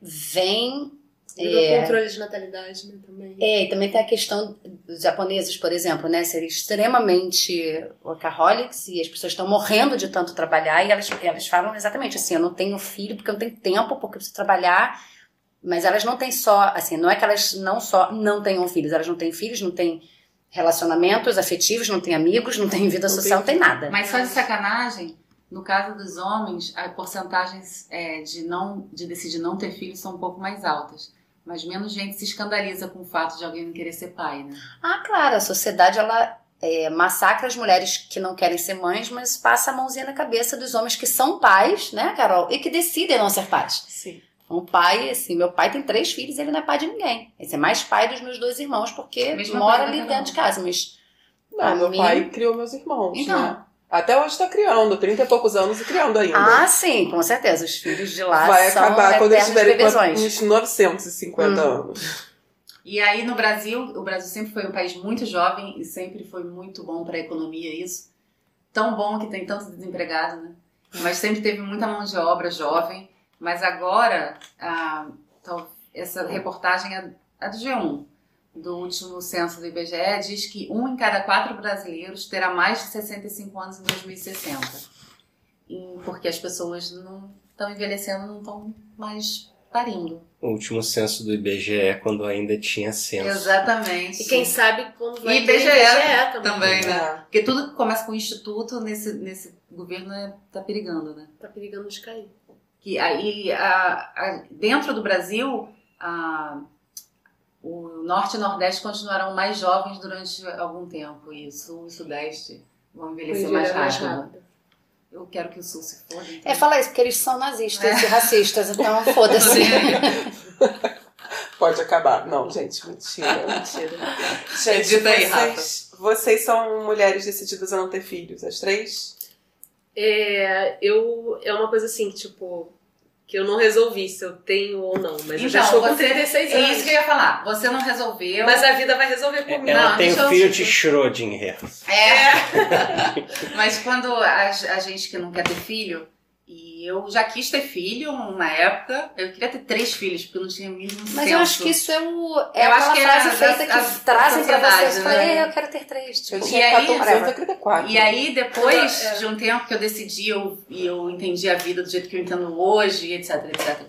vem E É. controle de natalidade, né, também. É, e também tem a questão dos japoneses, por exemplo, né? Serem extremamente workaholics e as pessoas estão morrendo de tanto trabalhar e elas, elas falam exatamente assim: eu não tenho filho porque eu não tenho tempo, porque eu preciso trabalhar. Mas elas não têm só, assim, não é que elas não só não tenham filhos, elas não têm filhos, não têm relacionamentos afetivos, não têm amigos, não têm vida Não social, não tem- tem nada. Mas só de sacanagem, no caso dos homens, as porcentagens é, de, não, de decidir não ter filhos são um pouco mais altas. Mas menos gente se escandaliza com o fato de alguém não querer ser pai, né? Ah, claro, a sociedade ela é, massacra as mulheres que não querem ser mães, mas passa a mãozinha na cabeça dos homens que são pais, né, Carol? E que decidem não ser pais. Sim. Um pai, assim, meu pai tem três filhos e ele não é pai de ninguém. Esse é mais pai dos meus dois irmãos, porque Mesma mora ali dentro de casa, mas. Não, meu minha- pai criou meus irmãos, Então. né? Até hoje tá criando, 30 e poucos anos e criando ainda. Ah, sim, com certeza. Os filhos de lá Vai são acabar quando eles tiverem uns 950 Hum. anos. E aí no Brasil, o Brasil sempre foi um país muito jovem e sempre foi muito bom para a economia isso. Tão bom que tem tanto desempregado, né? Mas sempre teve muita mão de obra jovem. Mas agora, ah, essa reportagem é é do G1, do último censo do IBGE, diz que um em cada quatro brasileiros terá mais de 65 anos em 2060. E porque as pessoas não estão envelhecendo, não estão mais parindo. O último censo do IBGE é quando ainda tinha censo. Exatamente. E quem sabe quando vai E ter IBGE IBGE também. também, né? É. Porque tudo que começa com instituto nesse, nesse governo é, tá perigando, né? Tá perigando de cair. Que aí, a, a- dentro do Brasil, a- Norte e Nordeste continuarão mais jovens durante algum tempo e Sul e Sudeste vão envelhecer mais rápido. Eu quero que o Sul se foda. então. É, fala isso, porque eles são nazistas É. e racistas, então foda-se. pode acabar. Não, gente, mentira. Mentira. Gente, Edita aí, vocês, vocês são mulheres decididas a não ter filhos, as três? É, eu, é uma coisa assim, tipo, que eu não resolvi se eu tenho ou não, mas eu já Então, estou com você- 36 É anos. isso que eu ia falar. Você não resolveu. Mas a vida vai resolver por mim. Ela Não, tem o filho de Schrödinger. É. Mas quando a, a gente que não quer ter filho, eu já quis ter filho na época, eu queria ter três filhos, porque eu não tinha mínimo Mas senso. eu acho que isso é, o, é Eu aquela acho que é frase feita a- que a- trazem pra vocês. Falei, né? "É, eu quero ter três. Eu Tipo, tinha aí, 14 anos, whatever. eu queria ter quatro. E aí, depois É. de um tempo que eu decidi eu, e eu entendi a vida do jeito que eu entendo hoje, etc, etc.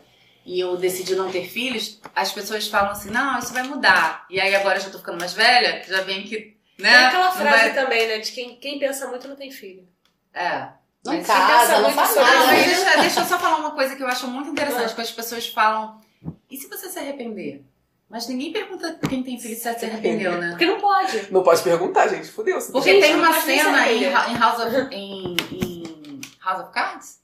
E eu decidi não ter filhos, as pessoas falam assim, não, isso vai mudar. E aí agora eu já tô ficando mais velha, já vem que. Né? Tem aquela frase vai- também, né? De quem, quem pensa muito não tem filho. É. Não Mas casa, não faz nada. mas isso. deixa, deixa eu só falar uma coisa que eu acho muito interessante, que as pessoas falam, e se você se arrepender? Mas ninguém pergunta quem tem filho se se arrependeu, né? Porque não pode. Não pode perguntar, gente. Fudeu. Porque Gente, tem uma cena em, em House of em, em House of Cards?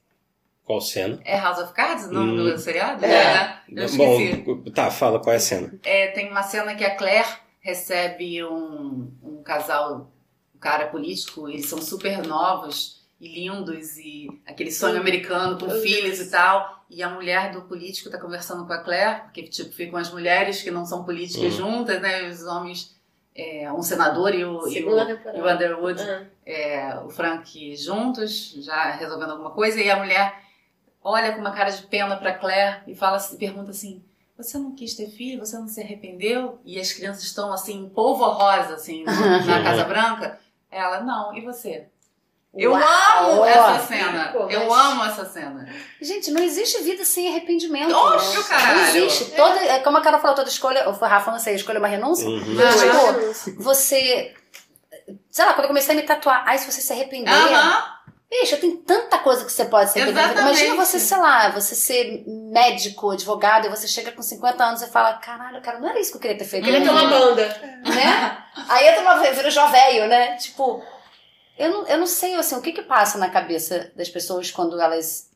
Qual cena? É House of Cards o nome Hum. do seriado? É. né? Eu esqueci. Bom, tá, fala qual é a cena. É, tem uma cena que a Claire recebe um, um casal, um cara político, eles são super novos e lindos e aquele sonho americano com filhos e tal. E a mulher do político tá conversando com a Claire, porque tipo, ficam as mulheres que não são políticas Hum. juntas, né? Os homens, é, um senador e o, e o, e o. Underwood Ah. é, o Frank juntos, já resolvendo alguma coisa, e a mulher olha com uma cara de pena pra Claire e fala, pergunta assim: Você não quis ter filho? Você não se arrependeu? E as crianças estão assim, polvorosa, assim, na, na Casa Branca. Ela, não, e você? Eu Uau! amo essa cena. Eu mas- amo essa cena. Gente, não existe vida sem arrependimento. Óbvio, Não caralho. existe. Toda, é como a Carol falou, toda escolha, ou foi Rafa, não sei, escolha é uma renúncia. Uhum. Ah, Tipo, você. Sei lá, quando eu comecei a me tatuar, ai, se você se arrepender. Aham. Bicho, tem tanta coisa que você pode se arrepender. Exatamente. Imagina você, sei lá, você ser médico, advogado, e você chega com 50 anos e fala: caralho, cara, não era isso que eu queria ter feito. Eu Queria ter uma banda. né? Aí entra uma vira jovéio, né? Tipo, eu não, eu não sei assim, o que que passa na cabeça das pessoas quando elas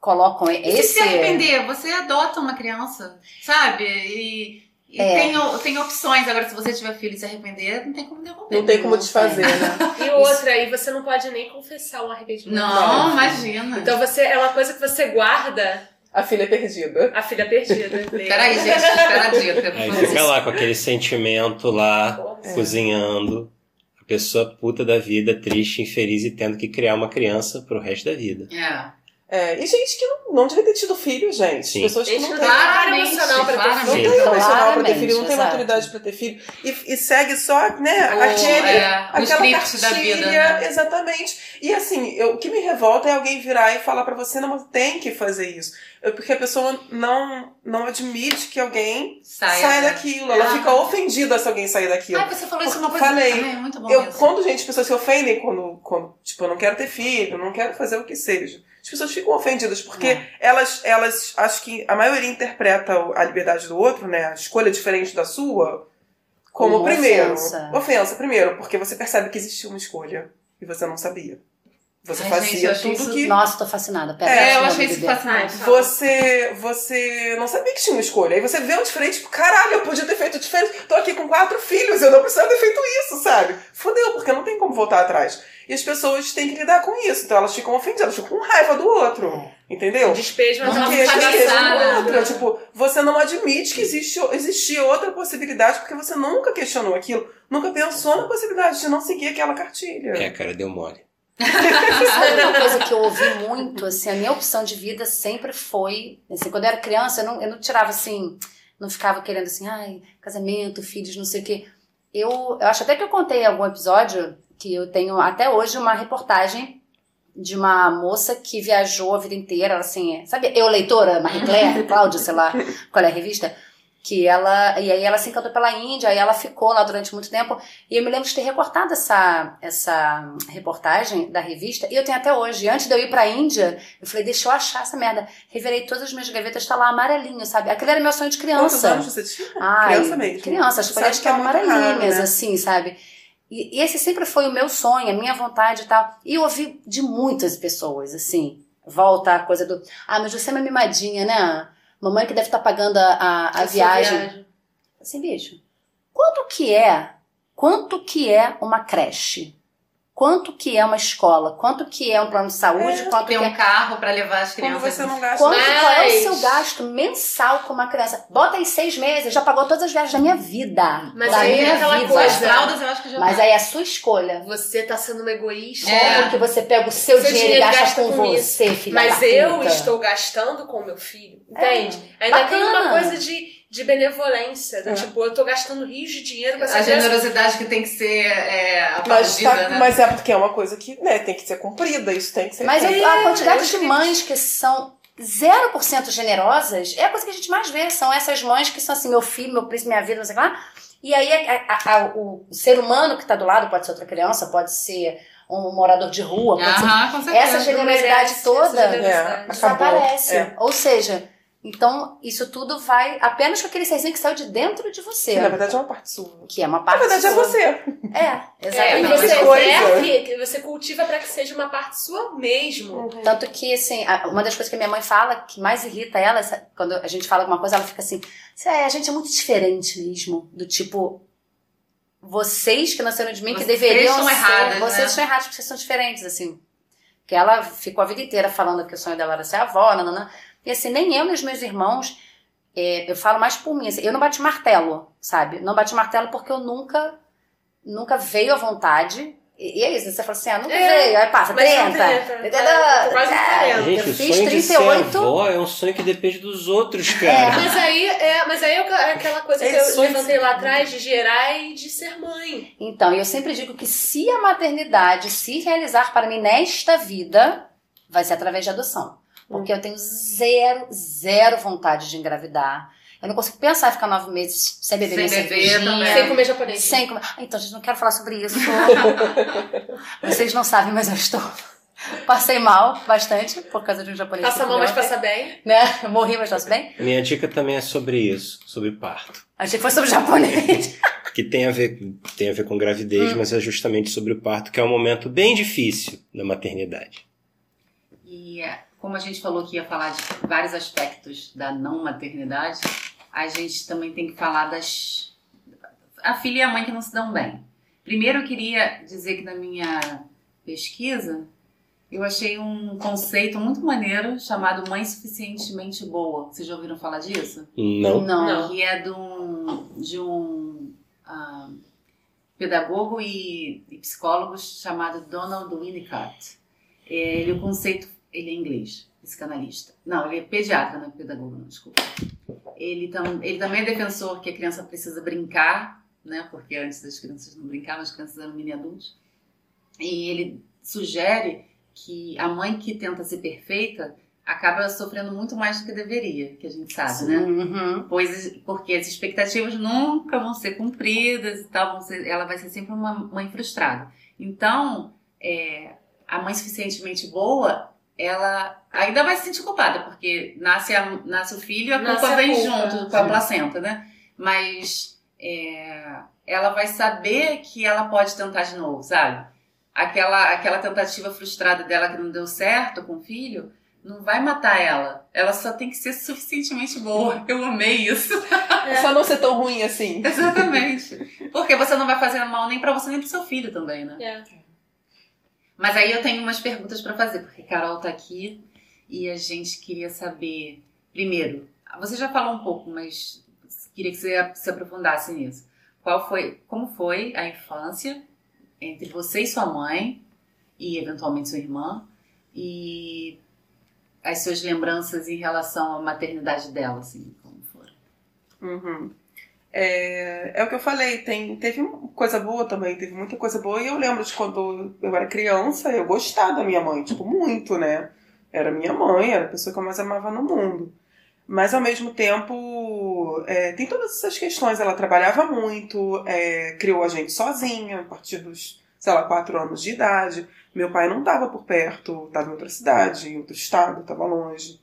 colocam E esse se se arrepender, você adota uma criança, sabe? E, e É. tem, o- tem opções. Agora, se você tiver filho e se arrepender, não tem como devolver. Não tem como desfazer, né? E outra, aí você não pode nem confessar um arrependimento. Não, imagina. Então você é uma coisa que você guarda A filha é perdida. a filha perdida. dele. Peraí, gente, espera a dica. Aí fica lá com aquele sentimento lá, Porra. cozinhando. Pessoa puta da vida, triste, infeliz e tendo que criar uma criança pro resto da vida. É. É, e gente que não, não devia ter tido filho, gente. Sim. Pessoas que não não têm. tem Claramente, emocional pra ter Não claramente. tem filho. emocional pra ter filho, não tem maturidade pra ter filho. E, e segue só, né, O- aquele, é, aquela script da cartilha, vida, né? exatamente. E assim, eu, o que me revolta é alguém virar e falar pra você, não, tem que fazer isso. É Porque a pessoa não, não admite que alguém Saia, saia daquilo. Ela Ah. fica ofendida se alguém sair daquilo. Ai, você falou isso uma coisa. falei, Ai, muito bom Eu, isso. quando, gente, as pessoas se ofendem quando, quando, tipo, eu não quero ter filho, não quero fazer o que seja. As pessoas ficam ofendidas porque É. elas, elas, acho que a maioria interpreta a liberdade do outro, né, a escolha diferente da sua, como, Como primeiro. ofensa. Ofensa, primeiro, porque você percebe que existia uma escolha e você não sabia. Você Ai, fazia gente, eu achei tudo isso- que. Nossa, tô fascinada. Pera, É, É, eu achei isso fascinante. Você, você não sabia que tinha uma escolha. Aí você vê um diferente, tipo, caralho, eu podia ter feito diferente. Tô aqui com quatro filhos, eu não precisava ter feito isso, sabe? Fudeu, porque não tem como voltar atrás. E as pessoas têm que lidar com isso. Então elas ficam ofendidas, elas ficam com raiva do outro. Entendeu? Despejo, mas Não ela Porque fica existe passada. outra. Tipo, você não admite que existe, existia outra possibilidade porque você nunca questionou aquilo. Nunca pensou na possibilidade de não seguir aquela cartilha. É, cara, deu mole. Sabe uma coisa que eu ouvi muito, assim, a minha opção de vida sempre foi, assim, quando eu era criança, eu não, eu não tirava, assim, não ficava querendo, assim, ai, casamento, filhos, não sei o quê. Eu, eu acho até que eu contei em algum episódio que eu tenho até hoje uma reportagem de uma moça que viajou a vida inteira, assim, sabe, eu leitora, Marie Claire, Cláudia, sei lá, qual é a revista? Que ela, e aí ela se encantou pela Índia, aí ela ficou lá durante muito tempo, e eu me lembro de ter recortado essa, essa reportagem da revista, e eu tenho até hoje. Antes de eu ir pra Índia, eu falei, deixa eu achar essa merda. Revirei todas as minhas gavetas, tá lá amarelinho, sabe? Aquele era meu sonho de Quantos criança. anos você tinha? Ai, Criança mesmo. Criança, as folhas que é estavam raro, amarelinhas, né? assim, sabe? E, e esse sempre foi o meu sonho, a minha vontade e tal. E eu ouvi de muitas pessoas, assim, volta a coisa do. Ah, mas você é uma mimadinha, né? Mamãe que deve estar pagando a, a, a viagem. viagem. Assim, bicho, quanto que é, quanto que é uma creche? Quanto que é uma escola? Quanto que é um plano de saúde? É, quanto Tem que é um carro pra levar as Como crianças. você não gasta Quanto, qual é o seu gasto mensal com uma criança? Bota aí seis meses, já pagou todas as viagens da minha vida. Mas da aí é minha aquela vida. coisa- As fraldas eu acho que já Mas tá. aí é a sua escolha. Você tá sendo uma egoísta. É. Como que você pega o seu, Seu dinheiro, dinheiro e gasta, gasta com, com você, filha Mas da eu puta? estou gastando com o meu filho, entende? É, Ainda tem uma bacana. coisa de, de benevolência. do É. Tipo, eu tô gastando rios de dinheiro com essa A criança. generosidade que tem que ser é, Mas, tá- né? mas é porque é uma coisa que né, tem que ser cumprida, isso tem que ser Mas feito. a quantidade de mães que são 0% generosas é a coisa que a gente mais vê. São essas mães que são assim, meu filho, meu príncipe, minha vida, não sei o que lá. E aí a- a- a- o ser humano que tá do lado, pode ser outra criança, pode ser um morador de rua, pode ser... Com certeza. Essa generosidade Merece toda essa generosidade. É. desaparece. É. Ou seja, então isso tudo vai apenas com aquele serzinho que saiu de dentro de você. Que na verdade é uma parte sua. Que é uma Na parte verdade é sua. você. É, É, e exatamente. não, você serve, que você cultiva pra que seja uma parte sua mesmo. Tanto que, assim, uma das coisas que a minha mãe fala, que mais irrita ela, quando a gente fala alguma coisa, ela fica assim, "É, a gente é muito diferente mesmo. Do tipo, vocês que nasceram de mim, que Vocês deveriam estão ser, erradas, vocês né? estão errados porque vocês são diferentes, assim. Que ela ficou a vida inteira falando que o sonho dela era ser avó, nananã. E assim, nem eu nem os meus irmãos, é, eu falo mais por mim, assim, eu não bati martelo, sabe? Não bati martelo porque eu nunca, nunca veio à vontade. E, e é isso, você fala assim, ah, nunca É, veio, aí passa, mas são 30. 30, entendeu? é, quase É, 40. Gente, eu fiz sonho de ser 38. avó é um sonho que depende dos outros, cara. Mas aí, é, mas aí é aquela coisa que É, eu sonho de levantei lá atrás de gerar e de ser mãe. Então, eu sempre digo que se a maternidade se realizar para mim nesta vida, vai ser através de adoção. Porque eu tenho zero, zero vontade de engravidar. Eu não consigo pensar em ficar nove meses sem beber Sem minha beber cervejinha. também. Sem comer japonês. Sem comer. Ah, Então, gente, não quero falar sobre isso. Vocês não sabem, mas eu estou. Passei mal bastante por causa de um japonês. Passa mal, mas passa bem. Né? Eu morri, mas passo bem. Minha dica também é sobre isso, sobre parto. Achei que foi sobre japonês. Que tem a ver, tem a ver com gravidez, mas é justamente sobre o parto, que é um momento bem difícil da maternidade. E é, como a gente falou que ia falar de vários aspectos da não maternidade, a gente também tem que falar das. A filha e a mãe que não se dão bem. Primeiro eu queria dizer que na minha pesquisa eu achei um conceito muito maneiro chamado mãe suficientemente boa. Vocês já ouviram falar disso? Não. Não. Que é de um, de um ah, pedagogo e, e psicólogo chamado Donald Winnicott. É, Ele, o conceito, ele é inglês, psicanalista. Não, ele é pediatra, não é pedagogo, não, desculpa. Ele, tam, ele também é defensor que a criança precisa brincar, né? Porque antes das crianças não brincavam, as crianças eram mini adultos. E ele sugere que a mãe que tenta ser perfeita acaba sofrendo muito mais do que deveria, que a gente sabe, né? Uhum. Pois, porque as expectativas nunca vão ser cumpridas e tal, ser, ela vai ser sempre uma mãe frustrada. Então, é, a mãe suficientemente boa, ela ainda vai se sentir culpada, porque nasce, a- nasce o filho e a Nasce culpa a vem culpa. junto com a placenta, né? Mas é, ela vai saber que ela pode tentar de novo, sabe? Aquela, aquela tentativa frustrada dela que não deu certo com o filho, não vai matar ela. Ela só tem que ser suficientemente boa. Eu amei isso. É só não ser tão ruim assim. Exatamente. Porque você não vai fazer mal nem pra você nem pro seu filho também, né? É. Mas aí eu tenho umas perguntas pra fazer, porque Carol tá aqui e a gente queria saber. Primeiro, você já falou um pouco, mas queria que você se aprofundasse nisso. Qual foi, como foi a infância entre você e sua mãe e eventualmente sua irmã e as suas lembranças em relação à maternidade dela, assim, como foram? Uhum. É, é o que eu falei, tem, teve coisa boa também, teve muita coisa boa. E eu lembro de quando eu era criança, eu gostava da minha mãe, tipo, muito, né? Era minha mãe, era a pessoa que eu mais amava no mundo. Mas ao mesmo tempo, é, tem todas essas questões. Ela trabalhava muito, é, criou a gente sozinha, a partir dos, sei lá, quatro anos de idade. Meu pai não estava por perto, estava em outra cidade, em outro estado, estava longe.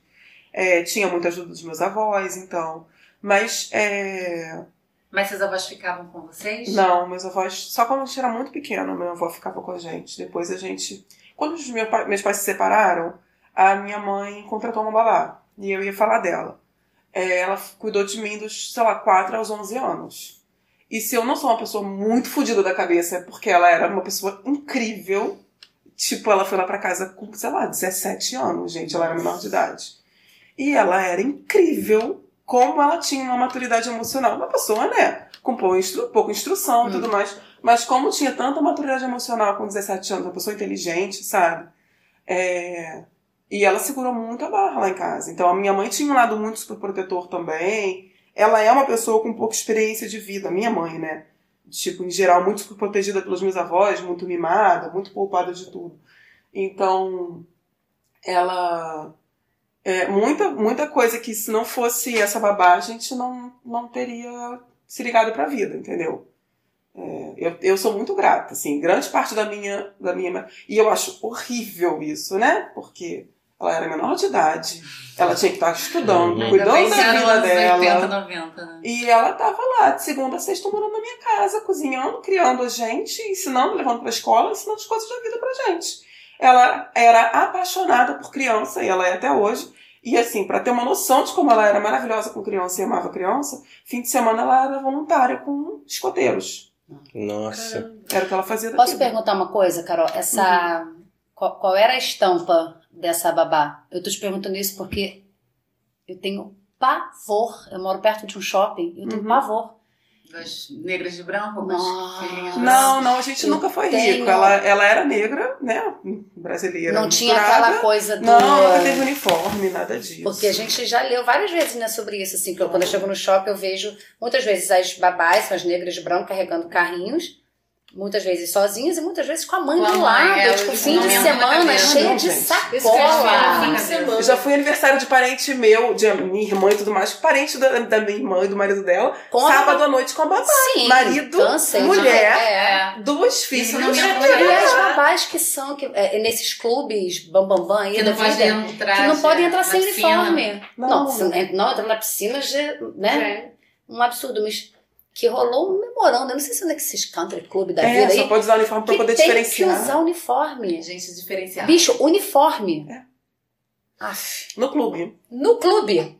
É, tinha muita ajuda dos meus avós, então. Mas é, Mas seus avós ficavam com vocês? não, meus avós, só quando a gente era muito pequeno, meu avô ficava com a gente. Depois a gente. Quando os meu pai- meus pais se separaram, a minha mãe contratou uma babá. E eu ia falar dela. é, ela cuidou de mim dos, sei lá, 4 aos 11 anos. E se eu não sou uma pessoa muito fodida da cabeça, é porque ela era uma pessoa incrível. Tipo, ela foi lá pra casa com, sei lá, 17 anos, gente. Ela era menor de idade. E ela era incrível como ela tinha uma maturidade emocional. Uma pessoa, né, com pouca, instru pouca instrução e tudo mais. Mas como tinha tanta maturidade emocional com 17 anos, uma pessoa inteligente, sabe? É... E ela segurou muito a barra lá em casa. Então a minha mãe tinha um lado muito superprotetor também. Ela é uma pessoa com pouca experiência de vida, minha mãe, né? Tipo, em geral, muito superprotegida pelos meus avós, muito mimada, muito poupada de tudo. Então, ela. É, muita, muita coisa que se não fosse essa babá, a gente não, não teria se ligado pra vida, entendeu? É, eu, eu sou muito grata, assim, grande parte da minha, da minha. E eu acho horrível isso, né? Porque ela era menor de idade, ela tinha que estar estudando, Ainda cuidando da vida dela. 80, 90, né? E ela tava lá, de segunda a sexta, morando na minha casa, cozinhando, criando a gente, ensinando, levando pra escola, ensinando as coisas da vida pra gente. Ela era apaixonada por criança, e ela é até hoje. E assim, pra ter uma noção de como ela era maravilhosa com criança e amava criança, fim de semana ela era voluntária com escoteiros. Nossa. Era o que ela fazia da Posso perguntar uma coisa, Carol? Essa. Qual, qual era a estampa dessa babá? Eu tô te perguntando isso porque eu tenho pavor. Eu moro perto de um shopping e eu tenho Uhum. pavor. Das negras de branco, filhinhas de Não, não, a gente Eu nunca foi tenho- rico. Ela, ela era negra, né? Brasileira. Não tinha aquela coisa do. Não, nunca teve uniforme, nada disso. Porque a gente já leu várias vezes né, sobre isso, assim, que eu, quando eu chego no shopping eu vejo muitas vezes as babás, são as negras de branco carregando carrinhos, muitas vezes sozinhas e muitas vezes com a mãe Com a do mãe, lado, é, tipo, o fim de semana cheio Não, de sacola. Eu já fui aniversário de parente meu, de minha irmã e tudo mais, parente da, da minha irmã e do marido dela, Com sábado à noite com a babá. Sim, marido, de mulher, é. É. duas filhas. E as babás que são que, é, nesses clubes bambambam aí Que não pode vida, entrar. que não podem entrar sem uniforme. Não. Não, não entra na piscina, já, né? É. Um absurdo, mas que rolou um memorando. Eu não sei se onde é que esses country club da É, vida só aí. pode usar uniforme pra poder tem diferenciar. que usar uniforme. Gente diferenciada. Bicho, uniforme. É. Aff. No clube. No clube.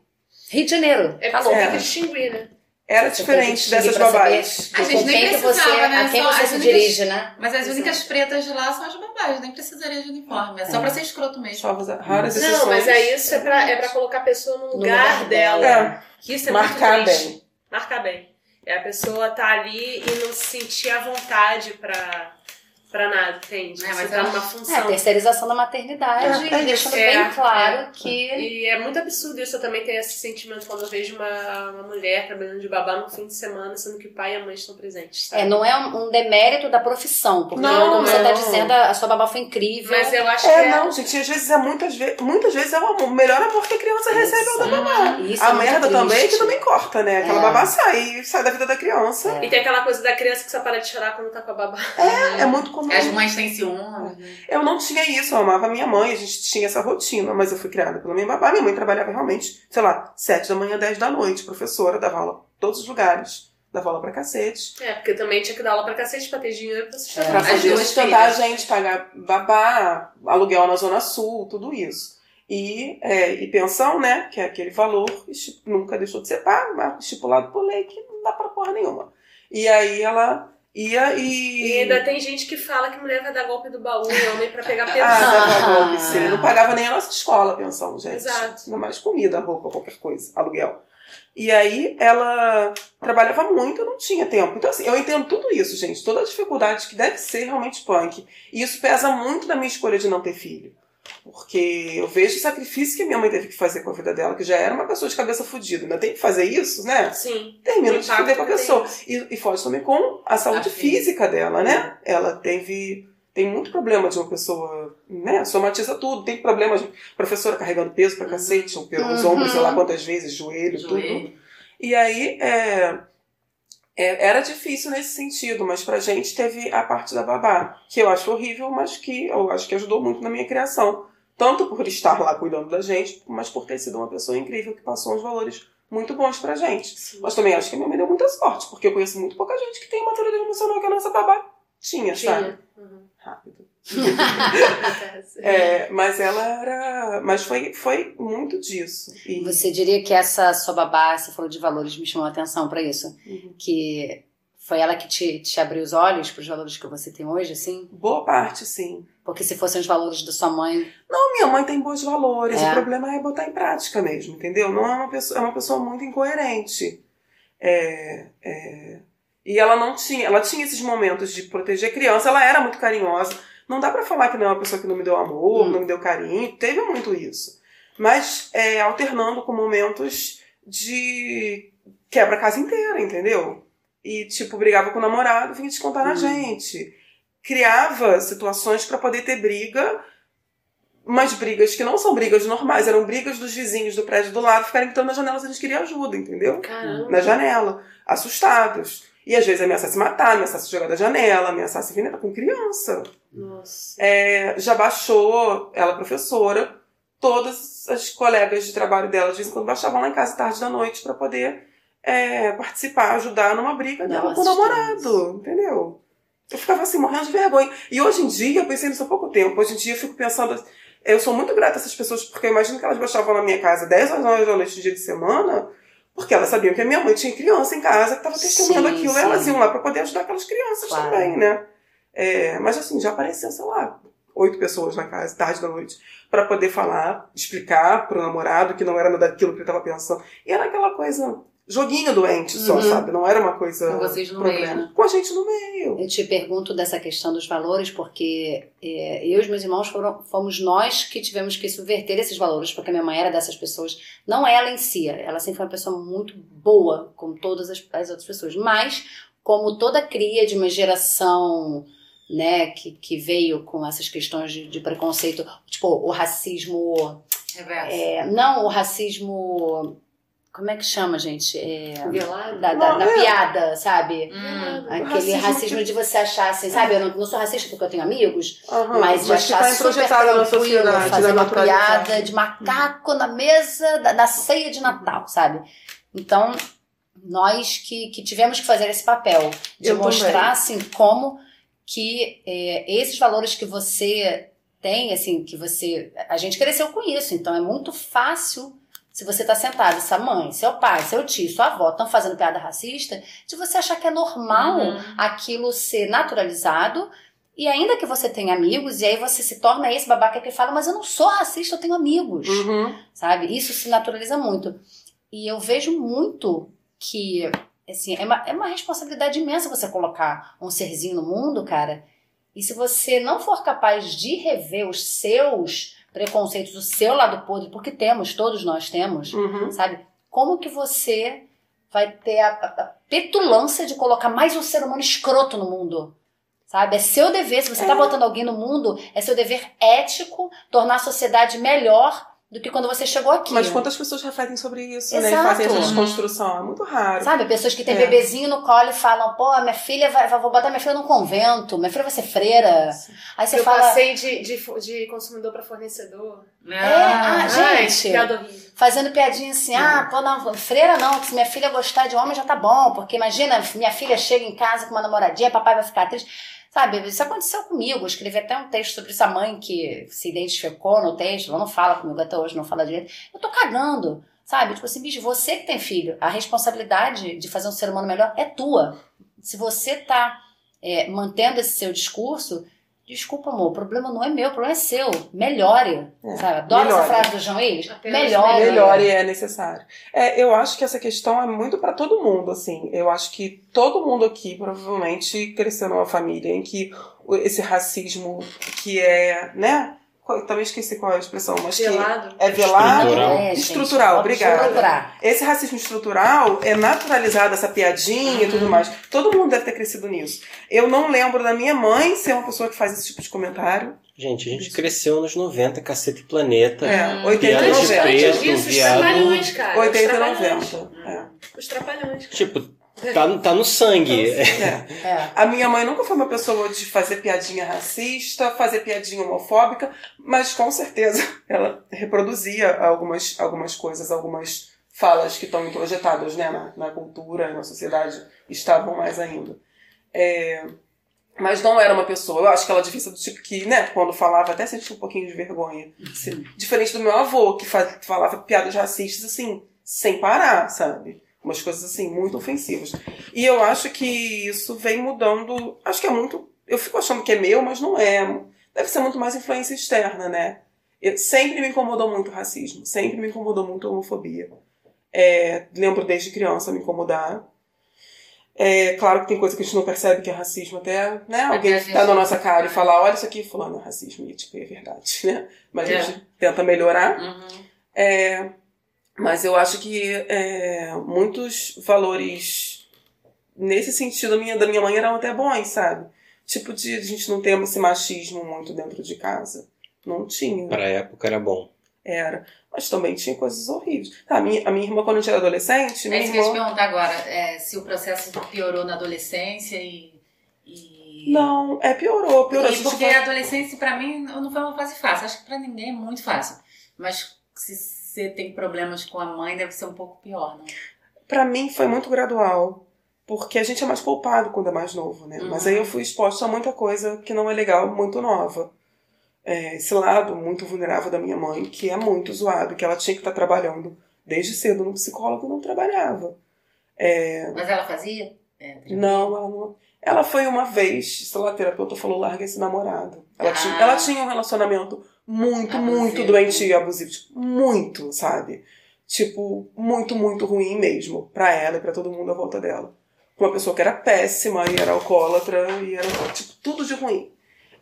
Rio de Janeiro. É tá porque você louco. tem que distinguir, né? Era Você tem diferente dessas babás. A gente nem quem que você, precisava, né? A quem Só você se únicas- dirige, né? Mas as únicas pretas de lá são as babás, nem precisaria de uniforme. É só É. pra ser escroto mesmo. Só usar raras exceções. Não, mas aí isso é pra, é pra colocar a pessoa no lugar, lugar dela. dela. É, Que isso é marcar bem. Marcar bem. É a pessoa tá ali e não se sentir à vontade pra, pra nada, entende? É, Você mas tá ela- numa É, a função. terceirização da maternidade, É, é deixando isso. bem É, claro é. que. E é muito absurdo isso. Eu também tenho esse sentimento quando eu vejo uma, uma mulher trabalhando de babá no fim de semana, sendo que o pai e a mãe estão presentes. Sabe? É, não é um, um demérito da profissão, porque Não, como você não. tá dizendo, a sua babá foi incrível. Mas eu acho É, que não, gente, às vezes é muitas vezes, muitas vezes é o amor- o melhor amor que a criança recebe é o da babá. Isso A é merda triste. também é que também corta, né? Aquela É. babá sai, sai da vida da criança. É. E tem aquela coisa da criança que só para de chorar quando tá com a babá. É, muito comum. As mães têm ciúmes. né? Eu não tinha isso, eu amava minha mãe, a gente tinha essa rotina, mas eu fui criada pela minha babá. Minha mãe trabalhava realmente, sei lá, sete da manhã, dez da noite, professora, dava aula em todos os lugares, dava aula pra cacete. É, porque também tinha que dar aula pra cacete pra ter dinheiro pra sustentar. Pra As fazer sustentar a gente, pagar babá, aluguel na Zona Sul, tudo isso. E, é, e pensão, né, que é aquele valor, nunca deixou de ser pago, mas estipulado por lei, que não dá pra porra nenhuma. E aí ela e... E ainda tem gente que fala que mulher vai dar golpe do baú e homem pra pegar Ah, pensão. dava golpe, sim. Não pagava nem a nossa escola a pensão, gente. Exato. Ainda mais comida, roupa, qualquer coisa, aluguel. E aí ela trabalhava muito, eu não tinha tempo. Então, assim, eu entendo tudo isso, gente. Toda a dificuldade que deve ser realmente punk. E isso pesa muito na minha escolha de não ter filho. Porque eu vejo o sacrifício que minha mãe teve que fazer com a vida dela, que já era uma pessoa de cabeça fodida. Ainda tem que fazer isso, né? Sim. Termina de fuder com a pessoa. E, e fode também com a saúde A filha. física dela, né? Ela teve. Tem muito problema de uma pessoa, né? Somatiza tudo. Tem problemas de professora carregando peso pra cacete, Uhum. ombros, sei lá quantas vezes, joelho, tudo. Joelho. E aí, é, é, era difícil nesse sentido, mas pra gente teve a parte da babá, que eu acho horrível, mas que eu acho que ajudou muito na minha criação. Tanto por estar lá cuidando da gente, mas por ter sido uma pessoa incrível que passou uns valores muito bons pra gente. Mas também acho que a minha mãe deu muita sorte, porque eu conheço muito pouca gente que tem a maturidade emocional que a nossa babá tinha, sabe? Tinha. Uhum. Rápido. É, mas ela era. Mas foi, foi muito disso. E, Você diria que essa sua babá, você falou de valores, me chamou a atenção pra isso. Uhum. Que foi ela que te, te abriu os olhos pros valores que você tem hoje, assim? boa parte, sim. Porque se fossem os valores da sua mãe, Não, minha mãe tem bons valores. É. O problema é botar em prática mesmo, entendeu? Não é uma pessoa, é uma pessoa muito incoerente. É, é, e ela não tinha, ela tinha esses momentos de proteger criança, ela era muito carinhosa. Não dá pra falar que não é uma pessoa que não me deu amor, Hum. não me deu carinho, teve muito isso. Mas é, alternando com momentos de quebra a casa inteira, entendeu? E tipo, brigava com o namorado, vinha descontar na Hum. gente. Criava situações pra poder ter briga umas brigas que não são brigas normais, eram brigas dos vizinhos do prédio do lado ficarem gritando na janela se eles queriam ajuda, entendeu? Caramba. Na janela, assustados. E às vezes ameaçar se matar, ameaçar se jogar da janela, ameaçar se envenenar com criança. Nossa. É, já baixou, ela é professora, todas as colegas de trabalho dela de vez em quando baixavam lá em casa tarde da noite para poder é, participar, ajudar numa briga Dar dela com o namorado, entendeu? Eu ficava assim, morrendo de vergonha. E hoje em dia, eu pensei nisso há pouco tempo, hoje em dia eu fico pensando, eu sou muito grata a essas pessoas, porque eu imagino que elas baixavam na minha casa 10 horas da noite no dia de semana, porque elas sabiam que a minha mãe tinha criança em casa que estava testemunhando Sim, aquilo, sim. elas iam lá para poder ajudar aquelas crianças Claro. também, né? É, mas assim, já apareceu, sei lá, oito pessoas na casa, tarde da noite, para poder falar, explicar pro namorado que não era nada daquilo que ele estava pensando. E era aquela coisa, joguinho doente só, Uhum. sabe? Não era uma coisa. Com vocês no problema. meio, né? Com a gente no meio. eu te pergunto dessa questão dos valores, porque é, eu e os meus irmãos foram, fomos nós que tivemos que subverter esses valores, porque a minha mãe era dessas pessoas, não ela em si, ela sempre foi uma pessoa muito boa, como todas as, as outras pessoas, mas como toda cria de uma geração né, que, que veio com essas questões de, de preconceito, tipo, o racismo. Reverso. é, não o racismo. Como é que chama, gente? É, da, da, da é. piada, sabe? Hum. Aquele racismo racismo, que- de você achar assim, sabe? Eu não, não sou racista porque eu tenho amigos, Aham, mas de achar tá super tranquilo fazer uma piada de macaco na mesa da, da ceia de Natal, sabe? Então, nós que, que tivemos que fazer esse papel de Eu mostrar, também. assim, como que é, esses valores que você tem, assim, que você... A gente cresceu com isso, então é muito fácil... Se você tá sentado, sua mãe, seu pai, seu tio, sua avó estão fazendo piada racista, de você achar que é normal Uhum. aquilo ser naturalizado e ainda que você tenha amigos, e aí você se torna esse babaca que fala, mas eu não sou racista, eu tenho amigos, Uhum. sabe? Isso se naturaliza muito. E eu vejo muito que, assim, é uma, é uma responsabilidade imensa você colocar um serzinho no mundo, cara. E se você não for capaz de rever os seus preconceitos, o seu lado podre, porque temos, todos nós temos, Uhum. sabe? Como que você vai ter a, a- a petulância de colocar mais um ser humano escroto no mundo? Sabe? É seu dever, se você tá botando alguém no mundo, é seu dever ético tornar a sociedade melhor do que quando você chegou aqui. Mas quantas pessoas refletem sobre isso, né? E Exato. fazem essa desconstrução? É muito raro. Sabe? Pessoas que têm É. bebezinho no colo e falam, pô, minha filha vai, vai- vou botar minha filha num convento, minha filha vai ser freira. Aí você eu fala. passei de, de, de consumidor pra fornecedor. ah, Ai, gente. horrível. fazendo piadinha assim, ah, pô, não, freira não, que se minha filha gostar de homem já tá bom, porque imagina, minha filha chega em casa com uma namoradinha, papai vai ficar triste. Sabe, isso aconteceu comigo, eu escrevi até um texto sobre essa mãe que se identificou no texto, ela não fala comigo até hoje, não fala direito. Eu tô cagando, sabe? Tipo assim, bicho, você que tem filho, a responsabilidade de fazer um ser humano melhor é tua. Se você tá é, mantendo esse seu discurso, desculpa, amor, o problema não é meu, o problema é seu. Melhore. É, Sabe? Adoro melhore. essa frase do João Willis. Melhore. Melhor e é necessário. É, eu acho que essa questão é muito pra todo mundo, assim. Eu acho que todo mundo aqui provavelmente cresceu numa família em que esse racismo que é, né? Também esqueci qual é a expressão, mas que Gelado. é velado, Estrutural. É, gente, estrutural, vamos obrigada. estruturar. Esse racismo estrutural é naturalizado, essa piadinha e tudo mais. Todo mundo deve ter crescido nisso. Eu não lembro da minha mãe ser uma pessoa que faz esse tipo de comentário. Gente, a gente cresceu nos 90, Cacete e Planeta. É, Hum. 80 e Piada de Antes, 90. preto, disso, os viado. trapalhões, cara. 80 os e trapalhões. 90. É. Os trapalhões. Tipo, tá, tá no sangue. É. É. A minha mãe nunca foi uma pessoa de fazer piadinha racista, fazer piadinha homofóbica, mas com certeza ela reproduzia algumas, algumas coisas, algumas falas que estão introjetadas né, na, na cultura e na sociedade, estavam mais ainda. É, Mas não era uma pessoa. Eu acho que ela devia ser do tipo que, né, quando falava, até sentia um pouquinho de vergonha. Diferente do meu avô, que fa- falava piadas racistas, assim, sem parar, sabe? Umas coisas, assim, muito ofensivas. E eu acho que isso vem mudando. Acho que é muito. Eu fico achando que é meu, mas não é. Deve ser muito mais influência externa, né? Eu- sempre me incomodou muito o racismo. Sempre me incomodou muito a homofobia. É, lembro desde criança me incomodar. É claro que tem coisa que a gente não percebe que é racismo, até, né? Alguém a tá na nossa cara e falar, olha isso aqui, fulano, é racismo, e tipo, é verdade, né? Mas a É. gente tenta melhorar. Uhum. É, mas eu acho que é, muitos valores nesse sentido da minha, da minha mãe eram até bons, sabe? Tipo de a gente não ter esse machismo muito dentro de casa. Não tinha. Pra época era bom. Era. Mas também tinha coisas horríveis. Tá, a, minha, a minha irmã, quando a gente era adolescente, É minha isso que eu ia te irmã. perguntar agora. é, se o processo piorou na adolescência e. e... Não, é, piorou, piorou. E porque a adolescência, pra mim, não foi uma fase fácil. Acho que pra ninguém é muito fácil. Mas se você tem problemas com a mãe, deve ser um pouco pior, né? Pra mim foi muito gradual. Porque a gente é mais poupado quando é mais novo, né? Mas Uhum. aí eu fui exposta a muita coisa que não é legal, muito nova. É, esse lado muito vulnerável da minha mãe, que é muito zoado, que ela tinha que estar trabalhando desde cedo no psicólogo não trabalhava. É, Mas ela fazia? É, não, ela não. Ela foi uma vez, sei lá, a terapeuta falou, larga esse namorado. Ela, Ah. tinha, ela tinha um relacionamento muito, muito Abusivo. doentio e abusivo. Tipo, muito, sabe? Tipo, muito, muito ruim mesmo. Pra ela e pra todo mundo à volta dela. Uma pessoa que era péssima e era alcoólatra e era, tipo, tudo de ruim.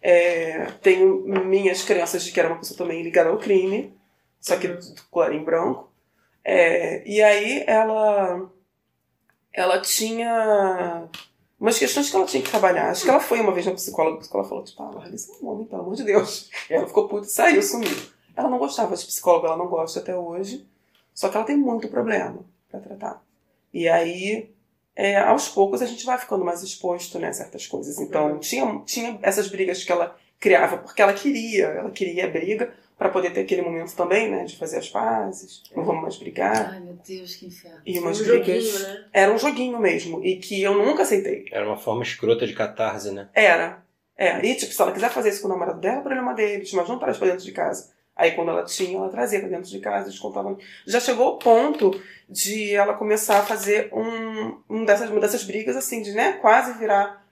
É, tenho minhas crenças de que era uma pessoa também ligada ao crime, só que Uhum. colarinho branco. É, e aí ela ela tinha umas questões que ela tinha que trabalhar. Acho que ela foi uma vez na psicóloga, porque ela falou, tipo, ah, larga esse homem, pelo amor de Deus. E ela ficou puta e saiu, sumiu. Ela não gostava de psicóloga, ela não gosta até hoje. Só que ela tem muito problema pra tratar. E aí, é, aos poucos, a gente vai ficando mais exposto, né, a certas coisas. Então, Uhum. tinha, tinha essas brigas que ela criava porque ela queria. Ela queria briga pra poder ter aquele momento também, né, de fazer as pazes. Não vamos mais brigar. Ai, meu Deus, que inferno. E Um umas joguinho, brigas. né? Era um joguinho mesmo. E que eu nunca aceitei. Era uma forma escrota de catarse, né? Era. É. E, tipo, se ela quiser fazer isso com o namorado dela, é problema deles, mas não traz pra dentro de casa. Aí, quando ela tinha, ela trazia pra dentro de casa, eles contavam. Já chegou ao ponto de ela começar a fazer um, um dessas, uma dessas brigas, assim, de, né, quase virar.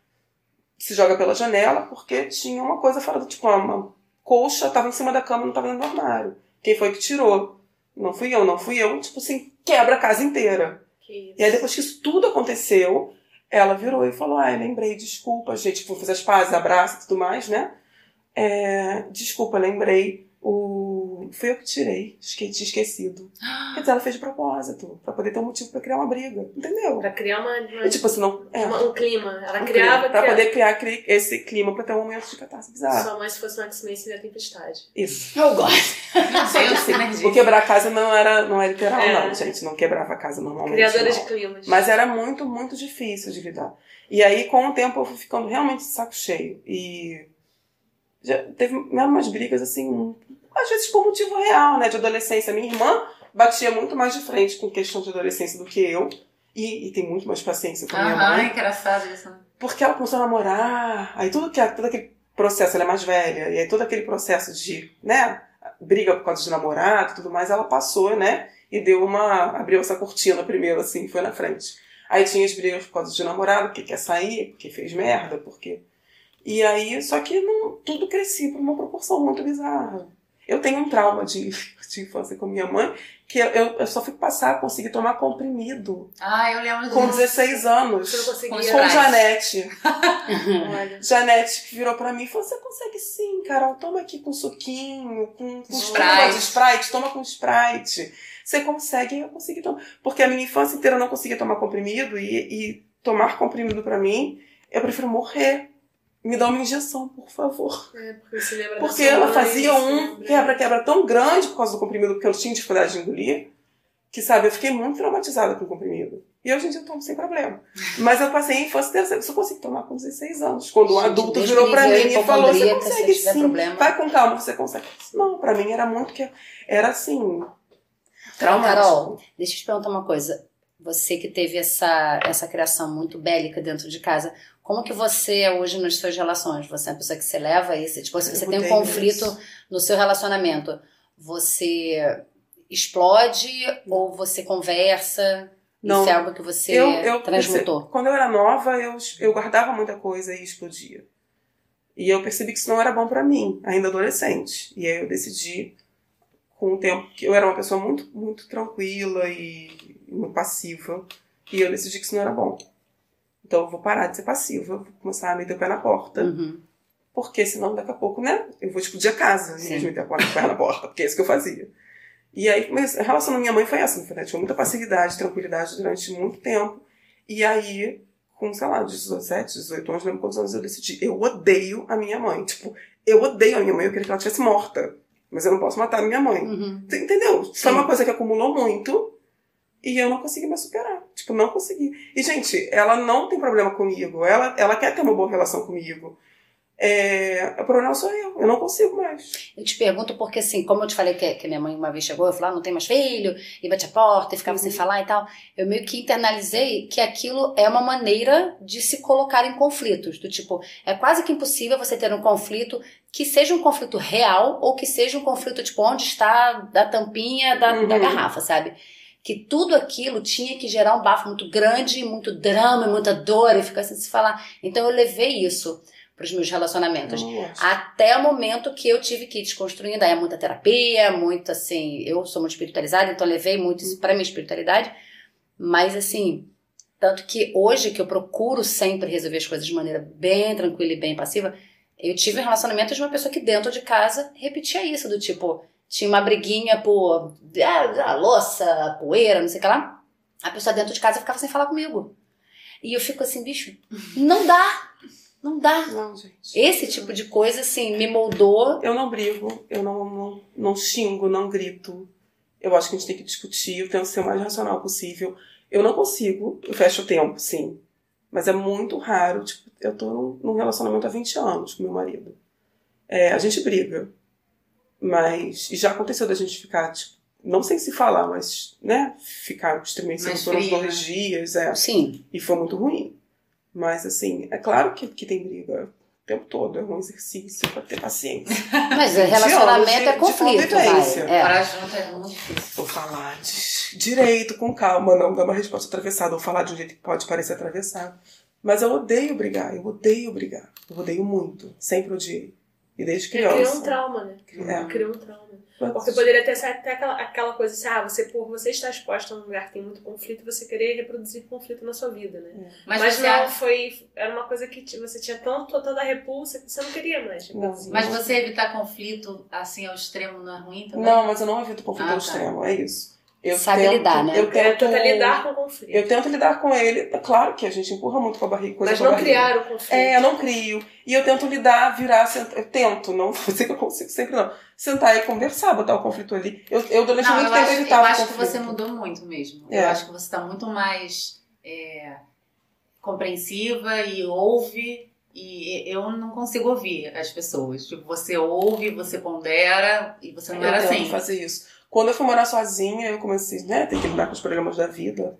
Se joga pela janela, porque tinha uma coisa fora do tipo, uma colcha tava em cima da cama, não tava do armário. Quem foi que tirou? Não fui eu, não fui eu. Tipo assim, quebra a casa inteira. Que. E aí, depois que isso tudo aconteceu, ela virou e falou: Ai, lembrei, desculpa, gente, fui fazer as pazes, abraço e tudo mais, né? É, desculpa, lembrei. O... Fui eu que tirei, esque- tinha esquecido. Quer dizer, ela fez de propósito, pra poder ter um motivo pra criar uma briga, entendeu? Pra criar uma, uma- E, tipo assim, não. É, uma- um clima. Ela um criava clima, pra que poder criar aquele- esse clima pra ter um momento de catarse bizarro. sua mãe se fosse um X-Men seria a tempestade. Isso. Eu gosto. O quebrar a casa não era, não é literal, É. não, gente. Não quebrava a casa normalmente. Criadora não. de climas. Mas era muito, muito difícil de lidar. E aí, com o tempo, eu fui ficando realmente de saco cheio. E já teve mesmo umas brigas, assim, às vezes por motivo real, né? De adolescência. Minha irmã batia muito mais de frente com questão de adolescência do que eu. E, e tem muito mais paciência com a minha mãe. engraçado isso. né? Porque ela começou a namorar, aí tudo que todo aquele processo, ela é mais velha, e aí todo aquele processo de, né, briga por causa de namorado e tudo mais, ela passou, né, e deu uma, abriu essa cortina primeiro, assim, foi na frente. Aí tinha as brigas por causa de namorado, porque quer sair, porque fez merda, porque... E aí, só que não, tudo crescia por uma proporção muito bizarra. Eu tenho um trauma de, de infância com minha mãe, que eu, eu, eu só fui passar a conseguir tomar comprimido Ah, eu lembro com disso. 16 anos. Com conseguia. Com Sprite. Janete. Olha. Janete virou pra mim e falou: Você consegue sim, Carol. Toma aqui com suquinho, com, com Sprite. Sprite, toma com Sprite. Você consegue, eu consegui tomar. Porque a minha infância inteira eu não conseguia tomar comprimido e, e tomar comprimido pra mim, eu prefiro morrer. Me dá uma injeção, por favor. É, porque você lembra da Porque ela mãe, fazia você um lembra- quebra-quebra tão grande por causa do comprimido, porque eu tinha dificuldade de engolir, que, sabe, eu fiquei muito traumatizada com o comprimido. E hoje em dia eu tomo sem problema. Mas eu passei a infância eu só consigo tomar com 16 anos. Quando um Gente, adulto virou pra mim e falou, você consegue sim, problema." vai com calma, você consegue. Não, pra mim era muito que... Era assim... Traumático. Carol, deixa eu te perguntar uma coisa. você que teve essa, essa criação muito bélica dentro de casa, como que você é hoje nas suas relações? Você é uma pessoa que se leva isso? Tipo, se você tem um conflito isso. no seu relacionamento, você explode ou você conversa? Não. Isso é algo que você Eu, eu transmutou? perce- quando eu era nova, eu, eu guardava muita coisa e explodia. E eu percebi que isso não era bom pra mim, ainda adolescente. E aí eu decidi, com o tempo, que eu era uma pessoa muito, muito tranquila e, e passiva. E eu decidi que isso não era bom. Então eu vou parar de ser passiva, vou começar a meter o pé na porta. Uhum. Porque senão daqui a pouco, né? Eu vou explodir a casa, Sim. de meter o pé na porta, porque é isso que eu fazia. E aí, mas a relação da minha mãe foi essa, na verdade. Tinha muita passividade, tranquilidade durante muito tempo. E aí, com, sei lá, 17, 18 anos, não lembro quantos anos eu decidi. Eu odeio a minha mãe. Tipo, eu odeio a minha mãe, eu queria que ela tivesse morta. Mas eu não posso matar a minha mãe. Uhum. Entendeu? Foi Sim. uma coisa que acumulou muito e eu não consegui me superar. Tipo, não consegui. E, gente, ela não tem problema comigo. Ela, ela quer ter uma boa relação comigo. É, o problema sou eu. Eu não consigo mais. Eu te pergunto porque, assim, como eu te falei que, que minha mãe uma vez chegou, eu falei, ah, não tem mais filho, e bate a porta, e ficava sem Uhum. falar e tal. Eu meio que internalizei que aquilo é uma maneira de se colocar em conflitos. Do tipo, é quase que impossível você ter um conflito que seja um conflito real ou que seja um conflito, tipo, onde está da tampinha da, da Uhum. garrafa, sabe? Que tudo aquilo tinha que gerar um bafo muito grande, muito drama, muita dor, e ficar sem se falar. Então eu levei isso para os meus relacionamentos. Gosto. Até o momento que eu tive que ir desconstruindo, aí é muita terapia, muito assim, eu sou muito espiritualizada, então levei muito isso pra minha espiritualidade, mas assim, tanto que hoje que eu procuro sempre resolver as coisas de maneira bem tranquila e bem passiva, eu tive um relacionamento de uma pessoa que dentro de casa repetia isso, do tipo, tinha uma briguinha por ah, a louça, poeira, não sei o que lá, a pessoa dentro de casa ficava sem falar comigo. E eu fico assim, bicho, não dá, não dá. Não, gente. Esse tipo de coisa, assim, me moldou. Eu não brigo, eu não, não, não xingo, não grito. Eu acho que a gente tem que discutir, eu tento ser o mais racional possível. Eu não consigo, eu fecho o tempo, sim. Mas é muito raro, tipo, eu tô num, num relacionamento há 20 anos com meu marido. É, a gente briga. Mas. E já aconteceu da gente ficar, tipo, não sem se falar, mas, né? Ficar extremamente por uns dois dias, é. Sim, E foi muito ruim. Mas, assim, é claro que, que tem briga o tempo todo. É um exercício pra ter paciência. mas De relacionamento anos de- é de conflito, vai. É. Morar junto é muito difícil. Vou falar de- direito, com calma, não dar uma resposta atravessada. Vou falar de um jeito que pode parecer atravessado. Mas eu odeio brigar, eu odeio brigar. Eu odeio muito. Sempre odiei. E desde Cria criança. um trauma, né? É. Cria um trauma. Mas- Porque poderia ter até aquela, aquela coisa assim, ah, você, por você estar exposta a um lugar que tem muito conflito, você querer reproduzir conflito na sua vida, né? Mas, Mas, você, não, foi. Era uma coisa que você tinha tanto, tanta repulsa que você não queria mais. Reproduzir. mas você evitar conflito assim ao extremo não é ruim também? Não, mas eu não evito conflito Ah, ao tá. extremo, é isso. Eu Sabe tento, lidar, né? Eu É, tento, tenta lidar com o conflito. eu tento lidar com ele. É claro que a gente empurra muito com a barriga, coisa mas não criar o conflito. É, eu não crio. E eu tento lidar, virar, sentar, eu tento, não dizer que eu consigo sempre não. Sentar e conversar, botar o conflito ali. Eu, eu durante Não, muito eu tempo acho, eu evitava o acho que você mudou muito mesmo. É. Eu acho que você está muito mais é, compreensiva e ouve. E eu não consigo ouvir as pessoas. Tipo, você ouve, você pondera e você não eu era tento assim. fazer isso. Quando eu fui morar sozinha, eu comecei, né, ter que lidar com os problemas da vida,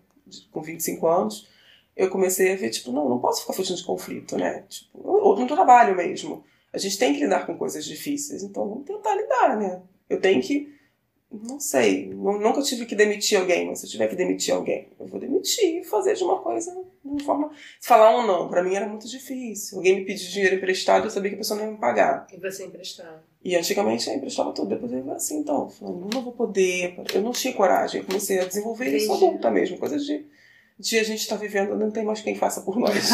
com 25 anos. Eu comecei a ver, tipo, não, não posso ficar fugindo de conflito, né? Tipo, ou no trabalho mesmo. A gente tem que lidar com coisas difíceis, então vamos tentar lidar, né? Eu tenho que, não sei, nu- nunca tive que demitir alguém, mas se eu tiver que demitir alguém, eu vou demitir e fazer de uma coisa de uma forma. Se falar um não, pra mim era muito difícil. Alguém me pedir dinheiro emprestado, eu sabia que a pessoa não ia me pagar. E você emprestar. E antigamente eu emprestava tudo, depois eu ia assim, então, falando, não vou poder, eu não tinha coragem, eu comecei a desenvolver isso Entendi. adulta mesmo, coisas de, de a gente estar vivendo, não tem mais quem faça por nós.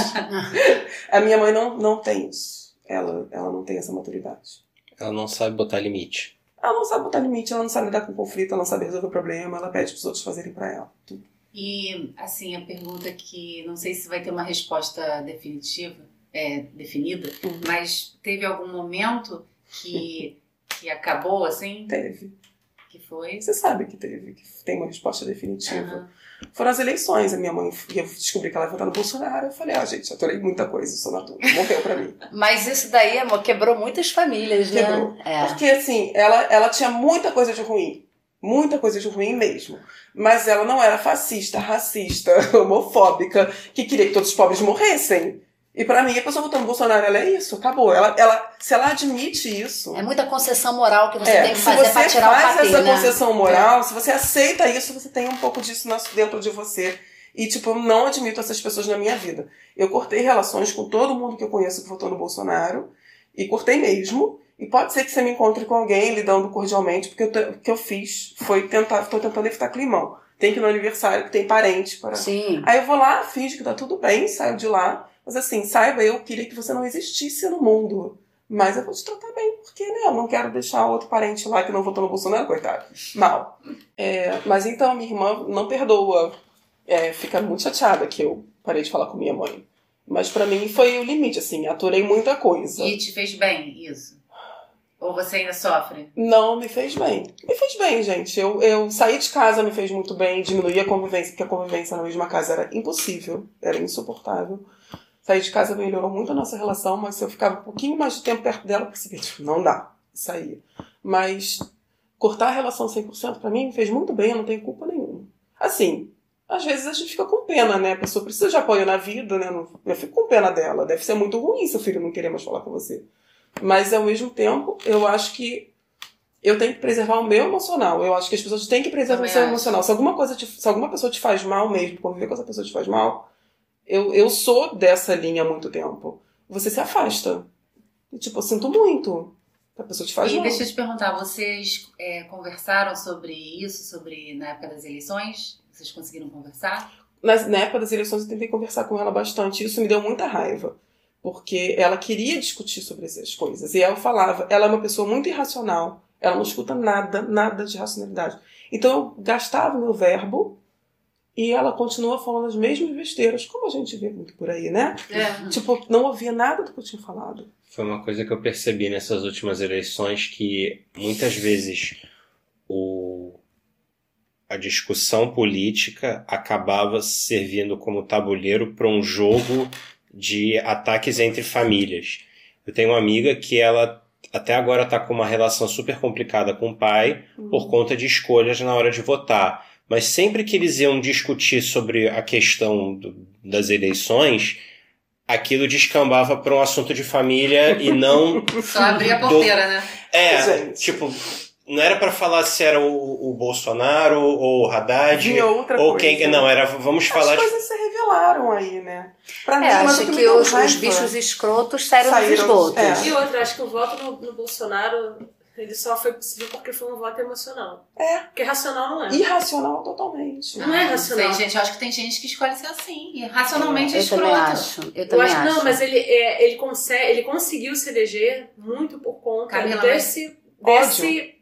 a minha mãe não, não tem isso, ela, ela não tem essa maturidade. Ela não sabe botar limite. Ela não sabe botar limite, ela não sabe lidar com conflito, ela não sabe resolver problema, ela pede pros outros fazerem pra ela. Tudo. E, assim, a pergunta que não sei se vai ter uma resposta definitiva, é, definida, Uhum. mas teve algum momento que, que acabou, assim, Teve. que foi... Você sabe que teve, que tem uma resposta definitiva. Aham. Foram as eleições, a minha mãe, e eu descobri que ela ia votar no Bolsonaro, eu falei, ah, gente, aturei muita coisa, isso na morreu pra mim. Mas isso daí, amor, quebrou muitas famílias, né? Quebrou. É. Porque, assim, ela, ela tinha muita coisa de ruim. Muita coisa de ruim mesmo. Mas ela não era fascista, racista, homofóbica, que queria que todos os pobres morressem. E pra mim, a pessoa votando Bolsonaro, ela é isso, acabou. Ela, ela, se ela admite isso. É muita concessão moral que você É, tem que se fazer você pra tirar o faz patê, essa né? concessão moral, se você aceita isso, você tem um pouco disso dentro de você. E, tipo, eu não admito essas pessoas na minha vida. Eu cortei relações com todo mundo que eu conheço que votou no Bolsonaro. E cortei mesmo. E pode ser que você me encontre com alguém lidando cordialmente, porque eu o que eu fiz foi tentar, tô tentando evitar climão. Tem que ir no aniversário, que tem parente para. Sim. Aí eu vou lá, finge que tá tudo bem, saio de lá. Mas assim, saiba, eu queria que você não existisse no mundo. Mas eu vou te tratar bem, porque, né, eu não quero deixar outro parente lá que não votou no Bolsonaro, coitado, mal. É, mas então, minha irmã não perdoa. É, fica muito chateada que eu parei de falar com minha mãe. Mas pra mim foi o limite, assim, aturei muita coisa. E te fez bem isso? Ou você ainda sofre? Não, me fez bem. Me fez bem, gente. Eu, eu saí de casa me fez muito bem, diminuí a convivência, porque a convivência na mesma casa era impossível, era insuportável. Sair de casa melhorou muito a nossa relação, mas se eu ficava um pouquinho mais de tempo perto dela, eu percebi, tipo, não dá, saía. Mas cortar a relação 100% pra mim me fez muito bem, eu não tenho culpa nenhuma. Assim, às vezes a gente fica com pena, né? A pessoa precisa de apoio na vida, né? Eu fico com pena dela. Deve ser muito ruim seu filho não querer mais falar com você. Mas ao mesmo tempo, eu acho que eu tenho que preservar o meu emocional. Eu acho que as pessoas têm que preservar Também o seu acho. emocional. Se alguma coisa te- se alguma pessoa te faz mal mesmo, conviver com essa pessoa te faz mal, eu, eu sou dessa linha há muito tempo. Você se afasta. E, tipo, eu sinto muito. A pessoa te faz e mal. deixa eu te perguntar, vocês é, conversaram sobre isso, sobre na época das eleições? Vocês conseguiram conversar? Nas, na época das eleições eu tentei conversar com ela bastante. Isso me deu muita raiva. Porque ela queria discutir sobre essas coisas. E eu falava, ela é uma pessoa muito irracional. Ela não escuta nada, nada de racionalidade. Então eu gastava o meu verbo e ela continua falando as mesmas besteiras, como a gente vê muito por aí, né? É. Tipo, não ouvia nada do que eu tinha falado. Foi uma coisa que eu percebi nessas últimas eleições que muitas vezes o, a discussão política acabava servindo como tabuleiro para um jogo de ataques entre famílias. Eu tenho uma amiga que ela até agora está com uma relação super complicada com o pai por conta de escolhas na hora de votar. Mas sempre que eles iam discutir sobre a questão do- das eleições, aquilo descambava para um assunto de família e não. Só abrir a porteira, né? É, Gente. tipo, não era para falar se era o, o Bolsonaro ou o Haddad Vinha outra ou coisa. quem. Não, era vamos falar As de. coisas se revelaram aí, né? Pra mim, É, mas acho que que os, os bichos escrotos saíram, Saíram, dos esgotos. é. E outra, acho que o voto no, no Bolsonaro ele só foi possível porque foi um voto emocional. É. Porque racional não é. Irracional totalmente. Não é racional. Sei, gente, eu acho que tem gente que escolhe ser assim. Racionalmente eu também escroto. acho. Eu Eu também acho, acho. não, mas ele, é, ele, consegue, ele conseguiu se eleger muito por conta Camila, desse. Desse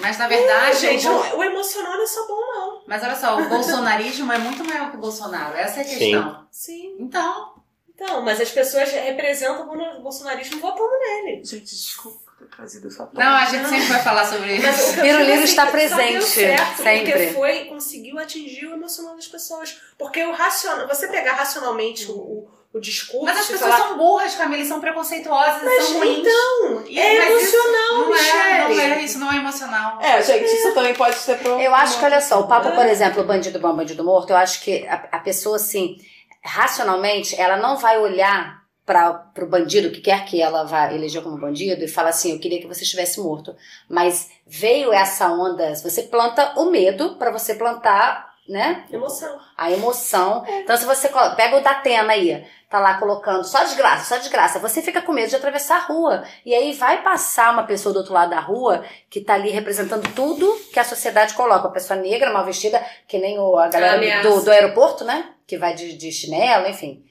Mas na verdade, gente, o, não, o emocional não é só bom, não. mas olha só, o bolsonarismo é muito maior que o Bolsonaro. Essa é a Sim. questão. Sim. Então, Então, mas as pessoas representam o bolsonarismo votando nele. Gente, desculpa ter trazido essa não, a gente sempre vai falar sobre Mas isso. Piruliro digo, está presente, certo sempre. Porque foi, conseguiu atingir o emocional das pessoas. Porque o racional, você pegar racionalmente o, o, o discurso Mas as pessoas falar, são burras, Camila, e são preconceituosas, e são ruins. então, E- é mas isso emocional, não é, não é, isso não é emocional. É, gente, isso também pode ser pro. Eu acho que, olha só, o papo, por exemplo, o bandido bom, bandido morto, eu acho que a, a pessoa, assim, racionalmente, ela não vai olhar para o bandido, que quer que ela vá eleger como bandido, e fala assim: eu queria que você estivesse morto. Mas veio essa onda, você planta o medo para você plantar, né? Emoção. A emoção. Então, se você pega o Datena aí, tá lá colocando só desgraça, só desgraça, você fica com medo de atravessar a rua. E aí vai passar uma pessoa do outro lado da rua que tá ali representando tudo que a sociedade coloca. Uma pessoa negra, mal vestida, que nem o, a galera Ameaça. do, do aeroporto, né? Que vai de, de chinelo, enfim.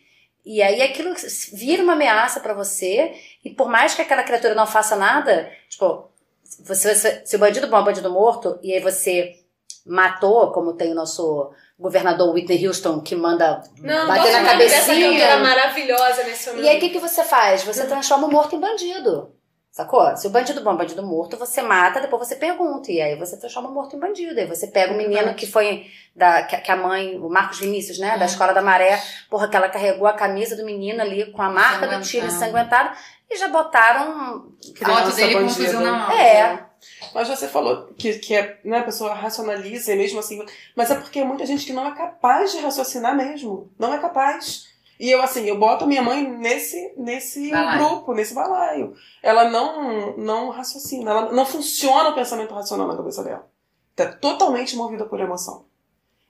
E aí aquilo vira uma ameaça pra você, e por mais que aquela criatura não faça nada, tipo, você, se o bandido bom é bandido morto, e aí você matou, como tem o nosso governador Whitney Houston, que manda Não, bater na cabecinha. cantora maravilhosa nesse E aí o que, que você faz? Você transforma o morto em bandido. Sacou? Se o bandido bom é bandido morto, você mata, depois você pergunta. E aí você transforma o morto em bandido. Aí você pega o menino que foi da. que, a mãe, o Marcos Vinícius, né? Da escola da maré, porra, que ela carregou a camisa do menino ali com a marca do tiro Ensanguentado. e já botaram. A foto dele com bandido. fuzil na mão. É. Mas você falou que, que é, né, a pessoa racionaliza e mesmo assim. Mas é porque é muita gente que não é capaz de raciocinar mesmo. Não é capaz. E eu, assim, eu boto minha mãe nesse, nesse Balaio. grupo, nesse balaio. Ela não, não raciocina, ela não funciona o pensamento racional na cabeça dela. Tá totalmente movida por emoção.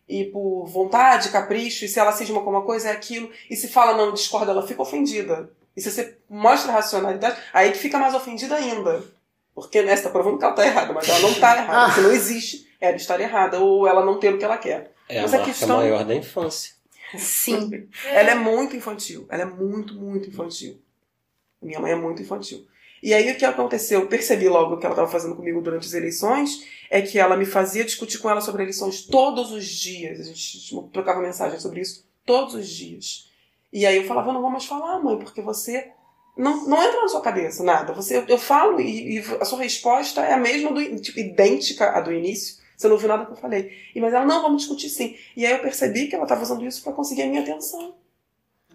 E por vontade, capricho, e se ela cisma com uma coisa, é aquilo. E se fala não, discorda, ela fica ofendida. E se você mostra racionalidade, aí que fica mais ofendida ainda. Porque né, você tá provando que ela tá errada, mas ela não tá errada. Porque não existe ela estar errada ou ela não ter o que ela quer. É a Mas a marca questão- maior da infância. Sim. Ela é muito infantil. Ela é muito, muito infantil. Minha mãe é muito infantil. E aí o que aconteceu? Eu percebi logo o que ela estava fazendo comigo durante as eleições é que ela me fazia discutir com ela sobre eleições todos os dias. A gente trocava mensagem sobre isso todos os dias. E aí eu falava, eu não vou mais falar, mãe, porque você não, não entra na sua cabeça nada. Você, eu falo e, e a sua resposta é a mesma, do, tipo, idêntica à do início. Você não ouviu nada que eu falei. E, mas ela, não, vamos discutir sim. E aí eu percebi que ela estava usando isso para conseguir a minha atenção.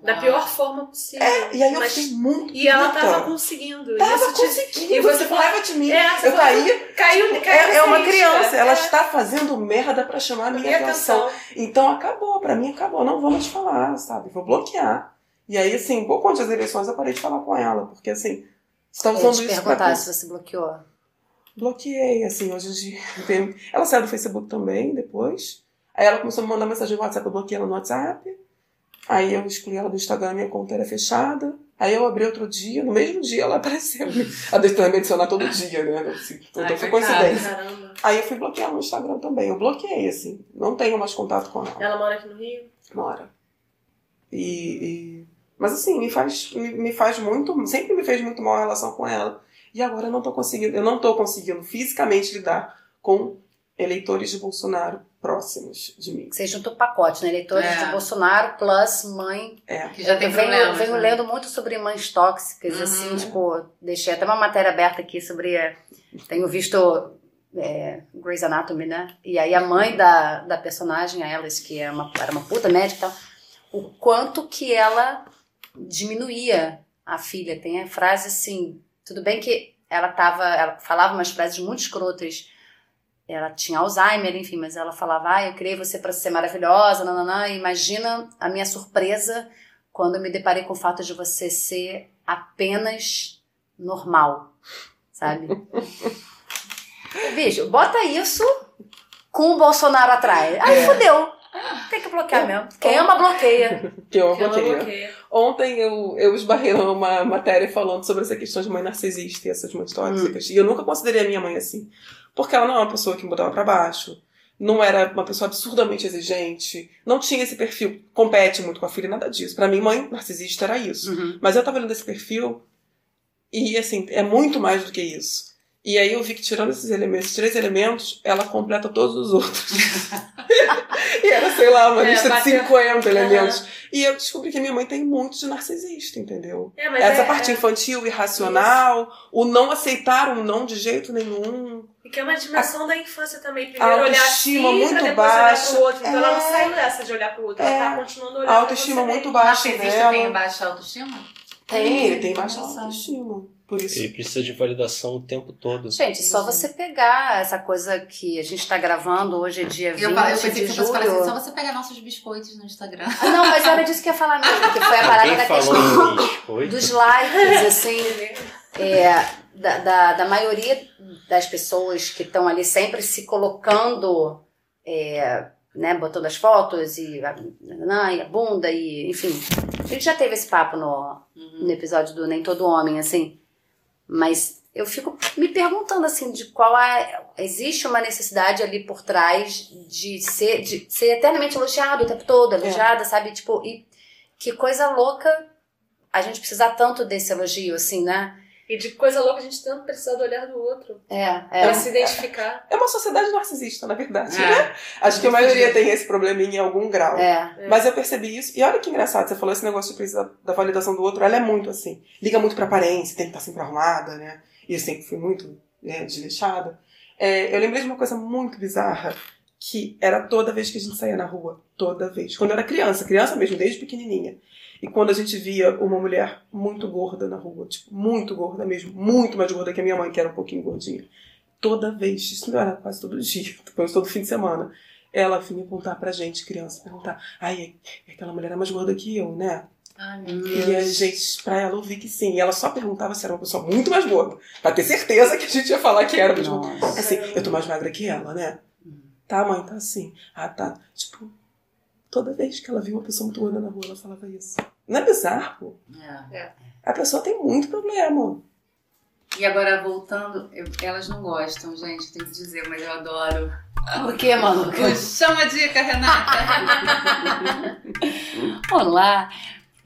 Da pior forma possível. É, e aí eu Mas- fiquei muito E ela puta. tava conseguindo. Tava Isso te- conseguindo. E você raiva de mim. É, eu caí. Caiu, caiu É, é uma nessa criança. Ela É. está fazendo merda pra chamar a minha Minha atenção. atenção. Então acabou. Pra mim acabou. Não vou mais falar, sabe? Vou bloquear. E aí, assim, pouco antes das eleições eu parei de falar com ela. Porque, assim, você Eu usando te isso pra perguntar quê? se você bloqueou. Bloqueei, assim, hoje em dia. tem- Ela saiu do Facebook também, depois. Aí ela começou a me mandar mensagem no WhatsApp, eu bloqueei ela no WhatsApp. Aí eu excluí ela do Instagram, minha conta era fechada. Aí eu abri outro dia, no mesmo dia ela apareceu. Ela deve me adicionar todo dia, né? Assim, Então Ai, foi coincidência. Caramba. Aí eu fui bloquear ela no Instagram também. Eu bloqueei, assim. Não tenho mais contato com ela. Ela mora aqui no Rio? Mora. E, e- Mas assim, me faz, me, me faz muito. Sempre me fez muito mal a relação com ela. E agora eu não tô conseguindo. Eu não tô conseguindo fisicamente lidar com eleitores de Bolsonaro próximos de mim. Você juntou pacote, né? Eleitores É. de Bolsonaro plus mãe. É. Que já tem eu venho, problemas. venho né? lendo muito sobre mães tóxicas, Uhum. assim, tipo, deixei até uma matéria aberta aqui sobre. eh, Tenho visto é, Grey's Anatomy, né? E aí a mãe da, da personagem, a Alice, que é uma, era uma puta médica e tal, o quanto que ela diminuía a filha. Tem a frase assim, tudo bem que ela tava, ela falava umas frases muito escrotas. Ela tinha Alzheimer, enfim, mas ela falava: Ah, eu criei você para ser maravilhosa, nananã. Imagina a minha surpresa quando eu me deparei com o fato de você ser apenas normal, sabe? Bicho, bota isso com o Bolsonaro atrás. Aí É. fudeu. Tem que bloquear mesmo. Quem ama, bloqueia. Que eu Que ela bloqueio. bloqueia. Ontem eu, eu esbarrei numa matéria falando sobre essa questão de mãe narcisista e essas mães tóxicas. E eu nunca considerei a minha mãe assim. Porque ela não é uma pessoa que me botava pra baixo. Não era uma pessoa absurdamente exigente. Não tinha esse perfil. Compete muito com a filha, nada disso. Pra mim, mãe narcisista era isso. Uhum. Mas eu tava olhando esse perfil e, assim, é muito mais do que isso. E aí eu vi que tirando esses elementos, esses três elementos, ela completa todos os outros. e era, sei lá, uma É, lista de bateu- 50 elementos. E eu descobri que minha mãe tem muito de narcisista, entendeu? É, mas Essa é, parte é, infantil, irracional, o não aceitar um não de jeito nenhum. E que é uma dimensão da infância também. A Primeiro olhar autoestima assim, muito pra depois baixa. olhar pro outro. Então ela não É. saiu dessa de olhar pro outro. É. Ela tá continuando olhando A autoestima pra você muito baixa Narcisista tem baixa autoestima? Tem, ele tem baixa autoestima. Por isso. Ele precisa de validação o tempo todo. Gente, só você pegar essa coisa que a gente tá gravando hoje, é dia 20 Eu, eu pensei de que falar julho. assim, só você pegar nossos biscoitos no Instagram. Ah, não, mas era disso que eu ia falar mesmo, que foi a parada da questão dos likes, assim, é, da, da, da maioria das pessoas que estão ali sempre se colocando, é, né, botando as fotos e a, e a bunda, e enfim. A gente já teve esse papo no, no episódio do Nem Todo Homem, assim. Mas eu fico me perguntando, assim, de qual é. Existe uma necessidade ali por trás de ser, de ser eternamente elogiado o tempo todo, elogiada, sabe? Tipo, e que coisa louca a gente precisar tanto desse elogio, assim, né? E de coisa louca a gente tanto precisa do olhar do outro. É, Pra é. se identificar. É uma sociedade narcisista, na verdade. É. Né? Acho que a maioria tem esse probleminha em algum grau. É. Mas eu percebi isso. E olha que engraçado, você falou esse negócio de precisar da validação do outro. Ela é muito assim. Liga muito pra aparência, tem que estar sempre arrumada, né? E eu sempre fui muito né, desleixada. É, eu lembrei de uma coisa muito bizarra. Que era toda vez que a gente saía na rua. Toda vez. Quando eu era criança, criança mesmo, desde pequenininha. E quando a gente via uma mulher muito gorda na rua, tipo, muito gorda mesmo, muito mais gorda que a minha mãe, que era um pouquinho gordinha. toda vez, isso não era quase todo dia, depois todo fim de semana, ela vinha perguntar pra gente, criança, perguntar, ai, aquela mulher é mais gorda que eu, né? Ai, meu E a gente, pra ela, ouvir que sim. E ela só perguntava se era uma pessoa muito mais gorda. Pra ter certeza que a gente ia falar que era mais gorda. Nossa. Assim, eu tô mais magra que ela, né? Tá, mãe, tá assim. Ah, tá. Tipo, toda vez que ela via uma pessoa muito gorda na rua, ela falava isso. Não é bizarro? É. A pessoa tem muito problema. E agora, voltando, eu- elas não gostam, gente, tenho que dizer, mas eu adoro. Por que, maluca? Chama a dica, Renata! Olá!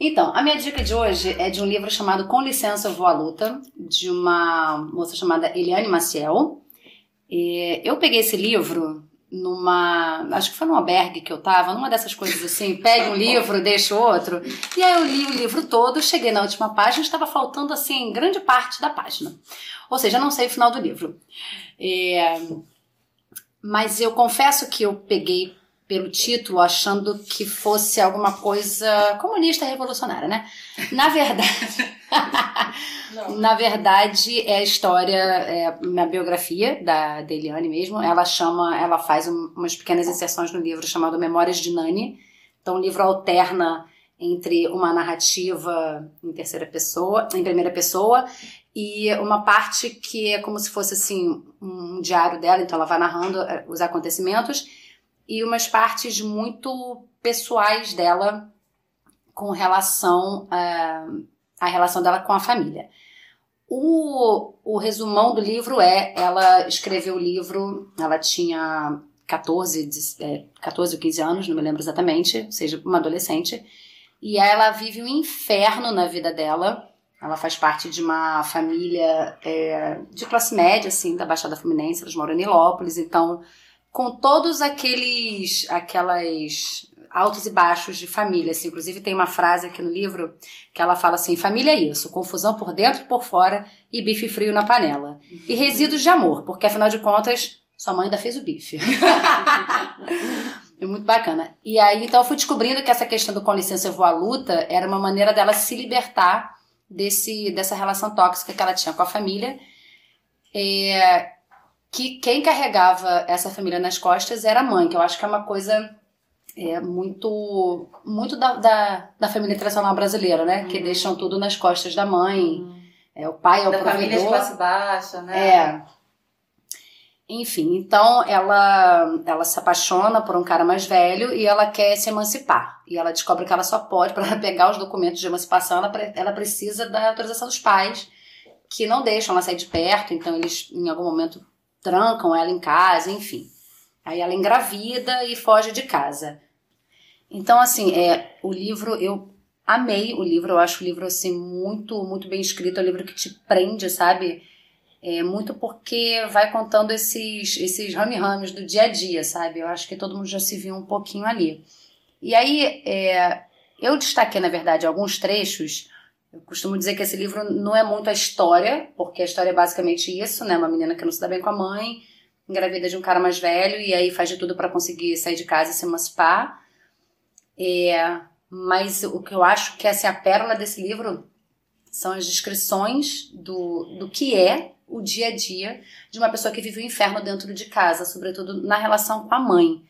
Então, a minha dica de hoje é de um livro chamado Com Licença Eu Vou à Luta, de uma moça chamada Eliane Maciel. E eu peguei esse livro numa. Acho que foi num albergue que eu tava, numa dessas coisas assim, pegue um livro, deixa outro. E aí eu li o livro todo, cheguei na última página, estava faltando assim grande parte da página. Ou seja, não sei o final do livro. É, Mas eu confesso que eu peguei pelo título achando que fosse alguma coisa comunista revolucionária, né? Na verdade, na verdade é a história, é uma biografia da, da Eliane mesmo. Ela chama, ela faz um- umas pequenas inserções no livro chamado Memórias de Nani. Então o livro alterna entre uma narrativa em terceira pessoa, em primeira pessoa, e uma parte que é como se fosse assim um diário dela, então ela vai narrando eh, os acontecimentos e umas partes muito pessoais dela com relação à, à relação dela com a família. O, o resumão do livro é, ela escreveu o livro, ela tinha 14, dez- é, 14 ou 15 anos, não me lembro exatamente, ou seja, uma adolescente, e ela vive um inferno na vida dela. Ela faz parte de uma família é, de classe média, assim, da Baixada Fluminense, eles moram em Nilópolis, então com todos aqueles aquelas altos e baixos de família. Assim. Inclusive tem uma frase aqui no livro que ela fala assim: família é isso, confusão por dentro e por fora e bife frio na panela. E resíduos de amor, porque afinal de contas sua mãe ainda fez o bife. é muito bacana. E aí então eu fui descobrindo que essa questão do com licença eu vou à luta era uma maneira dela se libertar desse dessa relação tóxica que ela tinha com a família. É, que quem carregava essa família nas costas era a mãe, que eu acho que é uma coisa é, muito muito da, da, da família tradicional brasileira, né? Que deixam tudo nas costas da mãe. É, o pai é o da família de provedor. classe baixa, né? É. Enfim, então ela ela se apaixona por um cara mais velho e ela quer se emancipar. E ela descobre que ela só pode, para pegar os documentos de emancipação, ela, ela precisa da autorização dos pais, que não deixam ela sair de perto, então eles em algum momento trancam ela em casa, enfim. Aí ela engravida e foge de casa. Então, assim, é, o livro, eu amei o livro, eu acho o livro, assim, muito, muito bem escrito, é um livro que te prende, sabe? É muito porque vai contando esses, esses rame-rames do dia a dia, sabe? Eu acho que todo mundo já se viu um pouquinho ali. E aí, é, eu destaquei, na verdade, alguns trechos. Eu costumo dizer que esse livro não é muito a história, porque a história é basicamente isso, né? Uma menina que não se dá bem com a mãe, engravida de um cara mais velho, e aí faz de tudo para conseguir sair de casa e se emancipar. É, mas o que eu acho que essa é a pérola desse livro são as descrições do, do que é o dia a dia de uma pessoa que vive o inferno dentro de casa, sobretudo na relação com a mãe.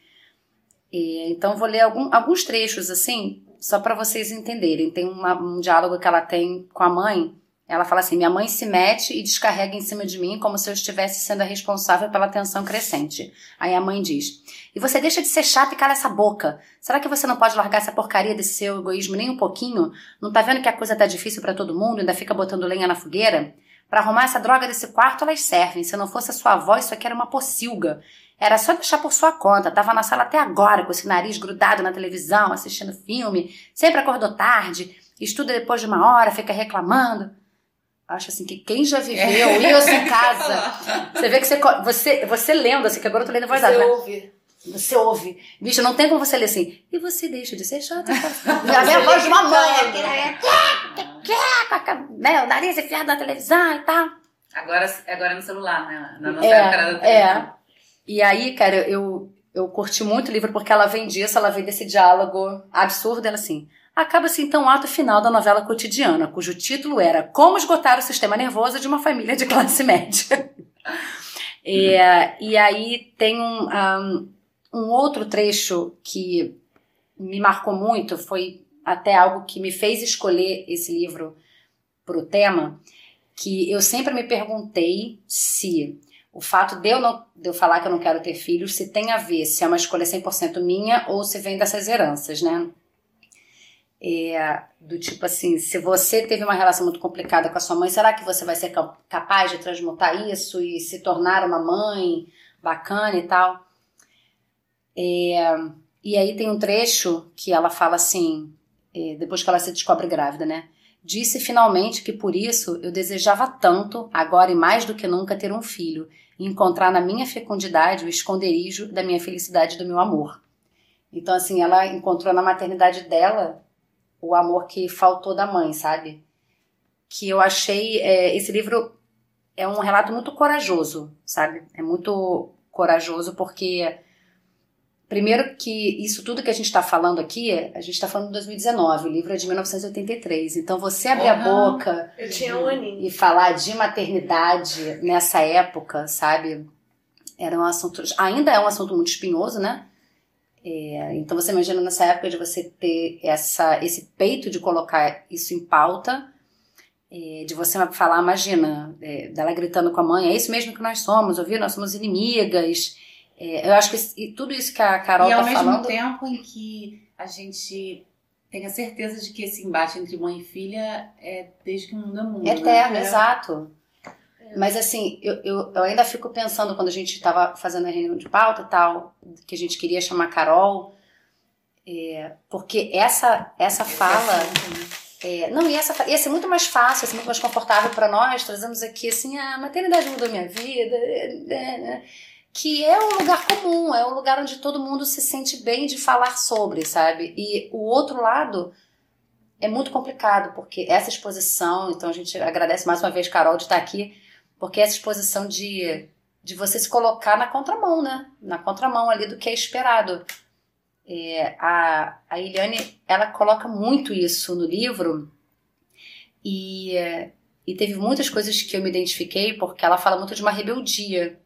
É, então vou ler algum, alguns trechos assim, só para vocês entenderem. Tem uma- um diálogo que ela tem com a mãe. Ela fala assim: Minha mãe se mete e descarrega em cima de mim como se eu estivesse sendo a responsável pela tensão crescente. Aí a mãe diz: E você deixa de ser chata e cala essa boca. Será que você não pode largar essa porcaria desse seu egoísmo nem um pouquinho? Não tá vendo que a coisa tá difícil para todo mundo e ainda fica botando lenha na fogueira? Para arrumar essa droga desse quarto, elas servem. Se não fosse a sua avó, isso aqui era uma pocilga. Era só deixar por sua conta. Tava na sala até agora, com esse nariz grudado na televisão, assistindo filme. Sempre acordou tarde. Estuda depois de uma hora, fica reclamando. Acho assim que quem já viveu isso em casa. Você vê que você, você, você lendo, assim, que agora eu tô lendo voz alta. Você né? ouve. Você ouve. Bicho, não tem como você ler assim. E você deixa de ser chata. Já vem a voz de uma mãe. né? Com a- né, O nariz enfiado na televisão e tal. Agora, agora no celular, né? Na nossa É, época era da é. E aí, cara, eu, eu curti muito o livro porque ela vem disso, ela vem desse diálogo absurdo. Ela assim. Acaba-se então o ato final da novela cotidiana, cujo título era Como esgotar o sistema nervoso de uma família de classe média. E aí tem um, um, um outro trecho que me marcou muito, foi até algo que me fez escolher esse livro para o tema, que eu sempre me perguntei se o fato de eu, não, de eu falar que eu não quero ter filhos se tem a ver se é uma escolha 100% minha ou se vem dessas heranças, né? É, do tipo assim, se você teve uma relação muito complicada com a sua mãe, será que você vai ser capaz de transmutar isso e se tornar uma mãe bacana e tal? É, e aí tem um trecho que ela fala assim, é, depois que ela se descobre grávida, né? Disse finalmente que por isso eu desejava tanto, agora e mais do que nunca, ter um filho e encontrar na minha fecundidade o esconderijo da minha felicidade e do meu amor. Então, assim, ela encontrou na maternidade dela o amor que faltou da mãe, sabe? Que eu achei. É, esse livro é um relato muito corajoso, sabe? É muito corajoso porque. Primeiro que isso tudo que a gente está falando aqui, a gente está falando de 2019, o livro é de 1983. Então você abrir uhum. a boca eu tinha um e falar de maternidade nessa época, sabe? Era um assunto, ainda é um assunto muito espinhoso, né? É, então você imagina nessa época de você ter essa, esse peito de colocar isso em pauta, é, de você falar, imagina, é, dela gritando com a mãe, é isso mesmo que nós somos, ouviu? Nós somos inimigas. É, eu acho que tudo isso que a Carol está falando... E ao mesmo tempo em que a gente tem a certeza de que esse embate entre mãe e filha é desde que o mundo é mundo. Eterno, né? É. exato. Mas assim, eu, eu, eu, ainda fico pensando quando a gente estava fazendo a reunião de pauta e tal, que a gente queria chamar Carol, é, porque essa, essa fala. É, não, e essa ia ser muito mais fácil, ser muito mais confortável para nós. Trazemos aqui assim, a maternidade mudou minha vida, é, é, que é um lugar comum, é um lugar onde todo mundo se sente bem de falar sobre, sabe? E o outro lado é muito complicado, porque essa exposição, então a gente agradece mais uma vez, Carol, de estar aqui porque essa exposição de, de você se colocar na contramão, né? Na contramão ali do que é esperado. É, a, a Eliane, ela coloca muito isso no livro e, e teve muitas coisas que eu me identifiquei porque ela fala muito de uma rebeldia.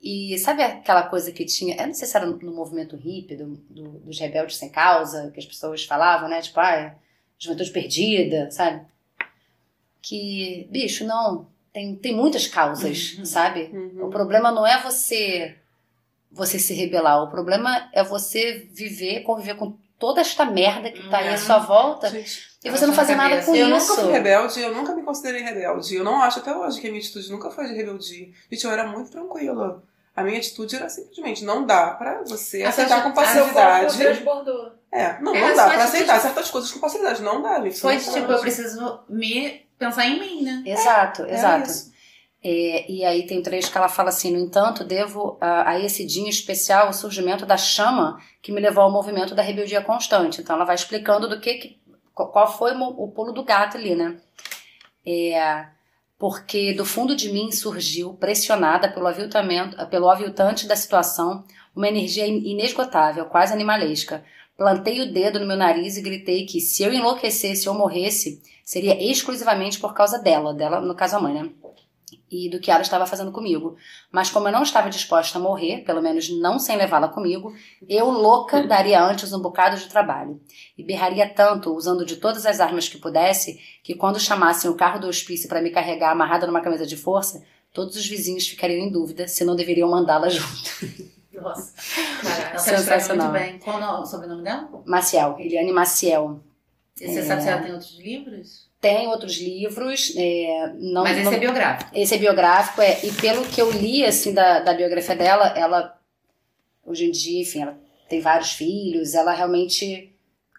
E sabe aquela coisa que tinha, eu não sei se era no movimento hippie, do, do, dos rebeldes sem causa, que as pessoas falavam, né? Tipo, ah, juventude perdida, sabe? Que, bicho, não, tem, tem muitas causas, uhum. sabe? Uhum. O problema não é você você se rebelar, o problema é você viver, conviver com toda esta merda que tá aí à uhum. sua volta Gente, e você não fazer nada com eu isso. Eu nunca fui rebelde, eu nunca me considerei rebelde. Eu não acho até hoje que a minha atitude nunca foi de rebeldia. Gente, eu era muito tranquila. A minha atitude era simplesmente não dá pra você aceitar com facilidade. Transbordou. É, não, é, não dá pra aceitar certas coisas com facilidade. Não dá, gente. Foi tipo, eu preciso me pensar em mim, né? Exato, é, exato. É é, e aí tem um trecho que ela fala assim: No entanto, devo a, a, esse dia especial o surgimento da chama que me levou ao movimento da rebeldia constante. Então ela vai explicando do que, que qual foi o, pulo do gato ali, né? É, porque do fundo de mim surgiu, pressionada pelo aviltamento, pelo aviltante da situação, uma energia inesgotável, quase animalesca. Plantei o dedo no meu nariz e gritei que se eu enlouquecesse ou morresse, seria exclusivamente por causa dela, dela no caso a mãe, né? E do que ela estava fazendo comigo. Mas como eu não estava disposta a morrer, pelo menos não sem levá-la comigo, eu, louca, daria antes um bocado de trabalho. E berraria tanto, usando de todas as armas que pudesse, que quando chamassem o carro do hospício para me carregar amarrada numa camisa de força, todos os vizinhos ficariam em dúvida se não deveriam mandá-la junto. Nossa, cara, Sensacional. muito bem. Qual o sobrenome dela? Maciel, Eliane Maciel. E você é... sabe se ela tem outros livros? Tem outros livros. É, não, Mas esse não, é biográfico. Esse é biográfico, é. E pelo que eu li, assim, da, da biografia dela, ela, hoje em dia, enfim, ela tem vários filhos, ela realmente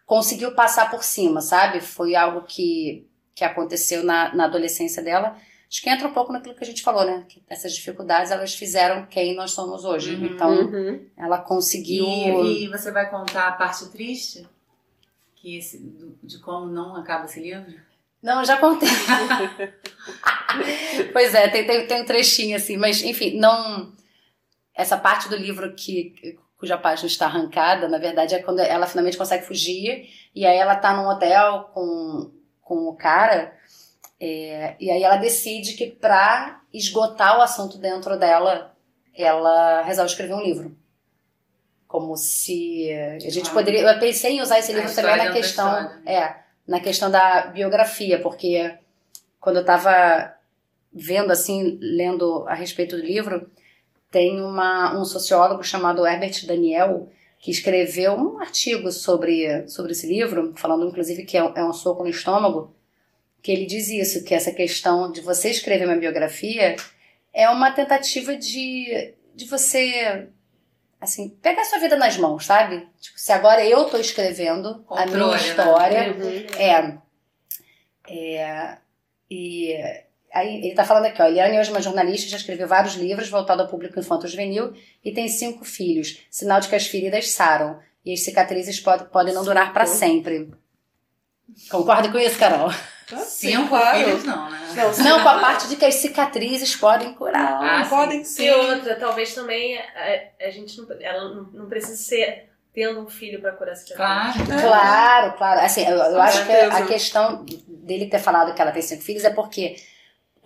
conseguiu passar por cima, sabe? Foi algo que, que aconteceu na, na adolescência dela. Acho que entra um pouco naquilo que a gente falou, né? Que essas dificuldades, elas fizeram quem nós somos hoje. Uhum, então, uhum. ela conseguiu... E, e você vai contar a parte triste? que esse, de como não acaba esse livro? Não, já contei. pois é, tem, tem, tem um trechinho assim, mas enfim, não. Essa parte do livro que cuja página está arrancada, na verdade, é quando ela finalmente consegue fugir e aí ela tá num hotel com, com o cara É, e aí ela decide que para esgotar o assunto dentro dela, ela resolve escrever um livro. Como se a gente Ah. poderia. Eu pensei em usar esse livro também na da questão. história. É, na questão da biografia, porque quando eu tava vendo assim, lendo a respeito do livro, tem uma, um sociólogo chamado Herbert Daniel que escreveu um artigo sobre, sobre esse livro, falando inclusive que é, é um soco no estômago, que ele diz isso, que essa questão de você escrever uma biografia é uma tentativa de, de você assim, pegar sua vida nas mãos, sabe? Tipo, se agora eu tô escrevendo a minha Controle, né? história, Uhum. é, é, e aí ele tá falando aqui, ó, Eliane hoje é uma jornalista, já escreveu vários livros voltados ao público infanto-juvenil e tem cinco filhos, sinal de que as feridas saram e as cicatrizes pod- podem não durar para sempre. Concorda com isso, Carol? Ah, sim, claro. filhos, não, né? Não, sim, Não, com a parte de que as cicatrizes podem curar. Ah, sim. podem E sim. outra, talvez também a, a gente não, ela não, não precisa ser tendo um filho pra curar essa Claro. Claro, claro. Assim, eu, eu acho que a questão dele ter falado que ela tem cinco filhos é porque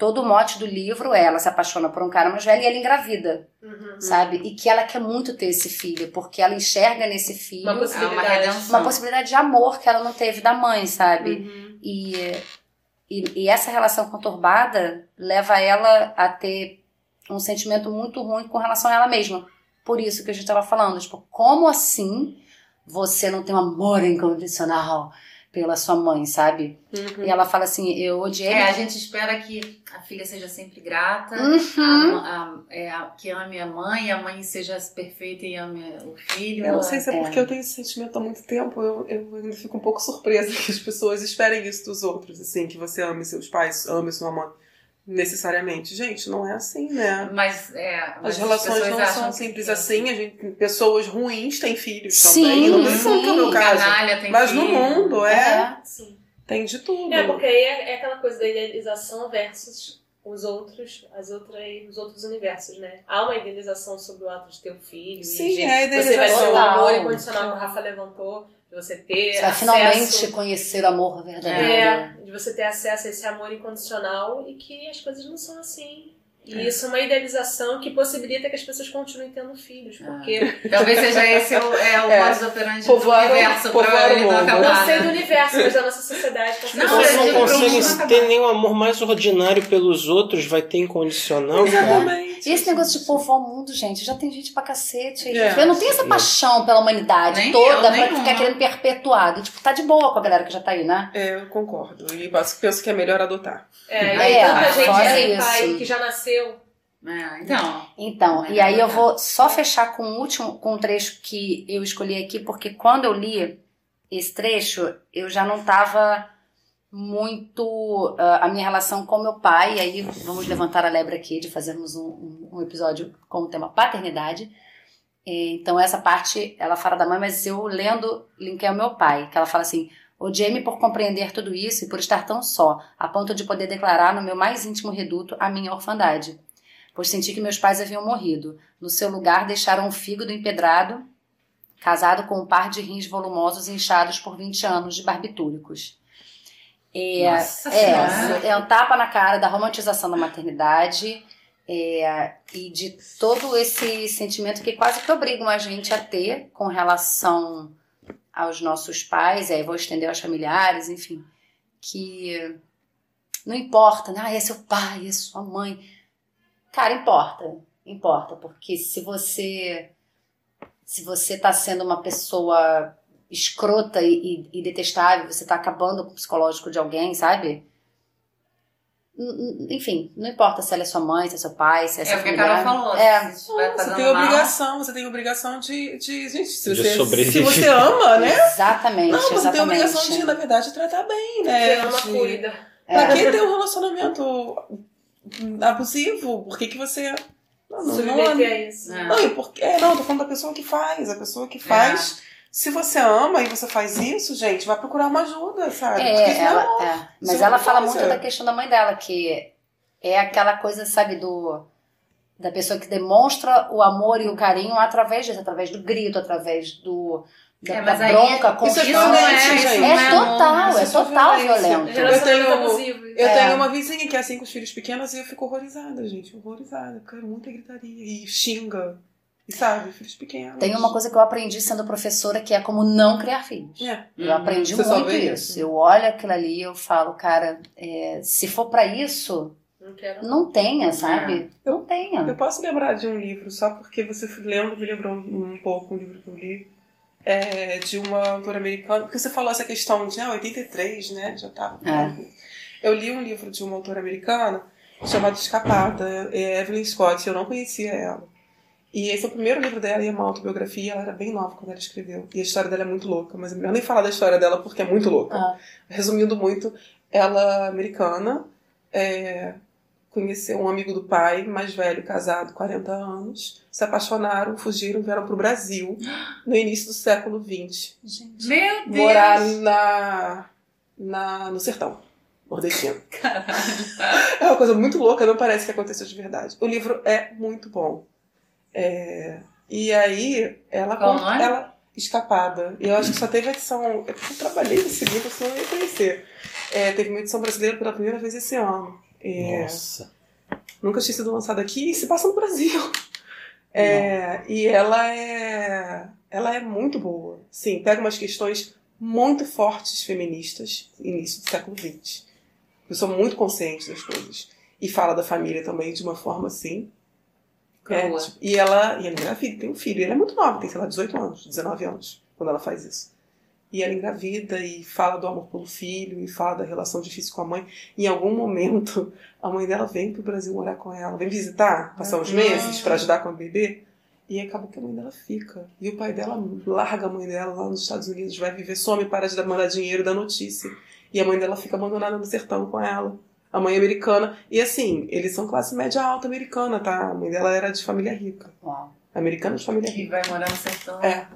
todo o mote do livro é ela se apaixona por um cara mais velho e ela engravida, Uhum. sabe? E que ela quer muito ter esse filho, porque ela enxerga nesse filho Uma uma possibilidade. uma possibilidade de amor que ela não teve da mãe, sabe? Uhum. E, e, e essa relação conturbada leva ela a ter um sentimento muito ruim com relação a ela mesma. Por isso que a gente estava falando, tipo, como assim você não tem um amor incondicional pela sua mãe, sabe? Uhum. E ela fala assim, eu odiei. É, a gente espera que a filha seja sempre grata, Uhum. a- a- é, a- que ame a mãe, a mãe seja perfeita e ame o filho. Eu não sei se é É. porque eu tenho esse sentimento há muito tempo, eu, eu ainda fico um pouco surpresa que as pessoas esperem isso dos outros, assim, que você ame seus pais, ame sua mãe, necessariamente. Gente, não é assim, né? Mas, é, mas As relações não são que simples sim. assim, a gente, pessoas ruins têm filhos Sim, também. Não tô dizendo que é o meu sim. caso. Canalha tem Mas no filho. mundo, é, Sim. tem de tudo. É, porque aí é, é aquela coisa da idealização versus os outros, as outras, os outros universos, né? Há uma idealização sobre o ato de ter um filho. Sim, e de, é a Você vai idealização. amor incondicional que o Rafa levantou, de você ter Você acesso... finalmente conhecer o amor verdadeiro. É, de você ter acesso a esse amor incondicional e que as coisas não são assim. E isso é uma idealização que possibilita que as pessoas continuem tendo filhos, porque Talvez seja esse o, é, o É. modus operandi do universo pra o ele não acabar. não sei do né? universo, mas da nossa sociedade. Não. Você é não consegue ter nenhum amor mais ordinário pelos outros, vai ter incondicional. Exatamente. E esse negócio de povoar o mundo, gente, já tem gente pra cacete. É. eu não tenho essa paixão pela humanidade Nem toda eu, pra nenhuma. ficar querendo perpetuar. E, tipo, tá de boa com a galera que já tá aí, né? É, eu concordo. E penso penso que é melhor adotar. É, e É, aí tanta gente fora sem isso. pai que já nasceu. É, então, Então, É e aí eu vou só fechar com o último, com um trecho que eu escolhi aqui, porque quando eu li esse trecho, eu já não tava muito ah, a minha relação com meu pai, e aí vamos levantar a lebre aqui de fazermos um, um- um episódio com o tema paternidade. Então essa parte, ela fala da mãe, mas eu lendo, linkei ao meu pai, que ela fala assim, odiei-me por compreender tudo isso e por estar tão só, a ponto de poder declarar no meu mais íntimo reduto a minha orfandade pois senti que meus pais haviam morrido. No seu lugar, deixaram um fígado empedrado, casado com um par de rins volumosos inchados por 20 anos de barbitúricos. É, Nossa é, é um tapa na cara da romantização da maternidade é, e de todo esse sentimento que quase que obrigam a gente a ter com relação aos nossos pais, e aí vou estender aos familiares, enfim, que não importa, né? Ah, é seu pai, é sua mãe. Cara, importa. Importa, porque se você se você tá sendo uma pessoa escrota e, e- e detestável, você tá acabando com o psicológico de alguém, sabe? Enfim, não importa se ela é sua mãe, se é seu pai, se é é seu o que a. Carol falou. É. Você tem mal, obrigação, você tem obrigação de. de gente, se De você, se você ama, né? Exatamente, Não, você tem exatamente. obrigação de, na verdade, tratar bem, né? ama, De- cuida. Pra É. que ter um relacionamento abusivo? Por que, que você. Não, não, não, a isso. É. não, e por, é, não, tô falando da pessoa que faz. A pessoa que faz. Se você ama e você faz isso, gente, vai procurar uma ajuda, sabe? É, senão- ela, é. Mas é ela fala coisa. muito da questão da mãe dela, que é aquela coisa, sabe, do da pessoa que demonstra o amor e o carinho através disso, através do grito, através do, da, É, mas da aí- bronca com isso é isso é, gente. é não é total, é é total violência. violento. Relacionamento tenho-. Eu É. tenho uma vizinha que é assim com os filhos pequenos e eu fico horrorizada, gente. Horrorizada, é muita gritaria. E xinga. Sabe, filhos pequenos. Tem uma coisa que eu aprendi sendo professora que é como não criar filhos. É. Eu aprendi Você muito isso. isso. Eu olho aquilo ali e eu falo, cara, é, se for pra isso, Não quero. não tenha, sabe? Eu- Não tenha. Eu posso lembrar de um livro, só porque você lembra, me lembrou um, um pouco um livro que eu li. É, de uma autora americana. Porque você falou essa questão de ah, 83, né? Já tá. Eu li um livro de uma autora americana chamado Escapada, é Evelyn Scott. Eu não conhecia ela. E esse é o primeiro livro dela e é uma autobiografia. Ela era bem nova quando ela escreveu. E a história dela é muito louca, mas é melhor nem falar da história dela porque é muito louca. Ah. Resumindo muito, ela americana é, conheceu um amigo do pai, mais velho, casado, 40 anos, se apaixonaram, fugiram, vieram para o Brasil no início do século XX, Gente. Meu Deus! morar na, na, no sertão nordestino. É uma coisa muito louca, não parece que aconteceu de verdade. O livro é muito bom. É, e aí, ela Qual conta- nome? ela escapada. E eu acho que só teve a edição. Eu trabalhei nesse livro, senão eu ia conhecer. É, teve uma edição brasileira pela primeira vez esse ano. É, Nossa. nunca tinha sido lançada aqui e se passa no Brasil. É, e ela é, ela é muito boa. Sim, pega umas questões muito fortes feministas, início do século XX. Eu sou muito consciente das coisas. E fala da família também de uma forma assim. É, tipo, e ela, e ela engravida, tem um filho. Ela é muito nova, tem, sei lá, 18 anos, 19 anos, quando ela faz isso. E ela engravida e fala do amor pelo filho e fala da relação difícil com a mãe. E em algum momento, a mãe dela vem pro Brasil morar com ela, vem visitar, passar uns meses pra ajudar com a bebê. E acaba que a mãe dela fica. E o pai dela larga a mãe dela lá nos Estados Unidos, vai viver, some, para de mandar dinheiro, dá notícia. E a mãe dela fica abandonada no sertão com ela. A mãe é americana. E assim, eles são classe média alta americana, tá? A mãe dela era de família rica. Uau. Americana de família Que rica. vai morar no sertão. É.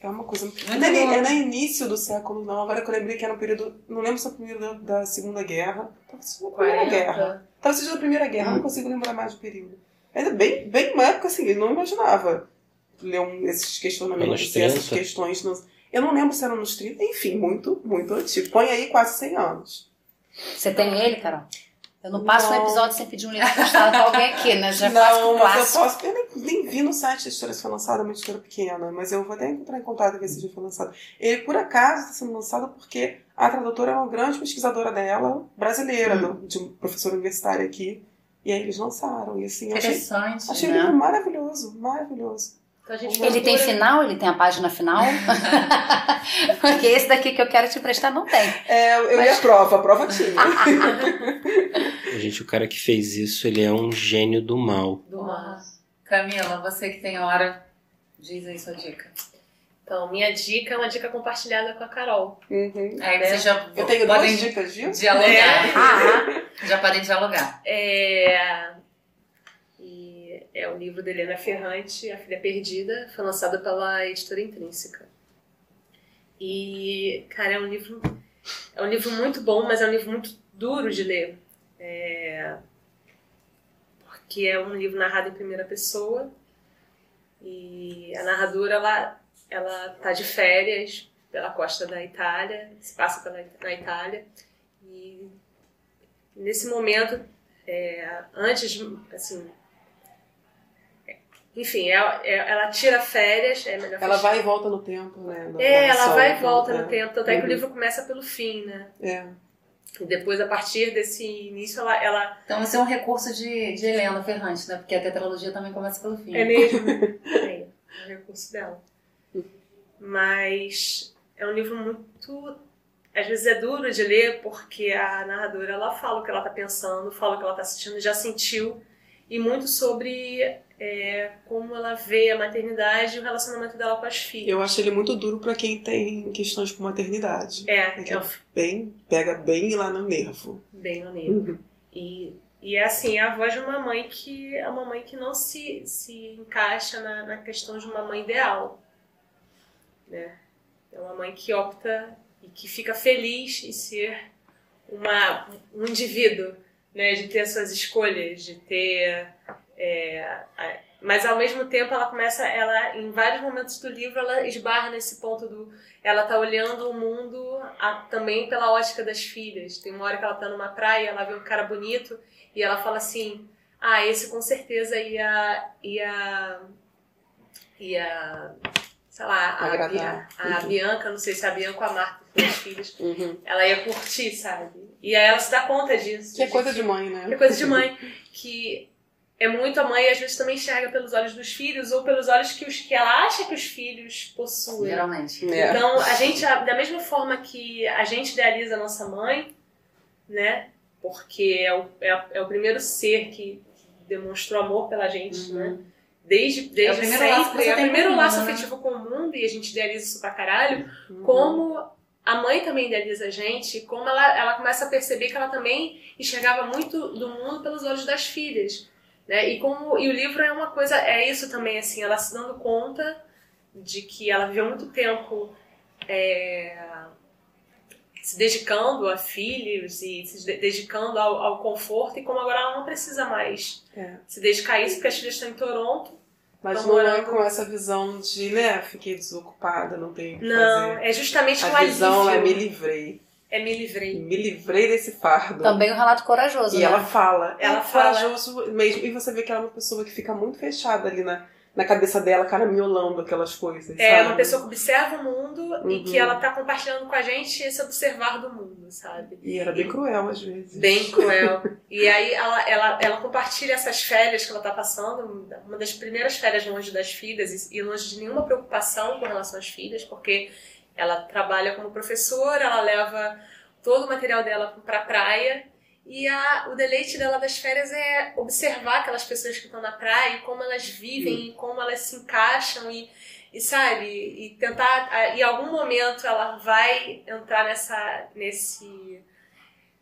É uma coisa. Muito Não é, é no início do século, não. Agora que eu lembrei que era um período. Não lembro se é o período da, da Segunda Guerra. Talvez seja da Primeira Guerra. 40. Talvez seja da Primeira Guerra, Hum. não consigo lembrar mais do período. Ainda bem, bem uma época assim, eu não imaginava ler um, esses questionamentos, e essas 30. questões. Nos, eu não lembro se eram nos 30, enfim, muito, muito antigo. Põe aí quase 100 anos. Você tem ele, Carol? Eu não passo Não. um episódio sem pedir um livro emprestado pra alguém aqui, né? Já faço não, com mas eu posso. Eu nem, nem vi no site da história se foi lançada, é uma história pequena, mas eu vou até entrar em contato ver se já foi lançado. Ele, por acaso, está sendo lançado porque a tradutora é uma grande pesquisadora dela, brasileira, Hum. do- de uma professora universitária aqui. E aí eles lançaram. E assim, achei, Interessante, achei o né? livro maravilhoso, maravilhoso. Então Ele tem final? Ele tem a página final? Porque esse daqui que eu quero te emprestar não tem. É, eu ia a prova, a prova tinha. Gente, o cara que fez isso, ele é um gênio do mal. do mar. Camila, você que tem hora, diz aí sua dica. Então, minha dica é uma dica compartilhada com a Carol. Uhum. Aí Né? vocês já Eu tenho podem duas dicas disso. dialogar. Ah, Já podem dialogar. É... É o livro da Helena Ferrante, A Filha Perdida, foi lançado pela editora Intrínseca. E, cara, é um livro é um livro muito bom, mas é um livro muito duro de ler. É... Porque é um livro narrado em primeira pessoa e a narradora ela ela tá de férias pela costa da Itália, se passa pela, na Itália e nesse momento é, antes, de- assim, enfim, ela, é- ela tira férias, é melhor Ela fechar. vai e volta no tempo, né? na É, ela narração, vai e volta é. no tempo, tanto é que o Uhum. livro começa pelo fim, né? É. E depois, a partir desse início, ela, ela Então esse é um recurso de, de Helena Ferrante, né? Porque a tetralogia também começa pelo fim. é mesmo é, é o recurso dela. Mas é um livro muito. Às vezes é duro de ler porque a narradora ela fala o que ela tá pensando, fala o que ela tá sentindo, já sentiu, e muito sobre é, como ela vê a maternidade e o relacionamento dela com as filhas. Eu acho ele muito duro pra quem tem questões com maternidade. É, que é um Bem, pega bem lá no nervo. bem maneiro. E, e é assim, é a voz de uma mãe que é uma mãe que não se, se encaixa na, na questão de uma mãe ideal. Né? É uma mãe que opta e que fica feliz em ser uma, um indivíduo, né? de ter suas escolhas, de ter é, Mas ao mesmo tempo ela começa, ela em vários momentos do livro ela esbarra nesse ponto do ela tá olhando o mundo a- também pela ótica das filhas. Tem uma hora que ela tá numa praia, ela vê um cara bonito e ela fala assim: "Ah, esse com certeza ia ia ia sei lá, a. Bia- a Uhum. Bianca, não sei se a Bianca ou a Marta, tem as filhas, Uhum. ela ia curtir, sabe? E aí ela se dá conta disso. Que é coisa de mãe, né? Que é coisa de mãe. Que é muito a mãe, às vezes, também enxerga pelos olhos dos filhos ou pelos olhos que, os, que ela acha que os filhos possuem. Geralmente. É. Então, a gente, da mesma forma que a gente idealiza a nossa mãe, né? Porque é o, é, é o primeiro ser que demonstrou amor pela gente, né? Desde, desde É sempre. É o primeiro laço mundo, né? afetivo com o mundo e a gente idealiza isso pra caralho Uhum. como a mãe também idealiza a gente, como ela, ela começa a perceber que ela também enxergava muito do mundo pelos olhos das filhas, né? E como e o livro é uma coisa, é isso também assim, ela se dando conta de que ela viveu muito tempo é, se dedicando a filhos e se de- dedicando ao, ao conforto e como agora ela não precisa mais É. se dedicar a isso porque as filhas estão em Toronto. Mas não é morando- com essa visão de, né, fiquei desocupada, não tenho o que Não, fazer. é justamente com A visão é me livrei. É me livrei. Me livrei desse fardo. Também um relato corajoso, E né? ela fala. Ela é fala. corajoso mesmo. E você vê que ela é uma pessoa que fica muito fechada ali na, na cabeça dela, caraminholando aquelas coisas. É sabe? uma pessoa que observa o mundo e Uhum. que ela tá compartilhando com a gente esse observar do mundo, sabe? E era bem cruel às vezes. Bem cruel. e aí ela, ela, ela compartilha essas férias que ela tá passando, uma das primeiras férias longe das filhas e e longe de nenhuma preocupação com relação às filhas, porque ela trabalha como professora, ela leva todo o material dela pra praia. E a, o deleite dela das férias é observar aquelas pessoas que estão na praia e como elas vivem e como elas se encaixam e, e sabe, e tentar, a- em algum momento ela vai entrar nessa, nesse,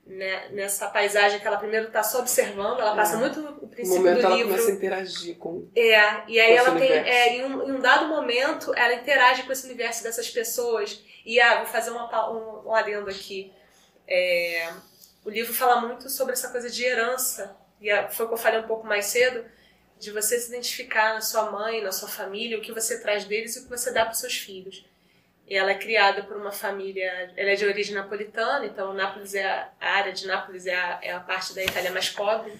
né, nessa paisagem que ela primeiro está só observando, ela passa É. muito o princípio do ela livro. começa a interagir com. É, e aí ela tem. É, em, um, em um dado momento, ela interage com esse universo dessas pessoas. E ah, vou fazer uma, um, um adendo aqui. É, o livro fala muito sobre essa coisa de herança. E ah, foi o que eu falei um pouco mais cedo. De você se identificar na sua mãe, na sua família, o que você traz deles e o que você dá para seus filhos. E ela é criada por uma família, ela é de origem napolitana, então Nápoles é a, a área de Nápoles é a, é a parte da Itália mais pobre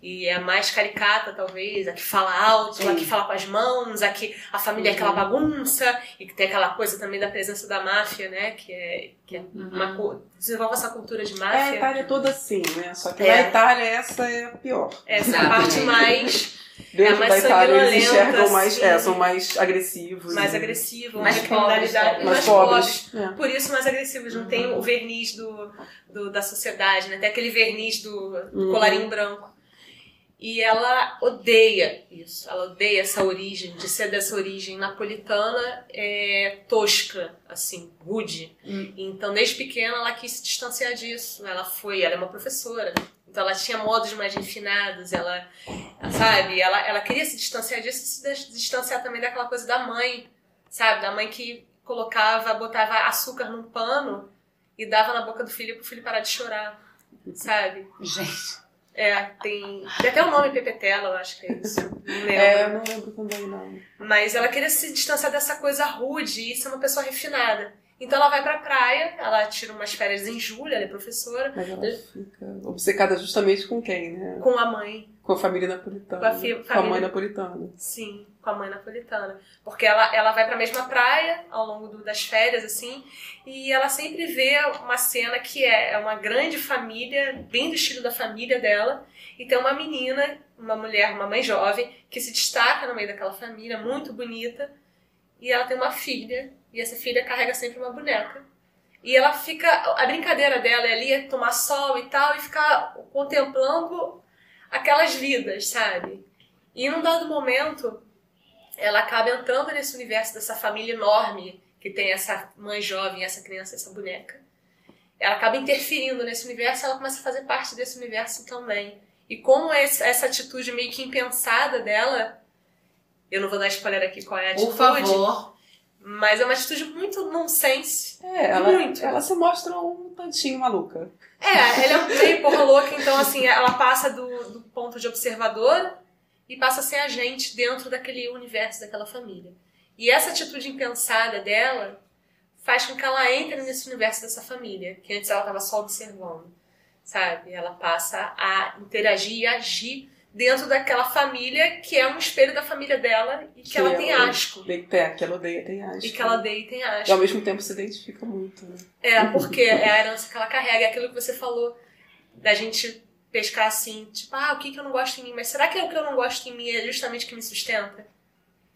e é a mais caricata talvez, a que fala alto, a que Sim. fala com as mãos, a que a família é aquela bagunça e que tem aquela coisa também da presença da máfia, né, que é, que é uma cu- desenvolve essa cultura de É, a máfia. Itália é toda assim, né? Só que É. na Itália essa é a pior. Essa é a parte mais Dentro mais da Itália eles enxergam mais. assim. é, são mais agressivos. mais e- agressiva, Mais pobres, Mais mais pobres. pobres. É. Por isso mais agressivos, não tem o verniz do, do- da sociedade, né? Tem aquele verniz do, do Uhum. colarinho branco. E ela odeia isso, ela odeia essa origem, de ser dessa origem napolitana é, tosca, assim, rude. Hum. Então, desde pequena, ela quis se distanciar disso. Ela foi, ela é uma professora, então ela tinha modos mais refinados, ela, sabe, ela, ela queria se distanciar disso e se dis- distanciar também daquela coisa da mãe, sabe, da mãe que colocava, botava açúcar num pano e dava na boca do filho pro filho parar de chorar, sabe? Gente. É, tem, tem até o nome Pepetela, eu acho que é isso. Não lembro. É, eu não lembro também, não. Mas ela queria se distanciar dessa coisa rude e ser uma pessoa refinada. Então ela vai pra praia, ela tira umas férias em julho, ela é professora, Mas ela fica obcecada justamente com quem, né? com a mãe. Com a família napolitana. Com a fi- Com a família- mãe napolitana. Sim, com a mãe napolitana. Porque ela, ela vai pra mesma praia ao longo do- das férias, assim, e ela sempre vê uma cena que é, é uma grande família, bem do estilo da família dela, e tem uma menina, uma mulher, uma mãe jovem, que se destaca no meio daquela família, muito bonita, e ela tem uma filha, e essa filha carrega sempre uma boneca. E ela fica. A brincadeira dela é ali é tomar sol e tal, e ficar contemplando aquelas vidas, sabe? E num dado momento, ela acaba entrando nesse universo dessa família enorme que tem essa mãe jovem, essa criança, essa boneca. Ela acaba interferindo nesse universo, ela começa a fazer parte desse universo também. E como esse- essa atitude meio que impensada dela, eu não vou dar spoiler aqui qual é a atitude, Por favor. Mas é uma atitude muito nonsense. É, ela, Muito. ela se mostra um tantinho maluca. É, ela é meio porra louca, então assim, ela passa do, do ponto de observadora e passa a ser agente dentro daquele universo, daquela família. E essa atitude impensada dela faz com que ela entre nesse universo dessa família, que antes ela estava só observando, sabe? Ela passa a interagir e agir dentro daquela família que é um espelho da família dela e que, ela tem asco. É, que ela odeia tem asco. E que ela odeia e tem asco. E ao mesmo tempo se identifica muito, né? É, porque é a herança que ela carrega, é aquilo que você falou da gente pescar assim, tipo, ah, o que, que eu não gosto em mim? Mas será que é o que eu não gosto em mim é justamente o que me sustenta?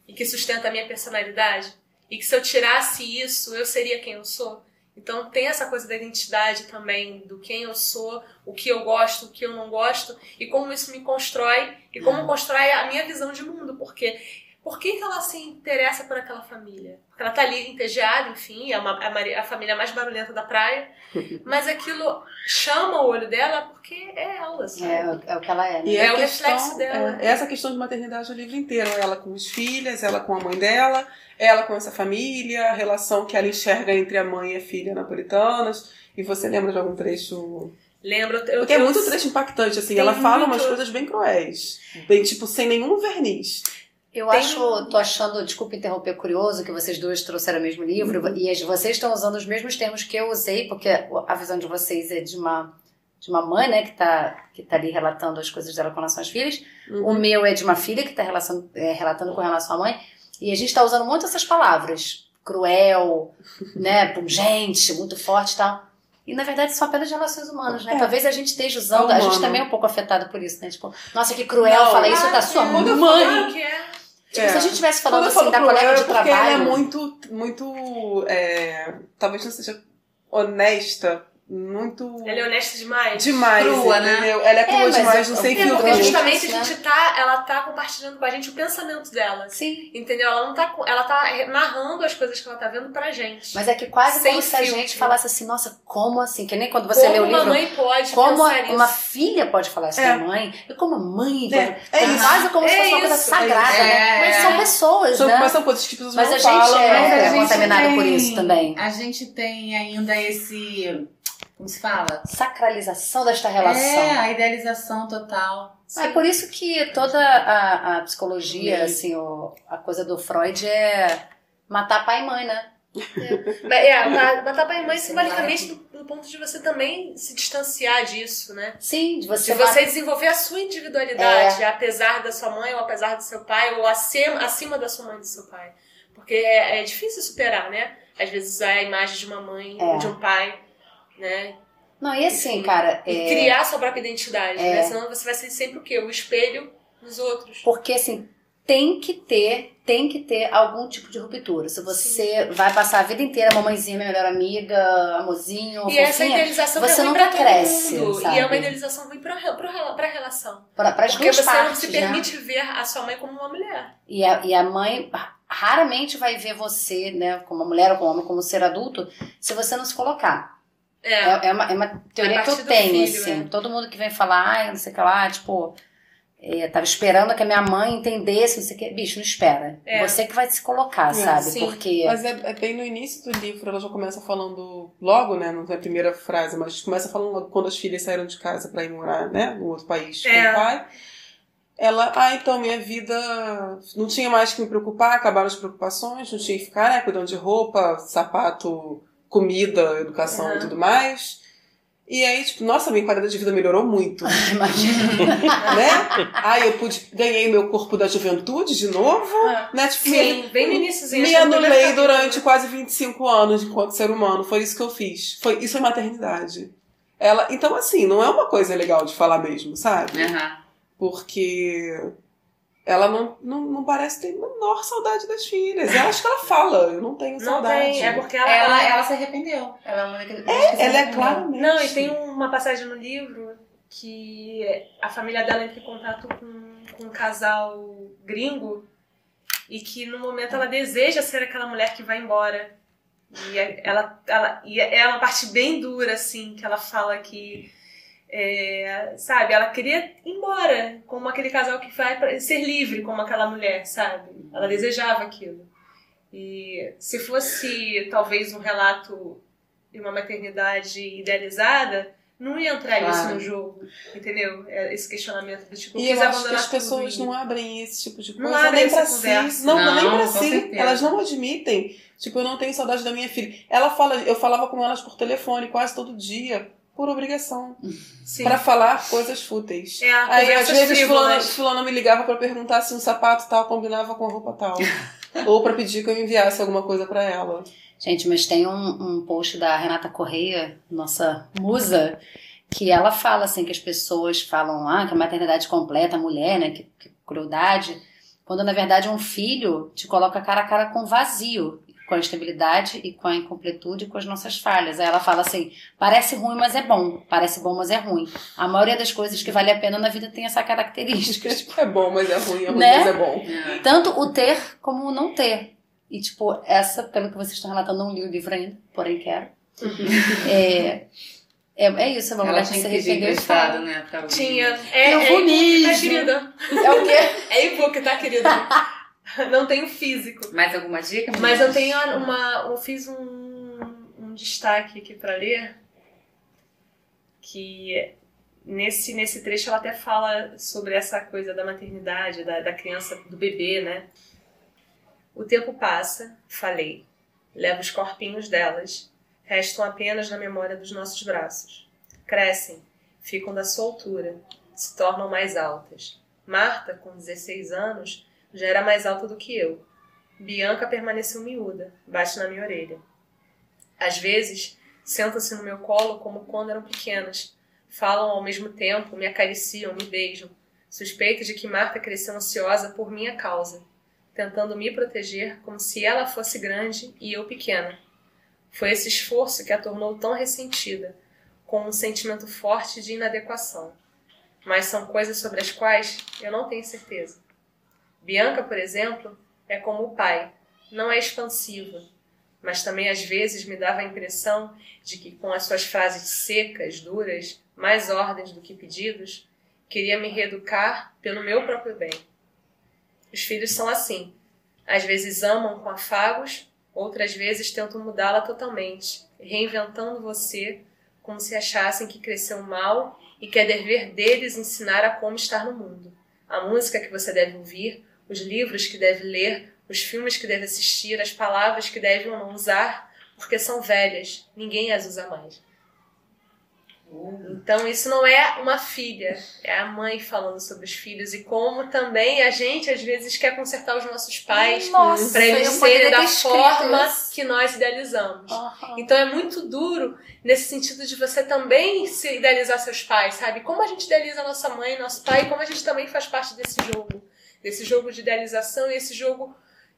E que sustenta a minha personalidade? E que se eu tirasse isso, eu seria quem eu sou? Então tem essa coisa da identidade também, do quem eu sou, o que eu gosto, o que eu não gosto, e como isso me constrói, e como uhum. constrói a minha visão de mundo, porque por que, que ela se interessa por aquela família? Porque ela tá ali entediada, enfim, é uma, a, a, família mais barulhenta da praia, mas aquilo chama o olho dela porque é ela, sabe? É, é o que ela é. Né? E é, é o questão, reflexo dela. É, essa questão de maternidade o livro inteiro, ela com os filhos, ela com a mãe dela, ela com essa família, a relação que ela enxerga entre a mãe e a filha napolitanas. E você lembra de algum trecho Lembro. Eu, Porque é muito trecho impactante, assim. Ela fala muito... umas coisas bem cruéis. Bem, tipo, sem nenhum verniz. Eu Tem... acho, tô achando, desculpa interromper, curioso que vocês duas trouxeram o mesmo livro uhum. e vocês estão usando os mesmos termos que eu usei, porque a visão de vocês é de uma de uma mãe, né, que tá, que tá ali relatando as coisas dela com relação às filhas. Uhum. O meu é de uma filha que está é, relatando com relação à mãe. E a gente está usando muito essas palavras. Cruel, né, pungente, muito forte e tal. E na verdade são apenas relações humanas, né? É. Talvez a gente esteja usando, é a gente também é um pouco afetado por isso, né? Tipo, nossa, que cruel, fala isso da sua mãe. É. Tipo, é. se a gente estivesse falando assim da colega de é trabalho. Ela é muito, muito. É, talvez não seja honesta muito. Ela é honesta demais. Demais, crua, né? entendeu? Né? Ela é crua é, demais, não sei filtro. Porque justamente a gente tá, ela tá compartilhando com a gente o pensamento dela. Sim. Entendeu? Ela não tá, ela tá narrando as coisas que ela tá vendo pra gente. Mas é que quase Sem como se a gente falasse assim, nossa, como assim? Que nem quando você como lê o livro. Como uma mãe pode Como uma isso. filha pode falar isso é. mãe. E como a mãe é. pode. É, é quase como se fosse uma coisa sagrada, né? Mas são pessoas, são, né? Mas são coisas que pessoas mas não a gente falam. É, é contaminada por isso também. A gente tem ainda esse como se fala? Sacralização desta relação. É, a idealização total. É por isso que toda a, a psicologia, Sim. assim, o, a coisa do Freud é matar pai e mãe, né? É, é matar pai e mãe simbolicamente do, do, ponto de você também se distanciar disso, né? Sim, de você, de você mata... desenvolver a sua individualidade, é. apesar da sua mãe ou apesar do seu pai, ou acima, acima da sua mãe e do seu pai. Porque é, é difícil superar, né? Às vezes a imagem de uma mãe, é. de um pai né? Não, e assim, cara. E é... criar sua própria identidade, é... né? Senão você vai ser sempre o quê? O espelho dos outros. Porque assim, tem que ter, tem que ter algum tipo de ruptura. Se você Sim. vai passar a vida inteira mamãezinha, minha melhor amiga, amorzinho, e fofinha, essa idealização você é nunca cresce. E é uma idealização ruim pra, pra, pra relação. Pra, pra Porque você partes, não se né? permite ver a sua mãe como uma mulher. E a, e a mãe raramente vai ver você, né, como uma mulher ou como homem, como um ser adulto, se você não se colocar. É. é, é, uma, é uma teoria que eu tenho, filho, assim. É. Todo mundo que vem falar, ai, não sei o que lá, tipo, é, tava esperando que a minha mãe entendesse, não sei o que. Bicho, não espera. É. Você que vai se colocar, é, sabe? Sim. Porque. Mas é, é, bem no início do livro, ela já começa falando logo, né? Não é a primeira frase, mas começa falando logo quando as filhas saíram de casa para ir morar, né? No outro país com o pai. Ela, ah, então minha vida não tinha mais que me preocupar, acabaram as preocupações, não tinha que ficar, né? Cuidando de roupa, sapato comida, educação uhum. e tudo mais. E aí, tipo, nossa, minha qualidade de vida melhorou muito. Imagina. né? Aí eu pude, ganhei meu corpo da juventude de novo. Ah, né? Tipo, sim, me, bem no início. Me anulei durante quase 25 anos enquanto ser humano. Foi isso que eu fiz. Foi, isso é maternidade. Ela, então, assim, não é uma coisa legal de falar mesmo, sabe? Uhum. Porque ela não, não, não parece ter a menor saudade das filhas. Eu acho que ela fala, eu não tenho saudade. Não tem, é porque ela, ela, ela se arrependeu. Ela é uma é, ela é claramente. Não, e tem uma passagem no livro que a família dela entra em contato com, com um casal gringo e que no momento ela deseja ser aquela mulher que vai embora. E é, ela, ela, e é uma parte bem dura, assim, que ela fala que é, sabe, ela queria ir embora, como aquele casal que vai para ser livre, como aquela mulher, sabe? Ela desejava aquilo. E se fosse talvez um relato de uma maternidade idealizada, não ia entrar Claro. isso no jogo, entendeu? É, Esse questionamento do tipo, E eu acho que as pessoas não abrem esse tipo de Não coisa abrem nem pra essa si. conversa. Não, não, nem Não, pra si. certeza. Elas não admitem. Tipo, eu não tenho saudade da minha filha. Ela fala, eu falava com elas por telefone quase todo dia, por obrigação. Pra falar coisas fúteis. É, Aí às vezes fulano, frívolas. fulano me ligava pra perguntar se um sapato tal combinava com a roupa tal. Ou pra pedir que eu enviasse alguma coisa pra ela. Gente, mas tem um, um post da Renata Correia, nossa musa, que ela fala assim que as pessoas falam ah, que a maternidade completa a mulher, né? Que, que crueldade. Quando na verdade um filho te coloca cara a cara com vazio, com a instabilidade e com a incompletude e com as nossas falhas. Aí ela fala assim: parece ruim, mas é bom. Parece bom, mas é ruim. A maioria das coisas que vale a pena na vida tem essa característica. É bom, mas é ruim, é ruim, Né? mas é bom. É. Tanto o ter como o não ter. E, tipo, essa, pelo que vocês estão relatando, não li o livro ainda, porém quero. é, é, é isso, vamos lá, tinha você que e emprestado, né? Pra. Tinha. É, é vou e-book, tá, mesmo. querida? É o quê? É e-book, tá, querida? Não tenho físico. Mais alguma dica? Mas eu tenho uma. Eu fiz um, um destaque aqui pra ler. Que nesse, nesse trecho ela até fala sobre essa coisa da maternidade, da, da criança, do bebê, né? O tempo passa, falei. Leva os corpinhos delas. Restam apenas na memória dos nossos braços. Crescem, ficam da sua altura, se tornam mais altas. Marta, com 16 anos, já era mais alta do que eu. Bianca permaneceu miúda, bate na minha orelha. Às vezes, sentam-se no meu colo como quando eram pequenas. Falam ao mesmo tempo, me acariciam, me beijam. Suspeito de que Marta cresceu ansiosa por minha causa, tentando me proteger como se ela fosse grande e eu pequena. Foi esse esforço que a tornou tão ressentida, com um sentimento forte de inadequação. Mas são coisas sobre as quais eu não tenho certeza. Bianca, por exemplo, é como o pai, não é expansiva, mas também às vezes me dava a impressão de que, com as suas frases secas, duras, mais ordens do que pedidos, queria me reeducar pelo meu próprio bem. Os filhos são assim. Às vezes amam com afagos, outras vezes tentam mudá-la totalmente, reinventando você como se achassem que cresceu mal e que é dever deles ensinar a como estar no mundo. A música que você deve ouvir, os livros que deve ler, os filmes que deve assistir, as palavras que deve ou não usar, porque são velhas, ninguém as usa mais. Então isso não é uma filha, é a mãe falando sobre os filhos e como também a gente às vezes quer consertar os nossos pais para eles serem da forma isso. que nós idealizamos. Aham. Então é muito duro nesse sentido de você também se idealizar seus pais, sabe? Como a gente idealiza nossa mãe, nosso pai, como a gente também faz parte desse jogo, desse jogo de idealização e esse jogo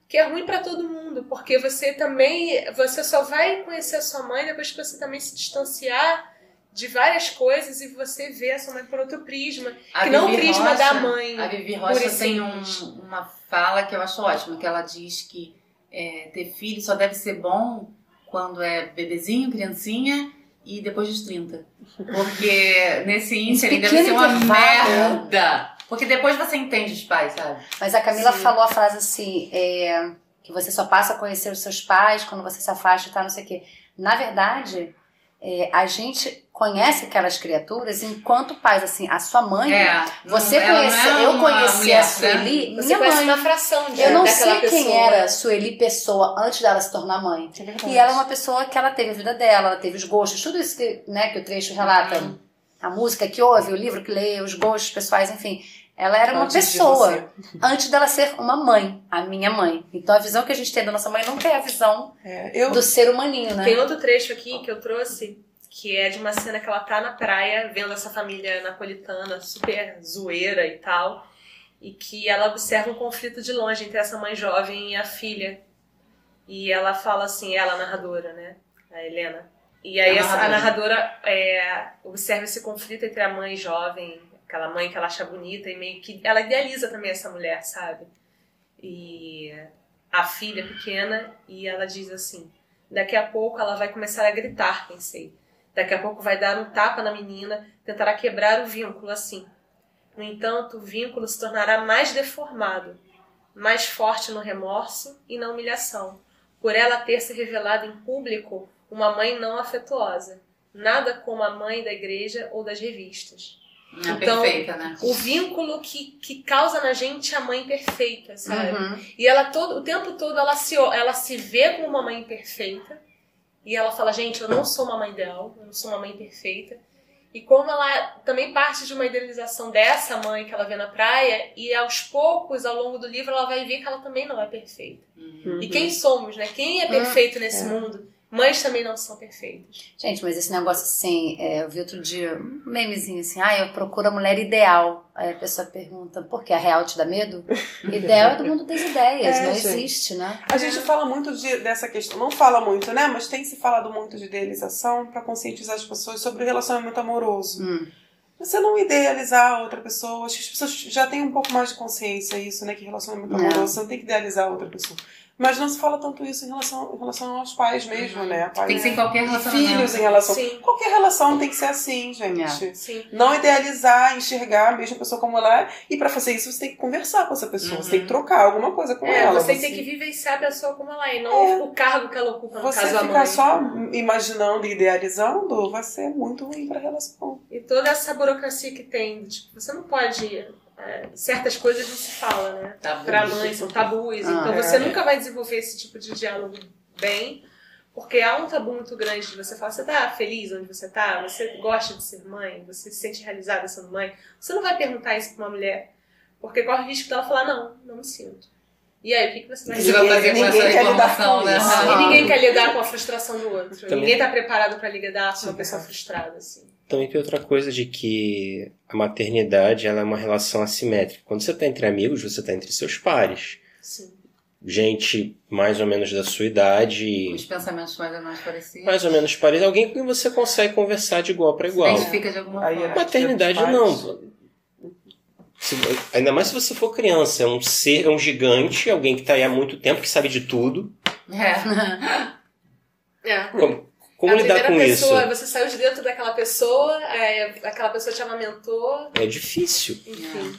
que é ruim pra todo mundo, porque você também, você só vai conhecer a sua mãe depois que você também se distanciar de várias coisas e você vê a sua mãe por outro prisma, A que não o Vivi prisma Rocha- da mãe. A Vivi Rocha tem um- uma fala que eu acho ótima, que ela diz que é, ter filho só deve ser bom quando é bebezinho, criancinha e depois dos 30. Porque nesse ínterim deve pequeno ser uma merda. Porque depois você entende os pais, sabe? Mas a Camila Sim. falou a frase assim, é, que você só passa a conhecer os seus pais quando você se afasta e tal, não sei o quê. Na verdade, é, a gente conhece aquelas criaturas enquanto pais, assim, a sua mãe, É. você conhece, é eu uma conheci mulher, a Sueli, Você minha mãe. uma fração de, Eu não sei quem pessoa. era a Sueli pessoa antes dela se tornar mãe. E ela é uma pessoa que ela teve a vida dela, ela teve os gostos, tudo isso que, né, que o trecho relata. Uhum. A música que ouve, o livro que lê, os gostos pessoais, enfim. Ela era uma Antes de pessoa você. antes dela ser uma mãe, a minha mãe. Então a visão que a gente tem da nossa mãe nunca é a visão É, eu, do ser humaninho, né? Tem outro trecho aqui que eu trouxe, que é de uma cena que ela tá na praia, vendo essa família napolitana, super zoeira e tal, e que ela observa um conflito de longe entre essa mãe jovem e a filha. E ela fala assim, ela, a narradora, né? A Helena. E aí A essa- a narradora. narradora é, observa esse conflito entre a mãe jovem, aquela mãe que ela acha bonita, e meio que ela idealiza também essa mulher, sabe? E a filha pequena, e ela diz assim: Daqui a pouco ela vai começar a gritar, pensei. Daqui a pouco vai dar um tapa na menina, tentará quebrar o vínculo assim. No entanto, o vínculo se tornará mais deformado, mais forte no remorso e na humilhação, por ela ter se revelado em público uma mãe não afetuosa. nada como a mãe da igreja ou das revistas. É Então, perfeita, né? O vínculo que, que causa na gente a mãe perfeita, sabe? Uhum. E ela todo o tempo todo ela se ela se vê como uma mãe perfeita e ela fala, gente, eu não sou uma mãe ideal, eu não sou uma mãe perfeita. E como ela também parte de uma idealização dessa mãe que ela vê na praia e aos poucos ao longo do livro ela vai ver que ela também não é perfeita. Uhum. E quem somos, né? Quem é perfeito nesse É. mundo? Mães também não são perfeitas. Gente, mas esse negócio assim, é, eu vi outro dia um memezinho assim, ah, eu procuro a mulher ideal. Aí a pessoa pergunta, por que a real te dá medo? Ideal é do mundo das ideias, É, não gente. existe, né? A gente fala muito de- dessa questão, não fala muito, né? Mas tem se falado muito de idealização para conscientizar as pessoas sobre o relacionamento amoroso. Hum. Você não idealizar a outra pessoa, acho que as pessoas já têm um pouco mais de consciência isso, né? Que relacionamento amoroso, você não tem que idealizar a outra pessoa. Mas não se fala tanto isso em relação, em relação aos pais mesmo, né? Pais, Tem que ser em qualquer relacionamento. filhos em relação. Sim. Qualquer relação tem que ser assim, gente. É. Sim. Não idealizar, enxergar a mesma pessoa como ela é. E pra fazer isso, você tem que conversar com essa pessoa. Uhum. Você tem que trocar alguma coisa com É, ela. você tem que vivenciar a pessoa como ela é, e não o cargo que ela ocupa no Você caso a ficar mãe. só imaginando e idealizando vai ser muito ruim pra relação. E toda essa burocracia que tem, tipo, você não pode. É, certas coisas não se fala, né? Pra mãe, são tabus. Ah, então é. você nunca vai desenvolver esse tipo de diálogo bem, porque há um tabu muito grande de você falar, você tá feliz onde você tá? Você gosta de ser mãe? Você se sente realizada sendo mãe? Você não vai perguntar isso pra uma mulher, porque corre o risco dela falar, não, não me sinto. E aí, o que, que você vai Você vai fazer com Ninguém essa quer lidar informação, com né? isso. E ninguém quer lidar com a frustração do outro. Também- Ninguém tá preparado pra lidar com uma pessoa frustrada, assim. Também tem outra coisa de que a maternidade ela é uma relação assimétrica. Quando você está entre amigos, você está entre seus pares. Sim. Gente mais ou menos da sua idade, Os pensamentos mais ou menos parecidos. mais ou menos parecidos. Alguém com quem você consegue conversar de igual para igual. identifica de alguma Aí forma. é- Maternidade Pais. não. Se- ainda mais se você for criança, é um ser, é um gigante, alguém que está aí há muito tempo, que sabe de tudo. É. É. Como, como a lidar primeira com pessoa, isso? você saiu de dentro daquela pessoa, é, aquela pessoa te amamentou, É difícil. enfim.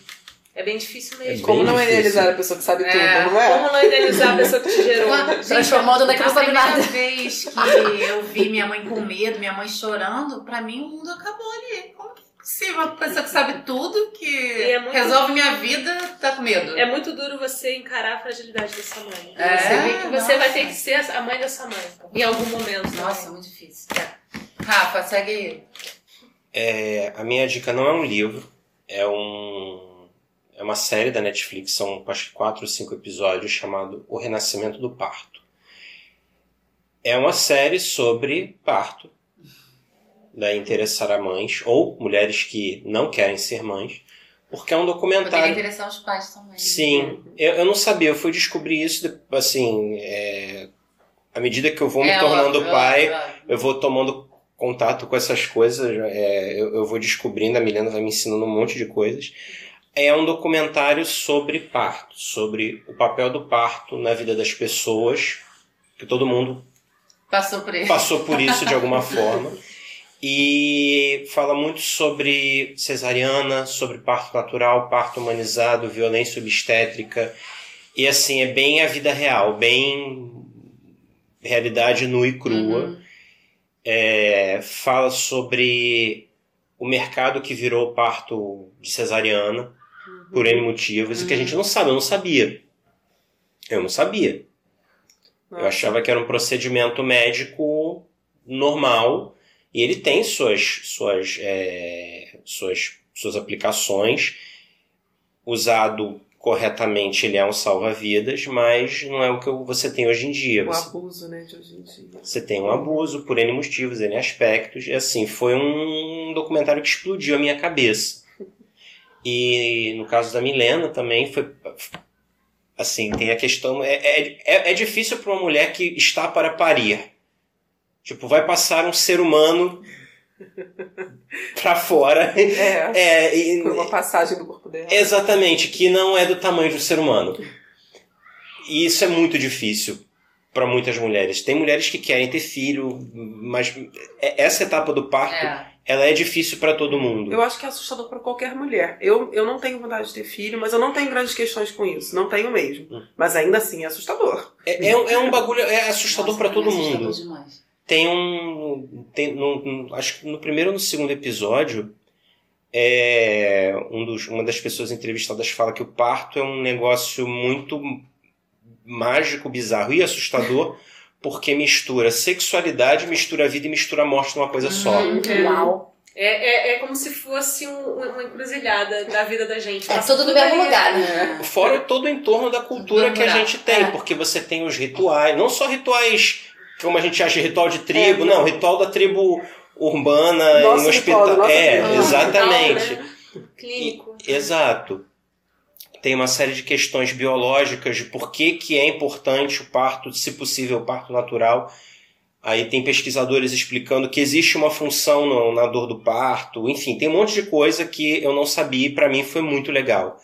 É, bem difícil mesmo. É Como bem não difícil. idealizar a pessoa que sabe É. tudo, não é? Como não idealizar a pessoa que te gerou? Gente, Transformando naquilo a que não sabe primeira nada. vez que eu vi minha mãe com medo, minha mãe chorando, pra mim o mundo acabou ali. Como que é possível? Uma pessoa que sabe tudo, que é resolve minha vida, tá com medo. É muito duro você encarar a fragilidade da sua mãe. É, você vê que você nossa. vai ter que ser a mãe da sua mãe. Em algum momento. Nossa, é né? muito difícil. Rafa, segue. É, a minha dica não é um livro, é um é uma série da Netflix, são acho que quatro ou cinco episódios chamado O Renascimento do Parto. É uma série sobre parto, da interessar a mães ou mulheres que não querem ser mães, porque é um Poderia documentário. interessar os pais também. Sim, eu, eu não sabia, eu fui descobrir isso assim, é, à medida que eu vou me É, tornando óbvio, pai, óbvio, óbvio. eu vou tomando contato com essas coisas, é, eu, eu vou descobrindo, a Milena vai me ensinando um monte de coisas. É um documentário sobre parto, sobre o papel do parto na vida das pessoas, que todo mundo Passou por ele. passou por isso de alguma forma. E fala muito sobre cesariana, sobre parto natural, parto humanizado, violência obstétrica. E assim, é bem a vida real, bem realidade nua e crua. Uhum. É, fala sobre o mercado que virou parto de cesariana, por N motivos, e que a gente não sabe, eu não sabia. Eu não sabia. Eu achava que era um procedimento médico normal e ele tem suas suas é, suas suas aplicações. Usado corretamente, ele é um salva-vidas, mas não é o que você tem hoje em dia. O Você, abuso, né, de hoje em dia. você tem um abuso por N motivos, N aspectos. E assim, foi um documentário que explodiu a minha cabeça. E no caso da Milena também foi assim, tem a questão. É, é, é, é difícil para uma mulher que está para parir. Tipo, vai passar um ser humano para fora. É, É, e- foi uma passagem do corpo dela. exatamente, que não é do tamanho de um ser humano. E isso é muito difícil para muitas mulheres. Tem mulheres que querem ter filho, mas é- essa etapa do parto, É. ela é difícil para todo mundo. Eu acho que é assustador para qualquer mulher. Eu, eu não tenho vontade de ter filho, mas eu não tenho grandes questões com isso. Não tenho mesmo. Hum. Mas ainda assim é assustador. É, é, um- é um bagulho, é assustador para todo é assustador mundo. demais. Tem um. Tem, no, no- acho que no primeiro ou no segundo episódio, é, um dos, uma das pessoas entrevistadas fala que o parto é um negócio muito mágico, bizarro e assustador, porque mistura sexualidade, mistura vida e mistura morte numa coisa só. Uhum. Uau. É, é, é como se fosse um- uma encruzilhada da vida da gente. É tudo no mesmo lugar, né? Fora todo o entorno da cultura que a gente tem, É. porque você tem os rituais, não só rituais como a gente acha ritual de tribo, É, não, não. ritual da tribo urbana Nosso em ritual, hospital. É, tribo. exatamente. Né? Clínico. Exato. Tem uma série de questões biológicas de por que, que é importante o parto, se possível, o parto natural. Aí tem pesquisadores explicando que existe uma função no- na dor do parto. Enfim, tem um monte de coisa que eu não sabia e para mim foi muito legal.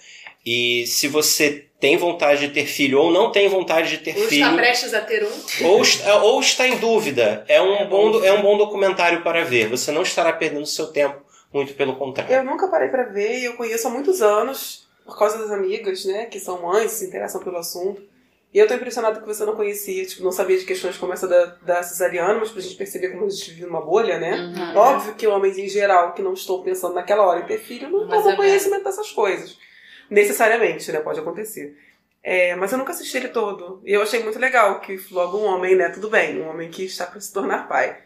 E se você tem vontade de ter filho ou não tem vontade de ter Ou filho, está prestes a ter um. ou, está- ou está em dúvida, é um, É bom, é um bom documentário para ver. Você não estará perdendo seu tempo, muito pelo contrário. Eu nunca parei pra ver e eu conheço há muitos anos, por causa das amigas, né, que são mães, se interessam pelo assunto. E eu tô impressionada que você não conhecia, tipo, não sabia de questões como essa da, da cesariana, mas pra gente perceber como a gente vive numa bolha, né? Uhum. Óbvio que homens em geral que não estão pensando naquela hora em ter filho não tomam é conhecimento dessas coisas. Necessariamente, né? Pode acontecer. É, mas eu nunca assisti ele todo. E eu achei muito legal que logo um homem, né? Tudo bem, um homem que está para se tornar pai.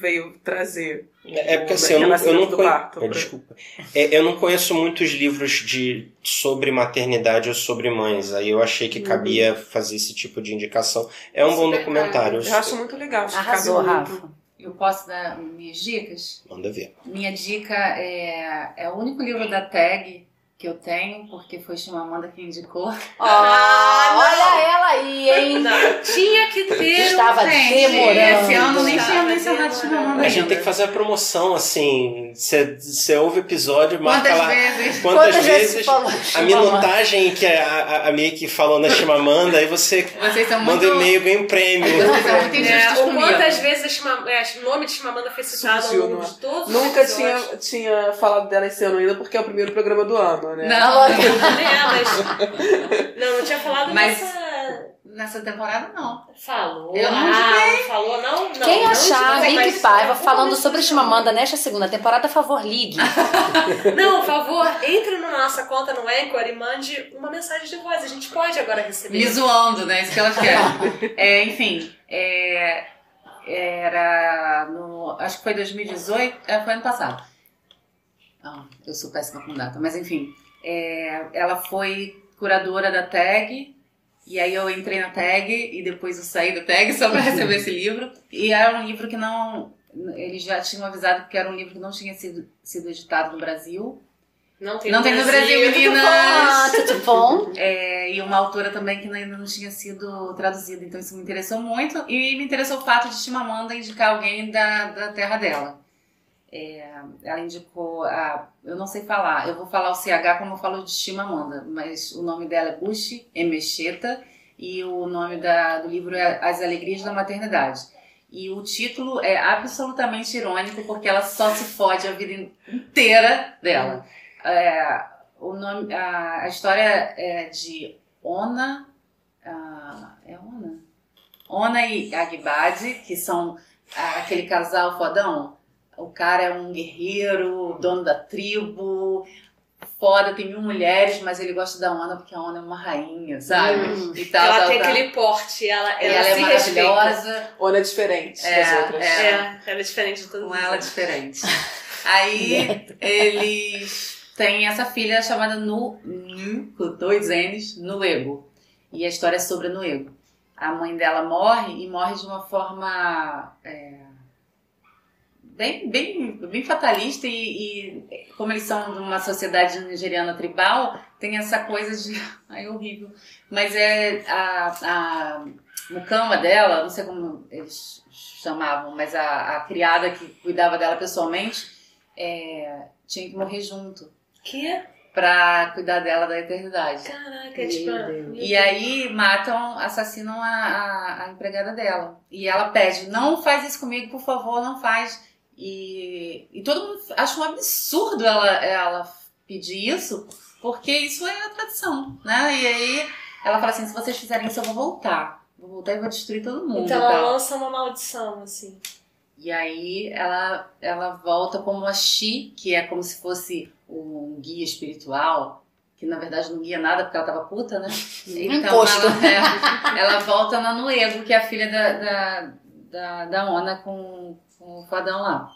Veio trazer. É porque o assim, eu não, eu não do conheço. pra- Desculpa. É, eu não conheço muitos livros de sobre maternidade ou sobre mães. Aí eu achei que cabia fazer esse tipo de indicação. É um bom Super documentário. Eu acho muito legal. Acho que Arrasou. Rafa. Eu posso dar minhas dicas? Manda ver. Minha dica é, é o único livro da tag que eu tenho, porque foi Chimamanda que indicou. Ó, Ah, olha ela aí, hein? Não, tinha que ter. Estava Gente, demorando. Esse ano nem tinha mencionado. Chimamanda A gente tem que fazer a promoção, assim. Você ouve o episódio, marca Quantas lá. vezes? Quantas, vezes falou a minutagem que a, a, a Mickey falou na Chimamanda, aí você Vocês são muito... manda um e-mail ganha um prêmio. Vocês são muito injustos comigo. quantas vezes a Chima- é, o nome de Chimamanda foi citado ao longo é? de todos os Nunca tinha, tinha falado dela esse ano ainda, porque é o primeiro programa do ano, né? Não, não. É, mas. Não, não tinha falado Mas- nessa. Nessa temporada, não. Falou. Eu não ah, não falou, não? não Quem não achar Vicky Paiva falando Não, sobre não. Chimamanda nesta segunda temporada, por favor, ligue. Não, por favor, entre na nossa conta no Anchor e mande uma mensagem de voz. A gente pode agora receber. Me zoando, né? Isso que elas querem. É, enfim, é, era no. Acho que foi 2018. É, foi ano passado. Ah, eu sou péssima com data, mas enfim. é, ela foi curadora da tag. E aí eu entrei na tag e depois eu saí da tag só para receber esse livro. E era um livro que não. Eles já tinham avisado que era um livro que não tinha sido, sido editado no Brasil. Não tem Não tem no Brasil, meninas. bom. Ah, tudo bom? É, e uma autora também que ainda não tinha sido traduzida, então isso me interessou muito. E me interessou o fato de Chimamanda indicar alguém da, da terra dela. É, ela indicou a. Eu não sei falar, eu vou falar o CH como eu falo de Chimamanda, mas o nome dela é Bushi Emecheta e o nome da, do livro é As Alegrias da Maternidade. E o título é absolutamente irônico porque ela só se fode a vida inteira dela. É, o nome, a, a história é de Ona. ah, é Ona? Ona e Agbade, que são aquele casal fodão. O cara é um guerreiro, dono da tribo, foda, tem mil mulheres, mas ele gosta da Ona porque a Ona é uma rainha, sabe? Hum. E tal, Ela tal, tem tal. aquele porte, ela, ela, Ela é maravilhosa, Ou é diferente É, das outras. é. É, ela é diferente de todas com as ela outras. diferente. Aí eles têm essa filha chamada Nu, Nu com dois N's, Nuego. E a história é sobre a Nuego. A mãe dela morre e morre de uma forma é, bem, bem, bem fatalista e, e como eles são de uma sociedade nigeriana tribal, tem essa coisa de... Ai, horrível. Mas é a, a mucama dela, não sei como eles chamavam, mas a, a criada que cuidava dela pessoalmente é, tinha que morrer junto Que? pra cuidar dela da eternidade. Caraca, é tipo. E aí matam, assassinam a, a, a empregada dela. E ela pede, não faz isso comigo, por favor, não faz. E, e todo mundo acha um absurdo ela, ela pedir isso, porque isso é a tradição, né? E aí ela fala assim, se vocês fizerem isso, eu vou voltar. vou voltar e vou destruir todo mundo. Então ela tal. lança uma maldição, assim. E aí ela, ela volta como a Xi, que é como se fosse um guia espiritual, que na verdade não guia nada porque ela tava puta, né? Imposto. Ela, é, ela volta na Nuevo, que é a filha da, da, da, da Ona com, com o fadão lá.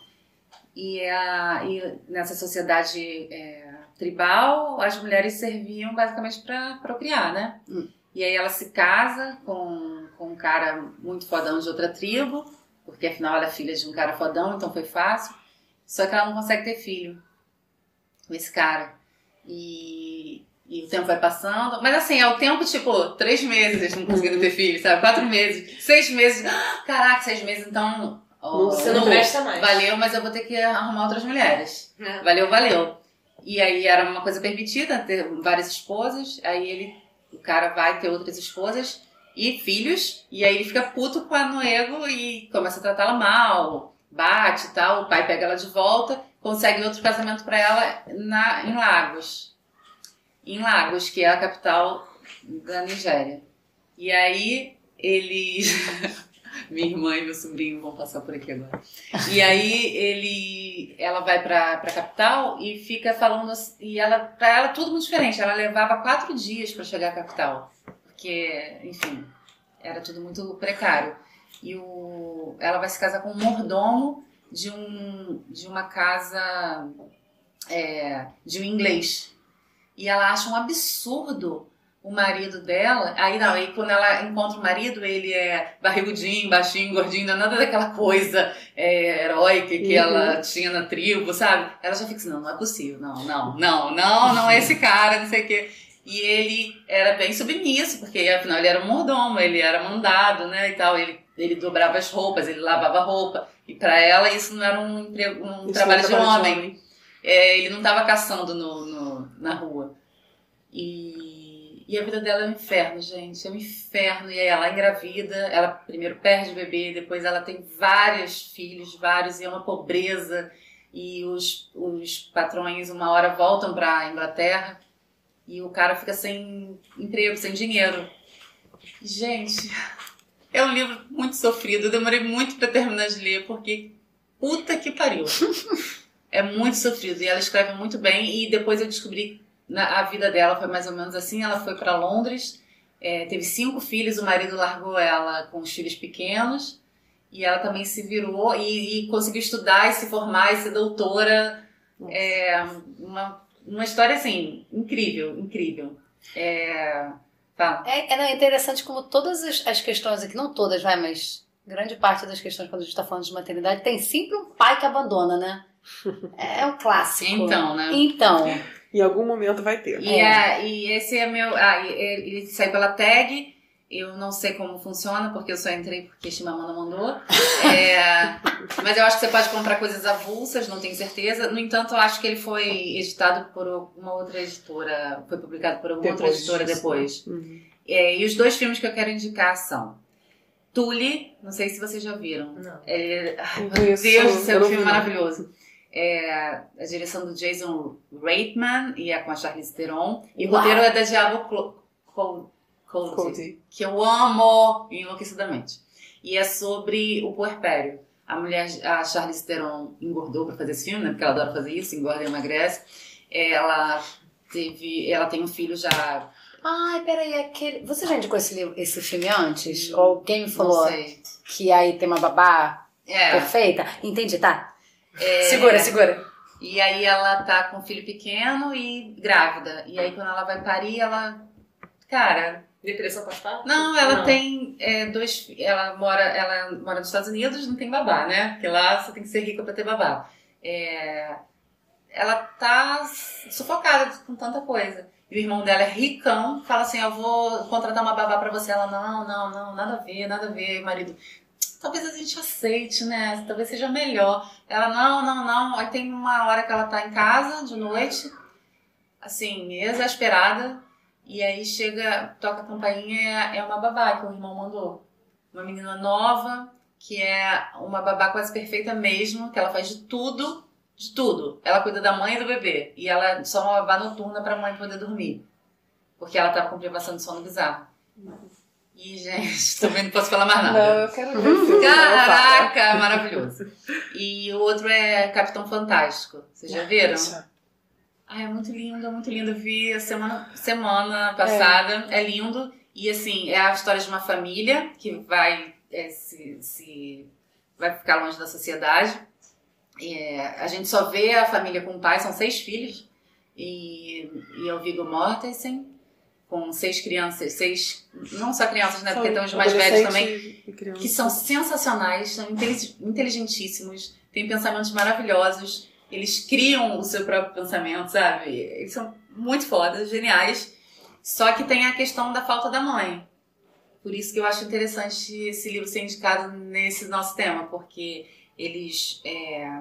E, a, e nessa sociedade é, tribal, as mulheres serviam basicamente para procriar, né? Hum. E aí ela se casa com, com um cara muito fodão de outra tribo, porque afinal ela é filha de um cara fodão, então foi fácil. Só que ela não consegue ter filho com esse cara. E, e o tempo vai passando. Mas assim, é o tempo, tipo, três meses eles não conseguindo ter filho, sabe? Quatro meses, seis meses. Ah, Caraca, seis meses, então. Ó, Você não vou. presta mais. Valeu, mas eu vou ter que arrumar outras mulheres. É. Valeu, valeu. E aí era uma coisa permitida, ter várias esposas. Aí ele, o cara vai ter outras esposas e filhos. E aí ele fica puto com a Noego e começa a tratá-la mal, bate e tal. O pai pega ela de volta, consegue outro casamento pra ela na, em Lagos. Em Lagos, que é a capital da Nigéria. E aí eles. Minha irmã e meu sobrinho vão passar por aqui agora. E aí ele, ela vai pra, pra capital e fica falando e ela, pra ela tudo muito diferente. Ela levava quatro dias pra chegar à capital, porque, enfim, era tudo muito precário. E o, ela vai se casar com um mordomo de um, de uma casa é, de um inglês. E ela acha um absurdo o marido dela. Aí não, aí quando ela encontra o marido, ele é barrigudinho, baixinho, gordinho, não é nada daquela coisa é, heróica que Uhum. ela tinha na tribo, sabe? Ela já fica assim, não, não é possível, não, não, não, não, não é esse cara, não sei o quê. E ele era bem submisso, porque afinal ele era um mordomo, ele era mandado, né, e tal. Ele, ele dobrava as roupas, ele lavava a roupa. E pra ela isso não era um, emprego, um Isso trabalho, é um de homem. É, ele não estava caçando no, no- na rua. E, e a vida dela é um inferno, gente. É um inferno. E aí ela engravida, ela primeiro perde o bebê, depois ela tem vários filhos, vários, e é uma pobreza. E os, os patrões, uma hora, voltam para Inglaterra e o cara fica sem emprego, sem dinheiro. Gente, é um livro muito sofrido. Eu demorei muito para terminar de ler, porque puta que pariu. É muito sofrido e ela escreve muito bem. E depois eu descobri na, a vida dela foi mais ou menos assim. Ela foi para Londres, é, teve cinco filhos. O marido largou ela com os filhos pequenos e ela também se virou e, e conseguiu estudar e se formar e ser doutora. É uma, uma história assim incrível, incrível. É, fala. É, é, é interessante como todas as, as questões aqui, não todas, vai, mas grande parte das questões quando a gente está falando de maternidade tem sempre um pai que abandona, né? É um clássico. Então, né? Então, Em algum momento vai ter. E, é, e esse é meu. Ah, ele ele saiu pela tag. Eu não sei como funciona, porque eu só entrei porque Shimamanda mandou. É, mas eu acho que você pode comprar coisas avulsas, não tenho certeza. No entanto, eu acho que ele foi editado por uma outra editora. Foi publicado por uma outra Depois editora disso. depois. Uhum. É, e os dois filmes que eu quero indicar são Tully, não sei se vocês já viram. Não. É, meu Deus do céu, não filme maravilhoso. É, a direção do Jason Reitman e é com a Charlize Theron. E o Uau. roteiro é da Diabo Col- Cody, Cody. que eu amo enlouquecidamente. E é sobre o puerpério. A mulher, a Charlize Theron engordou pra fazer esse filme, né? Porque ela adora fazer isso, engorda e emagrece. Ela teve, ela tem um filho já, ai, peraí, aquele. Você já indicou esse, livro, esse filme antes? Ou alguém me não falou sei. que aí tem uma babá É, perfeita? Entendi, tá. Segura, segura. E aí ela tá com um filho pequeno e grávida. E aí quando ela vai parir, ela. Cara, Depressão pós-parto? não, ela Não. tem é, dois. Ela mora, ela mora nos Estados Unidos, não tem babá, né? Porque lá você tem que ser rica pra ter babá. É, ela tá sufocada com tanta coisa. E o irmão dela é ricão, fala assim: Eu vou contratar uma babá pra você. Ela, não, não, não, nada a ver, nada a ver. Marido, talvez a gente aceite, né? Talvez seja melhor. Ela, não, não, não. Aí tem uma hora que ela tá em casa, de noite, assim, exasperada. E aí chega, toca a campainha, é uma babá que o irmão mandou. Uma menina nova, que é uma babá quase perfeita mesmo, que ela faz de tudo, de tudo. Ela cuida da mãe e do bebê. E ela é só uma babá noturna pra mãe poder dormir. Porque ela tava com privação de sono bizarro. E, gente, também não posso falar mais nada. Não, eu quero ver filme. Caraca, maravilhoso. E o outro é Capitão Fantástico. Vocês já viram? Deixa. Ai, é muito lindo, é muito lindo. Eu vi a semana, semana passada. É. lindo. E assim, é a história de uma família que vai é, se, se. vai ficar longe da sociedade. É, a gente só vê a família com o pai, são seis filhos. E, e é o Viggo Mortensen, com seis crianças, seis. Não só crianças, né? Porque tem os mais velhos também. Que são sensacionais, são intelig- inteligentíssimos, têm pensamentos maravilhosos. Eles criam o seu próprio pensamento, sabe? Eles são muito fodas, geniais. Só que tem a questão da falta da mãe. Por isso que eu acho interessante esse livro ser indicado nesse nosso tema, porque eles. é,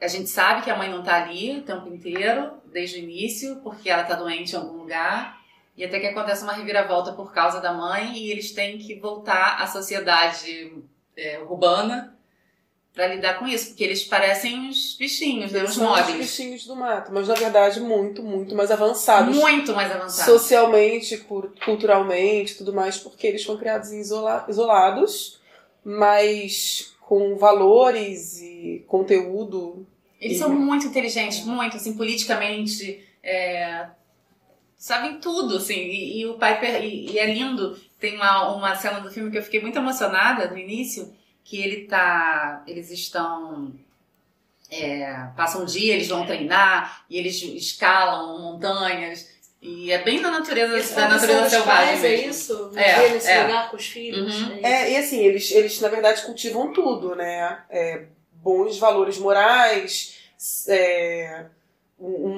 A gente sabe que a mãe não tá ali o tempo inteiro, desde o início, porque ela tá doente em algum lugar. E até que acontece uma reviravolta por causa da mãe e eles têm que voltar à sociedade é, urbana para lidar com isso, porque eles parecem uns bichinhos, né, Eles uns são os móveis. bichinhos do mato, mas na verdade muito, muito mais avançados. Muito mais avançados. Socialmente, culturalmente, tudo mais, porque eles foram criados isola- isolados, mas com valores e conteúdo. Eles são muito inteligentes, muito, assim, politicamente. é, sabem tudo, assim. E, e o pai. E, e é lindo. Tem uma, uma cena do filme que eu fiquei muito emocionada no início, que ele tá. Eles estão. é, passam um dia, eles vão treinar, e eles escalam montanhas. E é bem da natureza, Esse da da natureza selvagem. pais, é mesmo. isso? É, Viver nesse é. lugar com os filhos. Uhum. é isso. É, e assim, eles, eles na verdade cultivam tudo, né? É, bons valores morais, é, um, um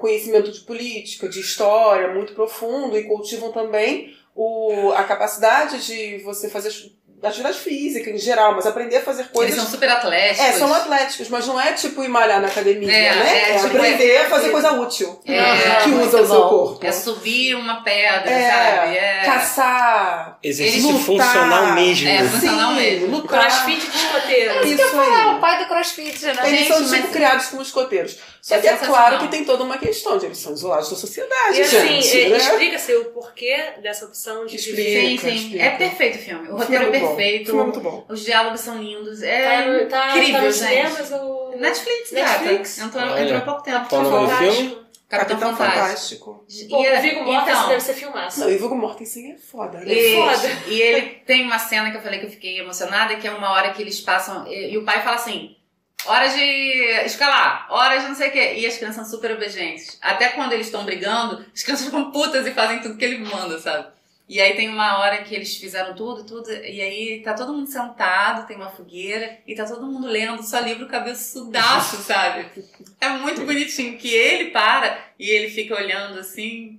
conhecimento de política, de história muito profundo e cultivam também o, a capacidade de você fazer atividade física em geral, mas aprender a fazer Eles coisas. são super atléticos. É, são atléticos, mas não é tipo ir malhar na academia, É, né? é, É, tipo, aprender é- a fazer coisa útil É, que muito usa o seu corpo. É subir uma pedra, É, sabe? É. Caçar, Exercício lutar. funcional mesmo. É, funcional sim, mesmo. lutar. Crossfit de escoteiro. Isso Ah, o aí. pai do crossfit, né? Eles Gente, são mas- tipo criados como escoteiros. Só É que é claro que tem toda uma questão de eles são isolados da sociedade, E assim, gente. é, né? explica-se o porquê dessa opção de Explica. Sim, sim. explica. É perfeito o filme. O O roteiro é filme perfeito. O filme é muito bom. Os diálogos são lindos. Tá, É no, tá, incrível, tá nos gente. cinemas ou... Netflix, Netflix. gata. Entrou, Olha. entrou há pouco tempo. Qual o nome do Fantástico. filme? Capitão, Capitão Fantástico. Fantástico. Pô, E, o Viggo Mortensen então, deve ser filmaço. Não, e o Viggo Mortensen é foda, né? E, foda. e ele tem uma cena que eu falei que eu fiquei emocionada, que é uma hora que eles passam. E, e o pai fala assim: hora de escalar, hora de não sei o quê. E as crianças são super obedientes. Até quando eles estão brigando, as crianças ficam putas e fazem tudo que ele manda, sabe? E aí tem uma hora que eles fizeram tudo, tudo, e aí tá todo mundo sentado, tem uma fogueira, e tá todo mundo lendo só livro cabeçudaço, sabe? É muito bonitinho que ele para e ele fica olhando assim,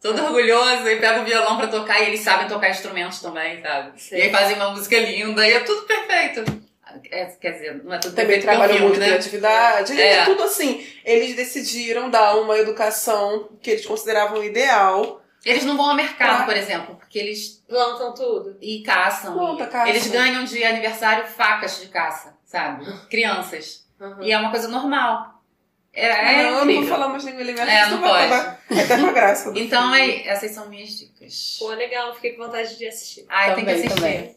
todo orgulhoso, e pega o violão pra tocar, e eles sabem tocar instrumentos também, sabe? Sei. E aí fazem uma música linda, e é tudo perfeito. É, quer dizer, não é tudo Também é trabalham muito né? criatividade. É. É. tudo assim. Eles decidiram dar uma educação que eles consideravam ideal. Eles não vão ao mercado, Ah. por exemplo, porque eles Plantam tudo. e caçam. Planta, e caça. Eles ganham de aniversário facas de caça, sabe? Crianças. Uhum. E é uma coisa normal. É, é não, eu não falar mais nenhum elemento, É, não pode. acabar. É até uma graça. Então, aí, essas são minhas dicas. Pô, legal, fiquei com vontade de assistir. Ai, tem que assistir. também.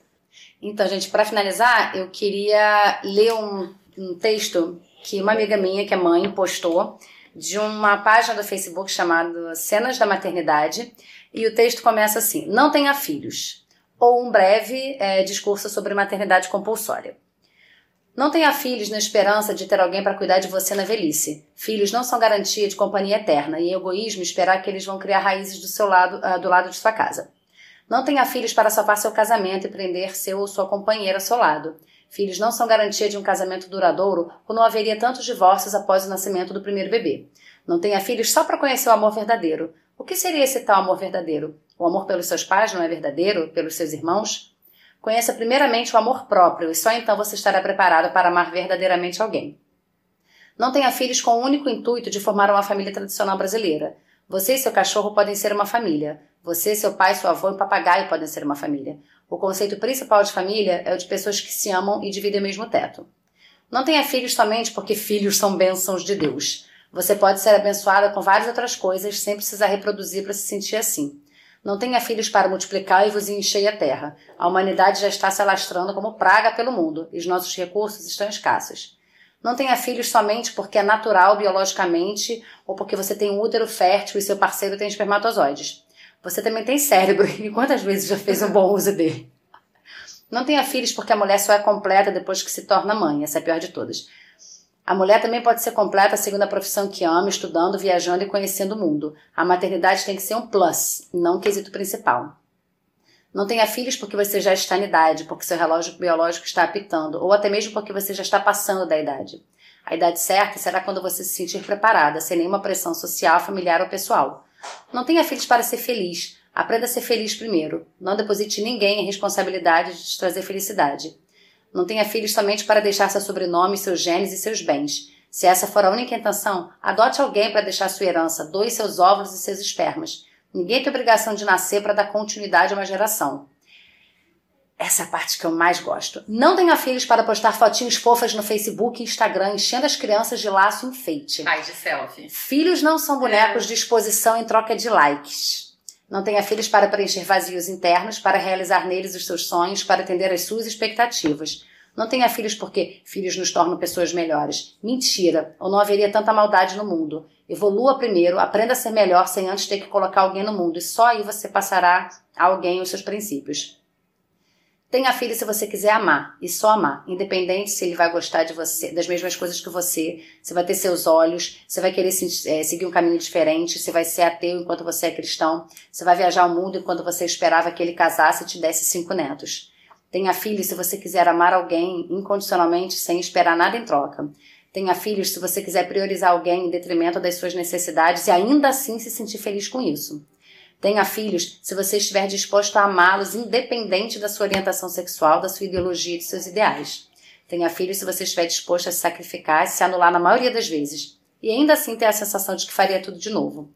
Então, gente, para finalizar, eu queria ler um, um texto que uma amiga minha, que é mãe, postou de uma página do Facebook chamada Cenas da Maternidade. E o texto começa assim: Não tenha filhos. Ou um breve eh, discurso sobre maternidade compulsória. Não tenha filhos na esperança de ter alguém para cuidar de você na velhice. Filhos não são garantia de companhia eterna e é egoísmo esperar que eles vão criar raízes do seu lado, ah, do lado de sua casa. Não tenha filhos para salvar seu casamento e prender seu ou sua companheira ao seu lado. Filhos não são garantia de um casamento duradouro ou não haveria tantos divórcios após o nascimento do primeiro bebê. Não tenha filhos só para conhecer o amor verdadeiro. O que seria esse tal amor verdadeiro? O amor pelos seus pais não é verdadeiro? Pelos seus irmãos? Conheça primeiramente o amor próprio e só então você estará preparado para amar verdadeiramente alguém. Não tenha filhos com o único intuito de formar uma família tradicional brasileira. Você e seu cachorro podem ser uma família. Você, seu pai, seu avô e papagaio podem ser uma família. O conceito principal de família é o de pessoas que se amam e dividem o mesmo teto. Não tenha filhos somente porque filhos são bênçãos de Deus. Você pode ser abençoada com várias outras coisas sem precisar reproduzir para se sentir assim. Não tenha filhos para multiplicar e vos encher a terra. A humanidade já está se alastrando como praga pelo mundo e os nossos recursos estão escassos. Não tenha filhos somente porque é natural biologicamente ou porque você tem um útero fértil e seu parceiro tem espermatozoides. Você também tem cérebro e quantas vezes já fez um bom uso dele? Não tenha filhos porque a mulher só é completa depois que se torna mãe, essa é a pior de todas. A mulher também pode ser completa segundo a profissão que ama, estudando, viajando e conhecendo o mundo. A maternidade tem que ser um plus, não um quesito principal. Não tenha filhos porque você já está em idade, porque seu relógio biológico está apitando, ou até mesmo porque você já está passando da idade. A idade certa será quando você se sentir preparada, sem nenhuma pressão social, familiar ou pessoal. Não tenha filhos para ser feliz. Aprenda a ser feliz primeiro. Não deposite ninguém a responsabilidade de te trazer felicidade. Não tenha filhos somente para deixar seu sobrenome, seus genes e seus bens. Se essa for a única intenção, adote alguém para deixar sua herança, doe seus óvulos e seus espermas. Ninguém tem obrigação de nascer para dar continuidade a uma geração. Essa é a parte que eu mais gosto. Não tenha filhos para postar fotinhos fofas no Facebook e Instagram, enchendo as crianças de laço enfeite. Ai, de selfie. Filhos não são bonecos de exposição em troca de likes. Não tenha filhos para preencher vazios internos, para realizar neles os seus sonhos, para atender às suas expectativas. Não tenha filhos porque filhos nos tornam pessoas melhores. Mentira, ou não haveria tanta maldade no mundo. Evolua primeiro, aprenda a ser melhor sem antes ter que colocar alguém no mundo, e só aí você passará a alguém os seus princípios. Tenha filho se você quiser amar, e só amar, independente se ele vai gostar de você, das mesmas coisas que você, você vai ter seus olhos, você vai querer se, é, seguir um caminho diferente, você vai ser ateu enquanto você é cristão, você vai viajar o mundo enquanto você esperava que ele casasse e te desse cinco netos. Tenha filhos se você quiser amar alguém incondicionalmente sem esperar nada em troca. Tenha filhos se você quiser priorizar alguém em detrimento das suas necessidades e ainda assim se sentir feliz com isso. Tenha filhos se você estiver disposto a amá-los independente da sua orientação sexual, da sua ideologia e de seus ideais. Tenha filhos se você estiver disposto a se sacrificar e se anular na maioria das vezes. E ainda assim ter a sensação de que faria tudo de novo.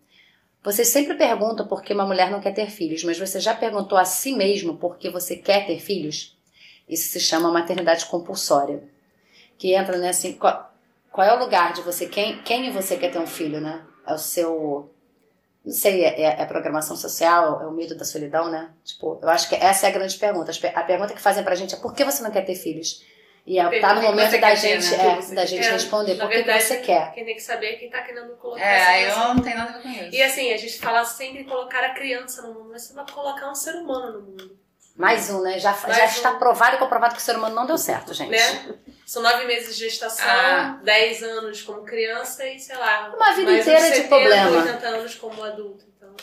Vocês sempre perguntam por que uma mulher não quer ter filhos, mas você já perguntou a si mesmo por que você quer ter filhos? Isso se chama maternidade compulsória. Que entra. Né, qual, qual é o lugar de você? Quem, quem você quer ter um filho, né? É o seu não sei, é, é, é, programação social, é o medo da solidão, né? Tipo, eu acho que essa é a grande pergunta. A pergunta que fazem pra gente é por que você não quer ter filhos? E é, tá no momento da gente, ter, né? é, da gente é, responder por que você quer. Quem tem que saber é quem tá querendo colocar É, eu não tenho nada a ver com isso. E assim, a gente fala sempre em colocar a criança no mundo, mas você vai colocar um ser humano no mundo. Mais um, né? Já, já um. está provado e comprovado que o ser humano não deu certo, gente. Né? São nove meses de gestação, ah. dez anos como criança e, sei lá... Uma vida inteira 70, de problema. 80 anos como adulto. Então...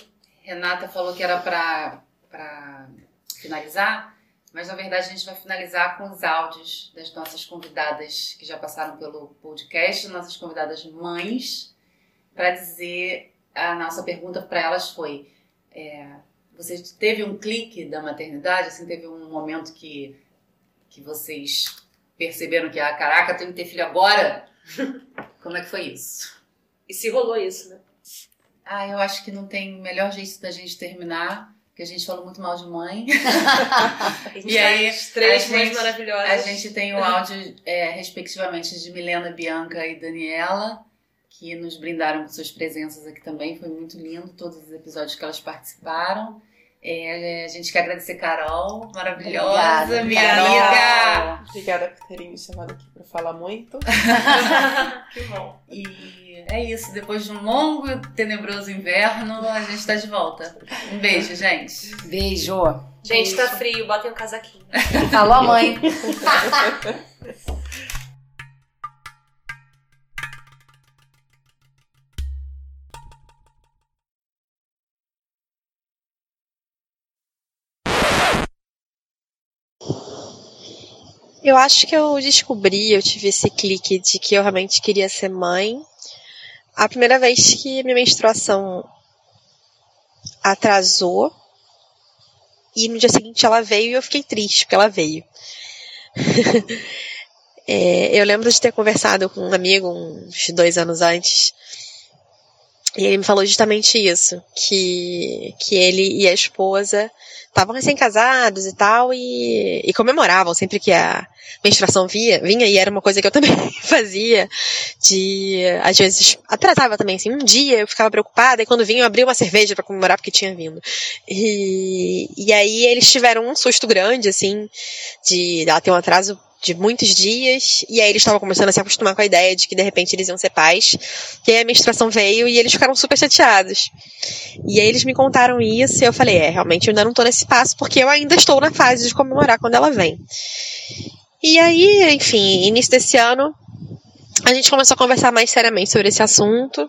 Renata falou que era para finalizar, mas na verdade a gente vai finalizar com os áudios das nossas convidadas que já passaram pelo podcast, nossas convidadas mães, para dizer... A nossa pergunta para elas foi... É, você teve um clique da maternidade? Assim, teve um momento que, que vocês perceberam que, ah, caraca, tenho que ter filho agora? Como é que foi isso? E se rolou isso, né? Ah, eu acho que não tem melhor jeito da gente terminar, porque a gente falou muito mal de mãe. e aí, três mães maravilhosas. A gente tem o áudio, é, respectivamente, de Milena, Bianca e Daniela, que nos brindaram com suas presenças aqui também. Foi muito lindo todos os episódios que elas participaram. É, a gente quer agradecer Carol, maravilhosa, Obrigada, minha Carol. amiga. Obrigada por terem me chamado aqui para falar muito. que bom. E é isso, depois de um longo e tenebroso inverno, a gente está de volta. Um beijo, gente. Beijo. Gente, tá frio, botem um casaquinho. Falou mãe. Eu acho que eu descobri, eu tive esse clique de que eu realmente queria ser mãe. A primeira vez que minha menstruação atrasou e no dia seguinte ela veio e eu fiquei triste porque ela veio. é, eu lembro de ter conversado com um amigo uns dois anos antes E ele me falou justamente isso, que, que ele e a esposa estavam recém-casados e tal, e, e comemoravam sempre que a menstruação via, vinha, e era uma coisa que eu também fazia, de, às vezes, atrasava também, assim, um dia eu ficava preocupada, e quando vinha eu abria uma cerveja para comemorar porque tinha vindo. E, e aí eles tiveram um susto grande, assim, de ela ter um atraso de muitos dias, e aí eles estavam começando a se acostumar com a ideia de que de repente eles iam ser pais, e aí a menstruação veio e eles ficaram super chateados. E aí eles me contaram isso e eu falei, é, realmente eu ainda não tô nesse passo porque eu ainda estou na fase de comemorar quando ela vem. E aí, enfim, início desse ano, a gente começou a conversar mais seriamente sobre esse assunto.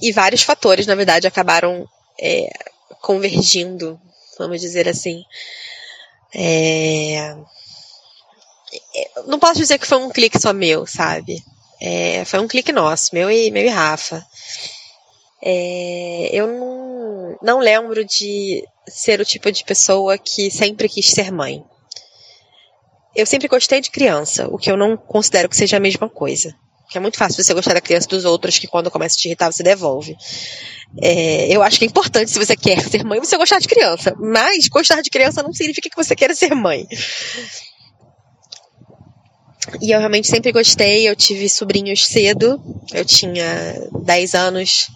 E vários fatores, na verdade, acabaram é, convergindo, vamos dizer assim. É... Não posso dizer que foi um clique só meu, sabe? É, foi um clique nosso, meu e, meu e Rafa. É, eu não, não lembro de ser o tipo de pessoa que sempre quis ser mãe. Eu sempre gostei de criança, o que eu não considero que seja a mesma coisa. Porque é muito fácil você gostar da criança dos outros, que quando começa a te irritar, você devolve. É, eu acho que é importante, se você quer ser mãe, você gostar de criança. Mas gostar de criança não significa que você queira ser mãe. E eu realmente sempre gostei. Eu tive sobrinhos cedo. Eu tinha 10 anos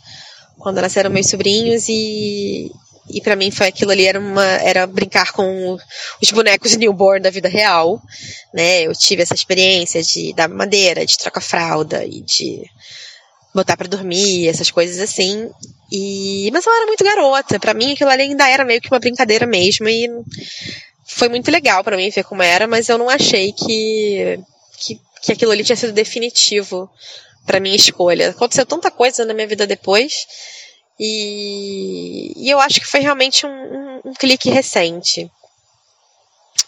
quando nasceram meus sobrinhos e, e para mim foi aquilo ali era uma era brincar com os bonecos newborn da vida real, né? Eu tive essa experiência de dar madeira, de trocar fralda e de botar para dormir, essas coisas assim. E mas eu era muito garota, para mim aquilo ali ainda era meio que uma brincadeira mesmo e foi muito legal para mim ver como era, mas eu não achei que que, que aquilo ali tinha sido definitivo para minha escolha. Aconteceu tanta coisa na minha vida depois. E, e eu acho que foi realmente um, um, um clique recente.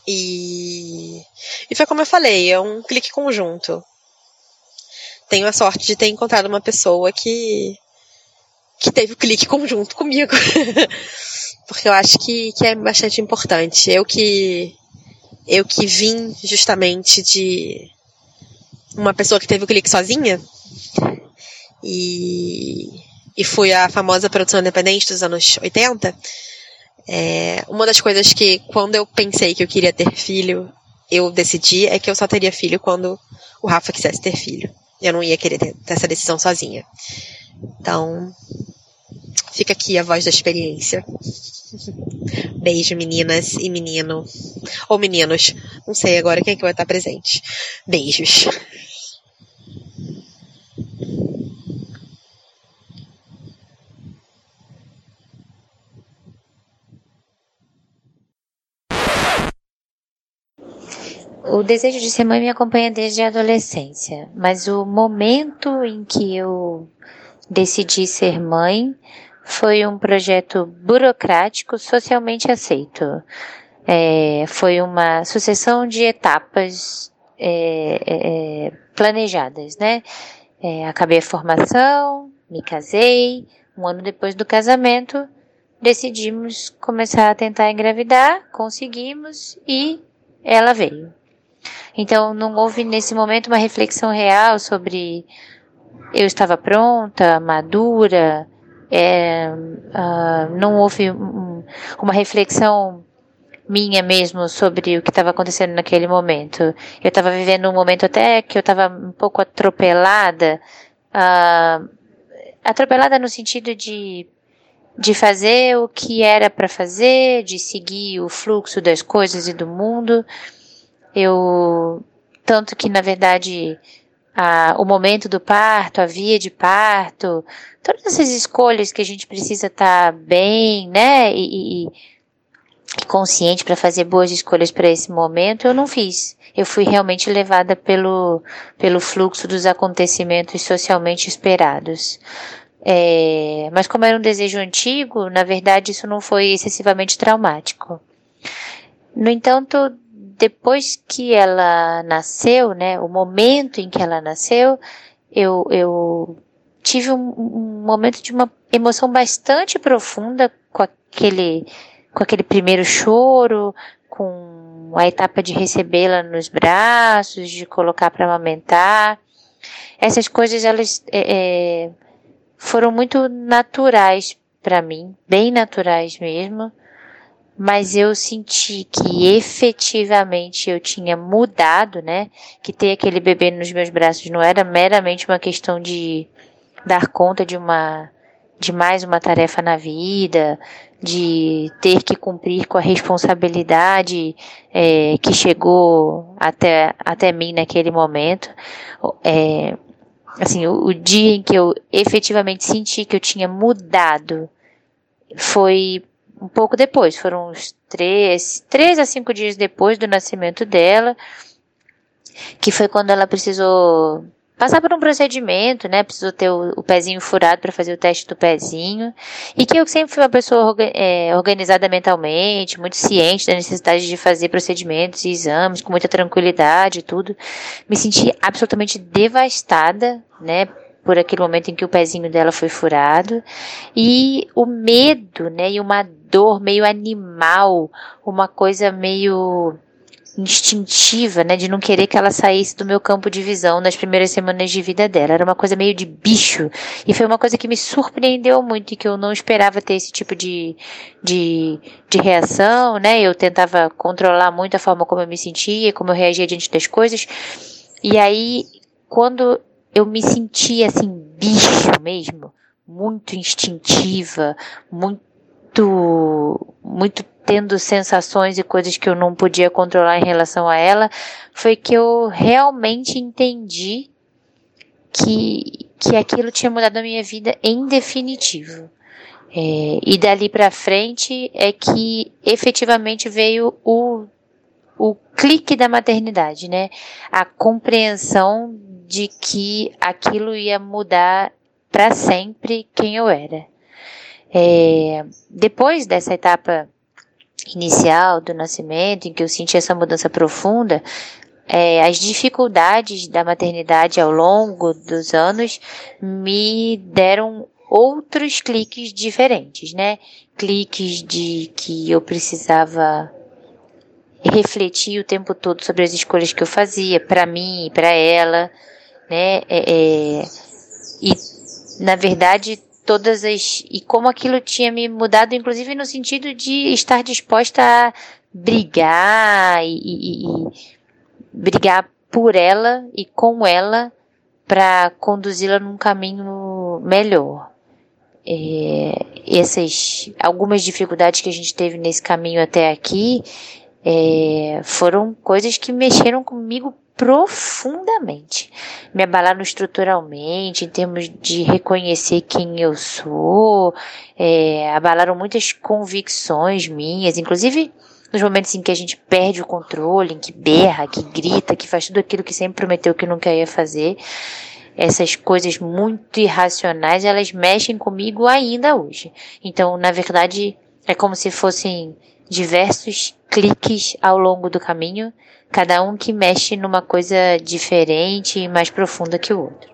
E, e foi como eu falei, é um clique conjunto tenho a sorte de ter encontrado uma pessoa que que teve o clique conjunto comigo. Porque eu acho que, que é bastante importante. Eu que eu que vim justamente de uma pessoa que teve o clique sozinha e, e fui a famosa produção independente dos anos 80. É, uma das coisas que, quando eu pensei que eu queria ter filho, eu decidi é que eu só teria filho quando o Rafa quisesse ter filho. Eu não ia querer ter, essa decisão sozinha. Então, fica aqui a voz da experiência. Beijo, meninas e menino. Ou meninos. Não sei agora quem é que vai estar presente. Beijos. O desejo de ser mãe me acompanha desde a adolescência, mas o momento em que eu decidi ser mãe foi um projeto burocrático socialmente aceito. É, foi uma sucessão de etapas é, é, planejadas, né? É, acabei a formação, me casei, um ano depois do casamento, decidimos começar a tentar engravidar, conseguimos e ela veio. Então não houve nesse momento uma reflexão real sobre eu estava pronta, madura, é, uh, não houve um, uma reflexão minha mesmo sobre o que estava acontecendo naquele momento. Eu estava vivendo um momento até que eu estava um pouco atropelada, uh, atropelada no sentido de de fazer o que era para fazer, de seguir o fluxo das coisas e do mundo, eu tanto que na verdade a, o momento do parto, a via de parto, todas essas escolhas que a gente precisa estar tá bem, né, e, e, e consciente para fazer boas escolhas para esse momento, eu não fiz. Eu fui realmente levada pelo, pelo fluxo dos acontecimentos socialmente esperados. É, mas como era um desejo antigo, na verdade isso não foi excessivamente traumático. No entanto, depois que ela nasceu, né, o momento em que ela nasceu, eu, eu tive um, um momento de uma emoção bastante profunda com aquele, com aquele primeiro choro, com a etapa de recebê-la nos braços, de colocar para amamentar. Essas coisas, elas, é, é, foram muito naturais para mim, bem naturais mesmo, mas eu senti que efetivamente eu tinha mudado, né? Que ter aquele bebê nos meus braços não era meramente uma questão de dar conta de uma de mais uma tarefa na vida, de ter que cumprir com a responsabilidade é, que chegou até, até mim naquele momento. É, assim, o, o dia em que eu efetivamente senti que eu tinha mudado foi um pouco depois, foram uns três, três a cinco dias depois do nascimento dela, que foi quando ela precisou passar por um procedimento, né? Precisou ter o, o pezinho furado para fazer o teste do pezinho. E que eu sempre fui uma pessoa é, organizada mentalmente, muito ciente da necessidade de fazer procedimentos e exames com muita tranquilidade e tudo. Me senti absolutamente devastada, né? Por aquele momento em que o pezinho dela foi furado. E o medo, né? E uma dor meio animal, uma coisa meio instintiva, né, de não querer que ela saísse do meu campo de visão nas primeiras semanas de vida dela. Era uma coisa meio de bicho. E foi uma coisa que me surpreendeu muito e que eu não esperava ter esse tipo de, de, de reação, né? Eu tentava controlar muito a forma como eu me sentia, como eu reagia diante das coisas. E aí, quando eu me sentia assim, bicho mesmo, muito instintiva, muito, muito tendo sensações e coisas que eu não podia controlar em relação a ela, foi que eu realmente entendi que, que aquilo tinha mudado a minha vida em definitivo. É, e dali para frente é que efetivamente veio o, o clique da maternidade, né? A compreensão de que aquilo ia mudar para sempre quem eu era. É, depois dessa etapa inicial do nascimento, em que eu senti essa mudança profunda, é, as dificuldades da maternidade ao longo dos anos me deram outros cliques diferentes, né? Cliques de que eu precisava refletir o tempo todo sobre as escolhas que eu fazia para mim e para ela, né? É, é, e na verdade todas as. e como aquilo tinha me mudado, inclusive no sentido de estar disposta a brigar e, e, e brigar por ela e com ela para conduzi-la num caminho melhor. É, essas algumas dificuldades que a gente teve nesse caminho até aqui é, foram coisas que mexeram comigo profundamente. Me abalaram estruturalmente, em termos de reconhecer quem eu sou, é, abalaram muitas convicções minhas, inclusive nos momentos em que a gente perde o controle, em que berra, que grita, que faz tudo aquilo que sempre prometeu que nunca ia fazer. Essas coisas muito irracionais, elas mexem comigo ainda hoje. Então, na verdade, é como se fossem diversos cliques ao longo do caminho cada um que mexe numa coisa diferente e mais profunda que o outro.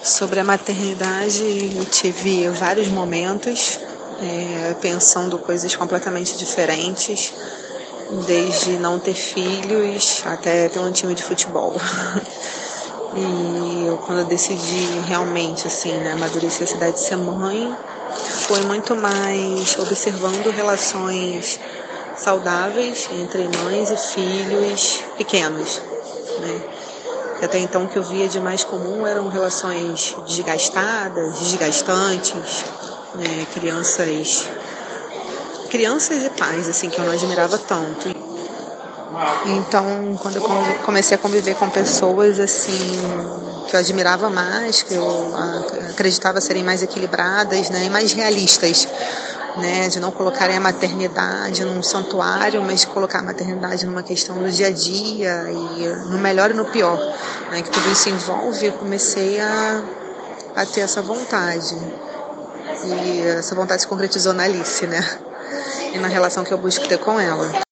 Sobre a maternidade, eu tive vários momentos é, pensando coisas completamente diferentes, desde não ter filhos até ter um time de futebol. E eu, quando eu decidi realmente assim, né, amadurecer a cidade de ser mãe, foi muito mais observando relações saudáveis entre mães e filhos pequenos. Né? Até então o que eu via de mais comum eram relações desgastadas, desgastantes, né? crianças crianças e pais assim que eu não admirava tanto. Então, quando eu comecei a conviver com pessoas assim que eu admirava mais, que eu acreditava serem mais equilibradas né, e mais realistas. Né, de não colocarem a maternidade num santuário, mas colocar a maternidade numa questão do dia a dia e no melhor e no pior, né, que tudo isso envolve, eu comecei a, a ter essa vontade. E essa vontade se concretizou na Alice, né? E na relação que eu busco ter com ela.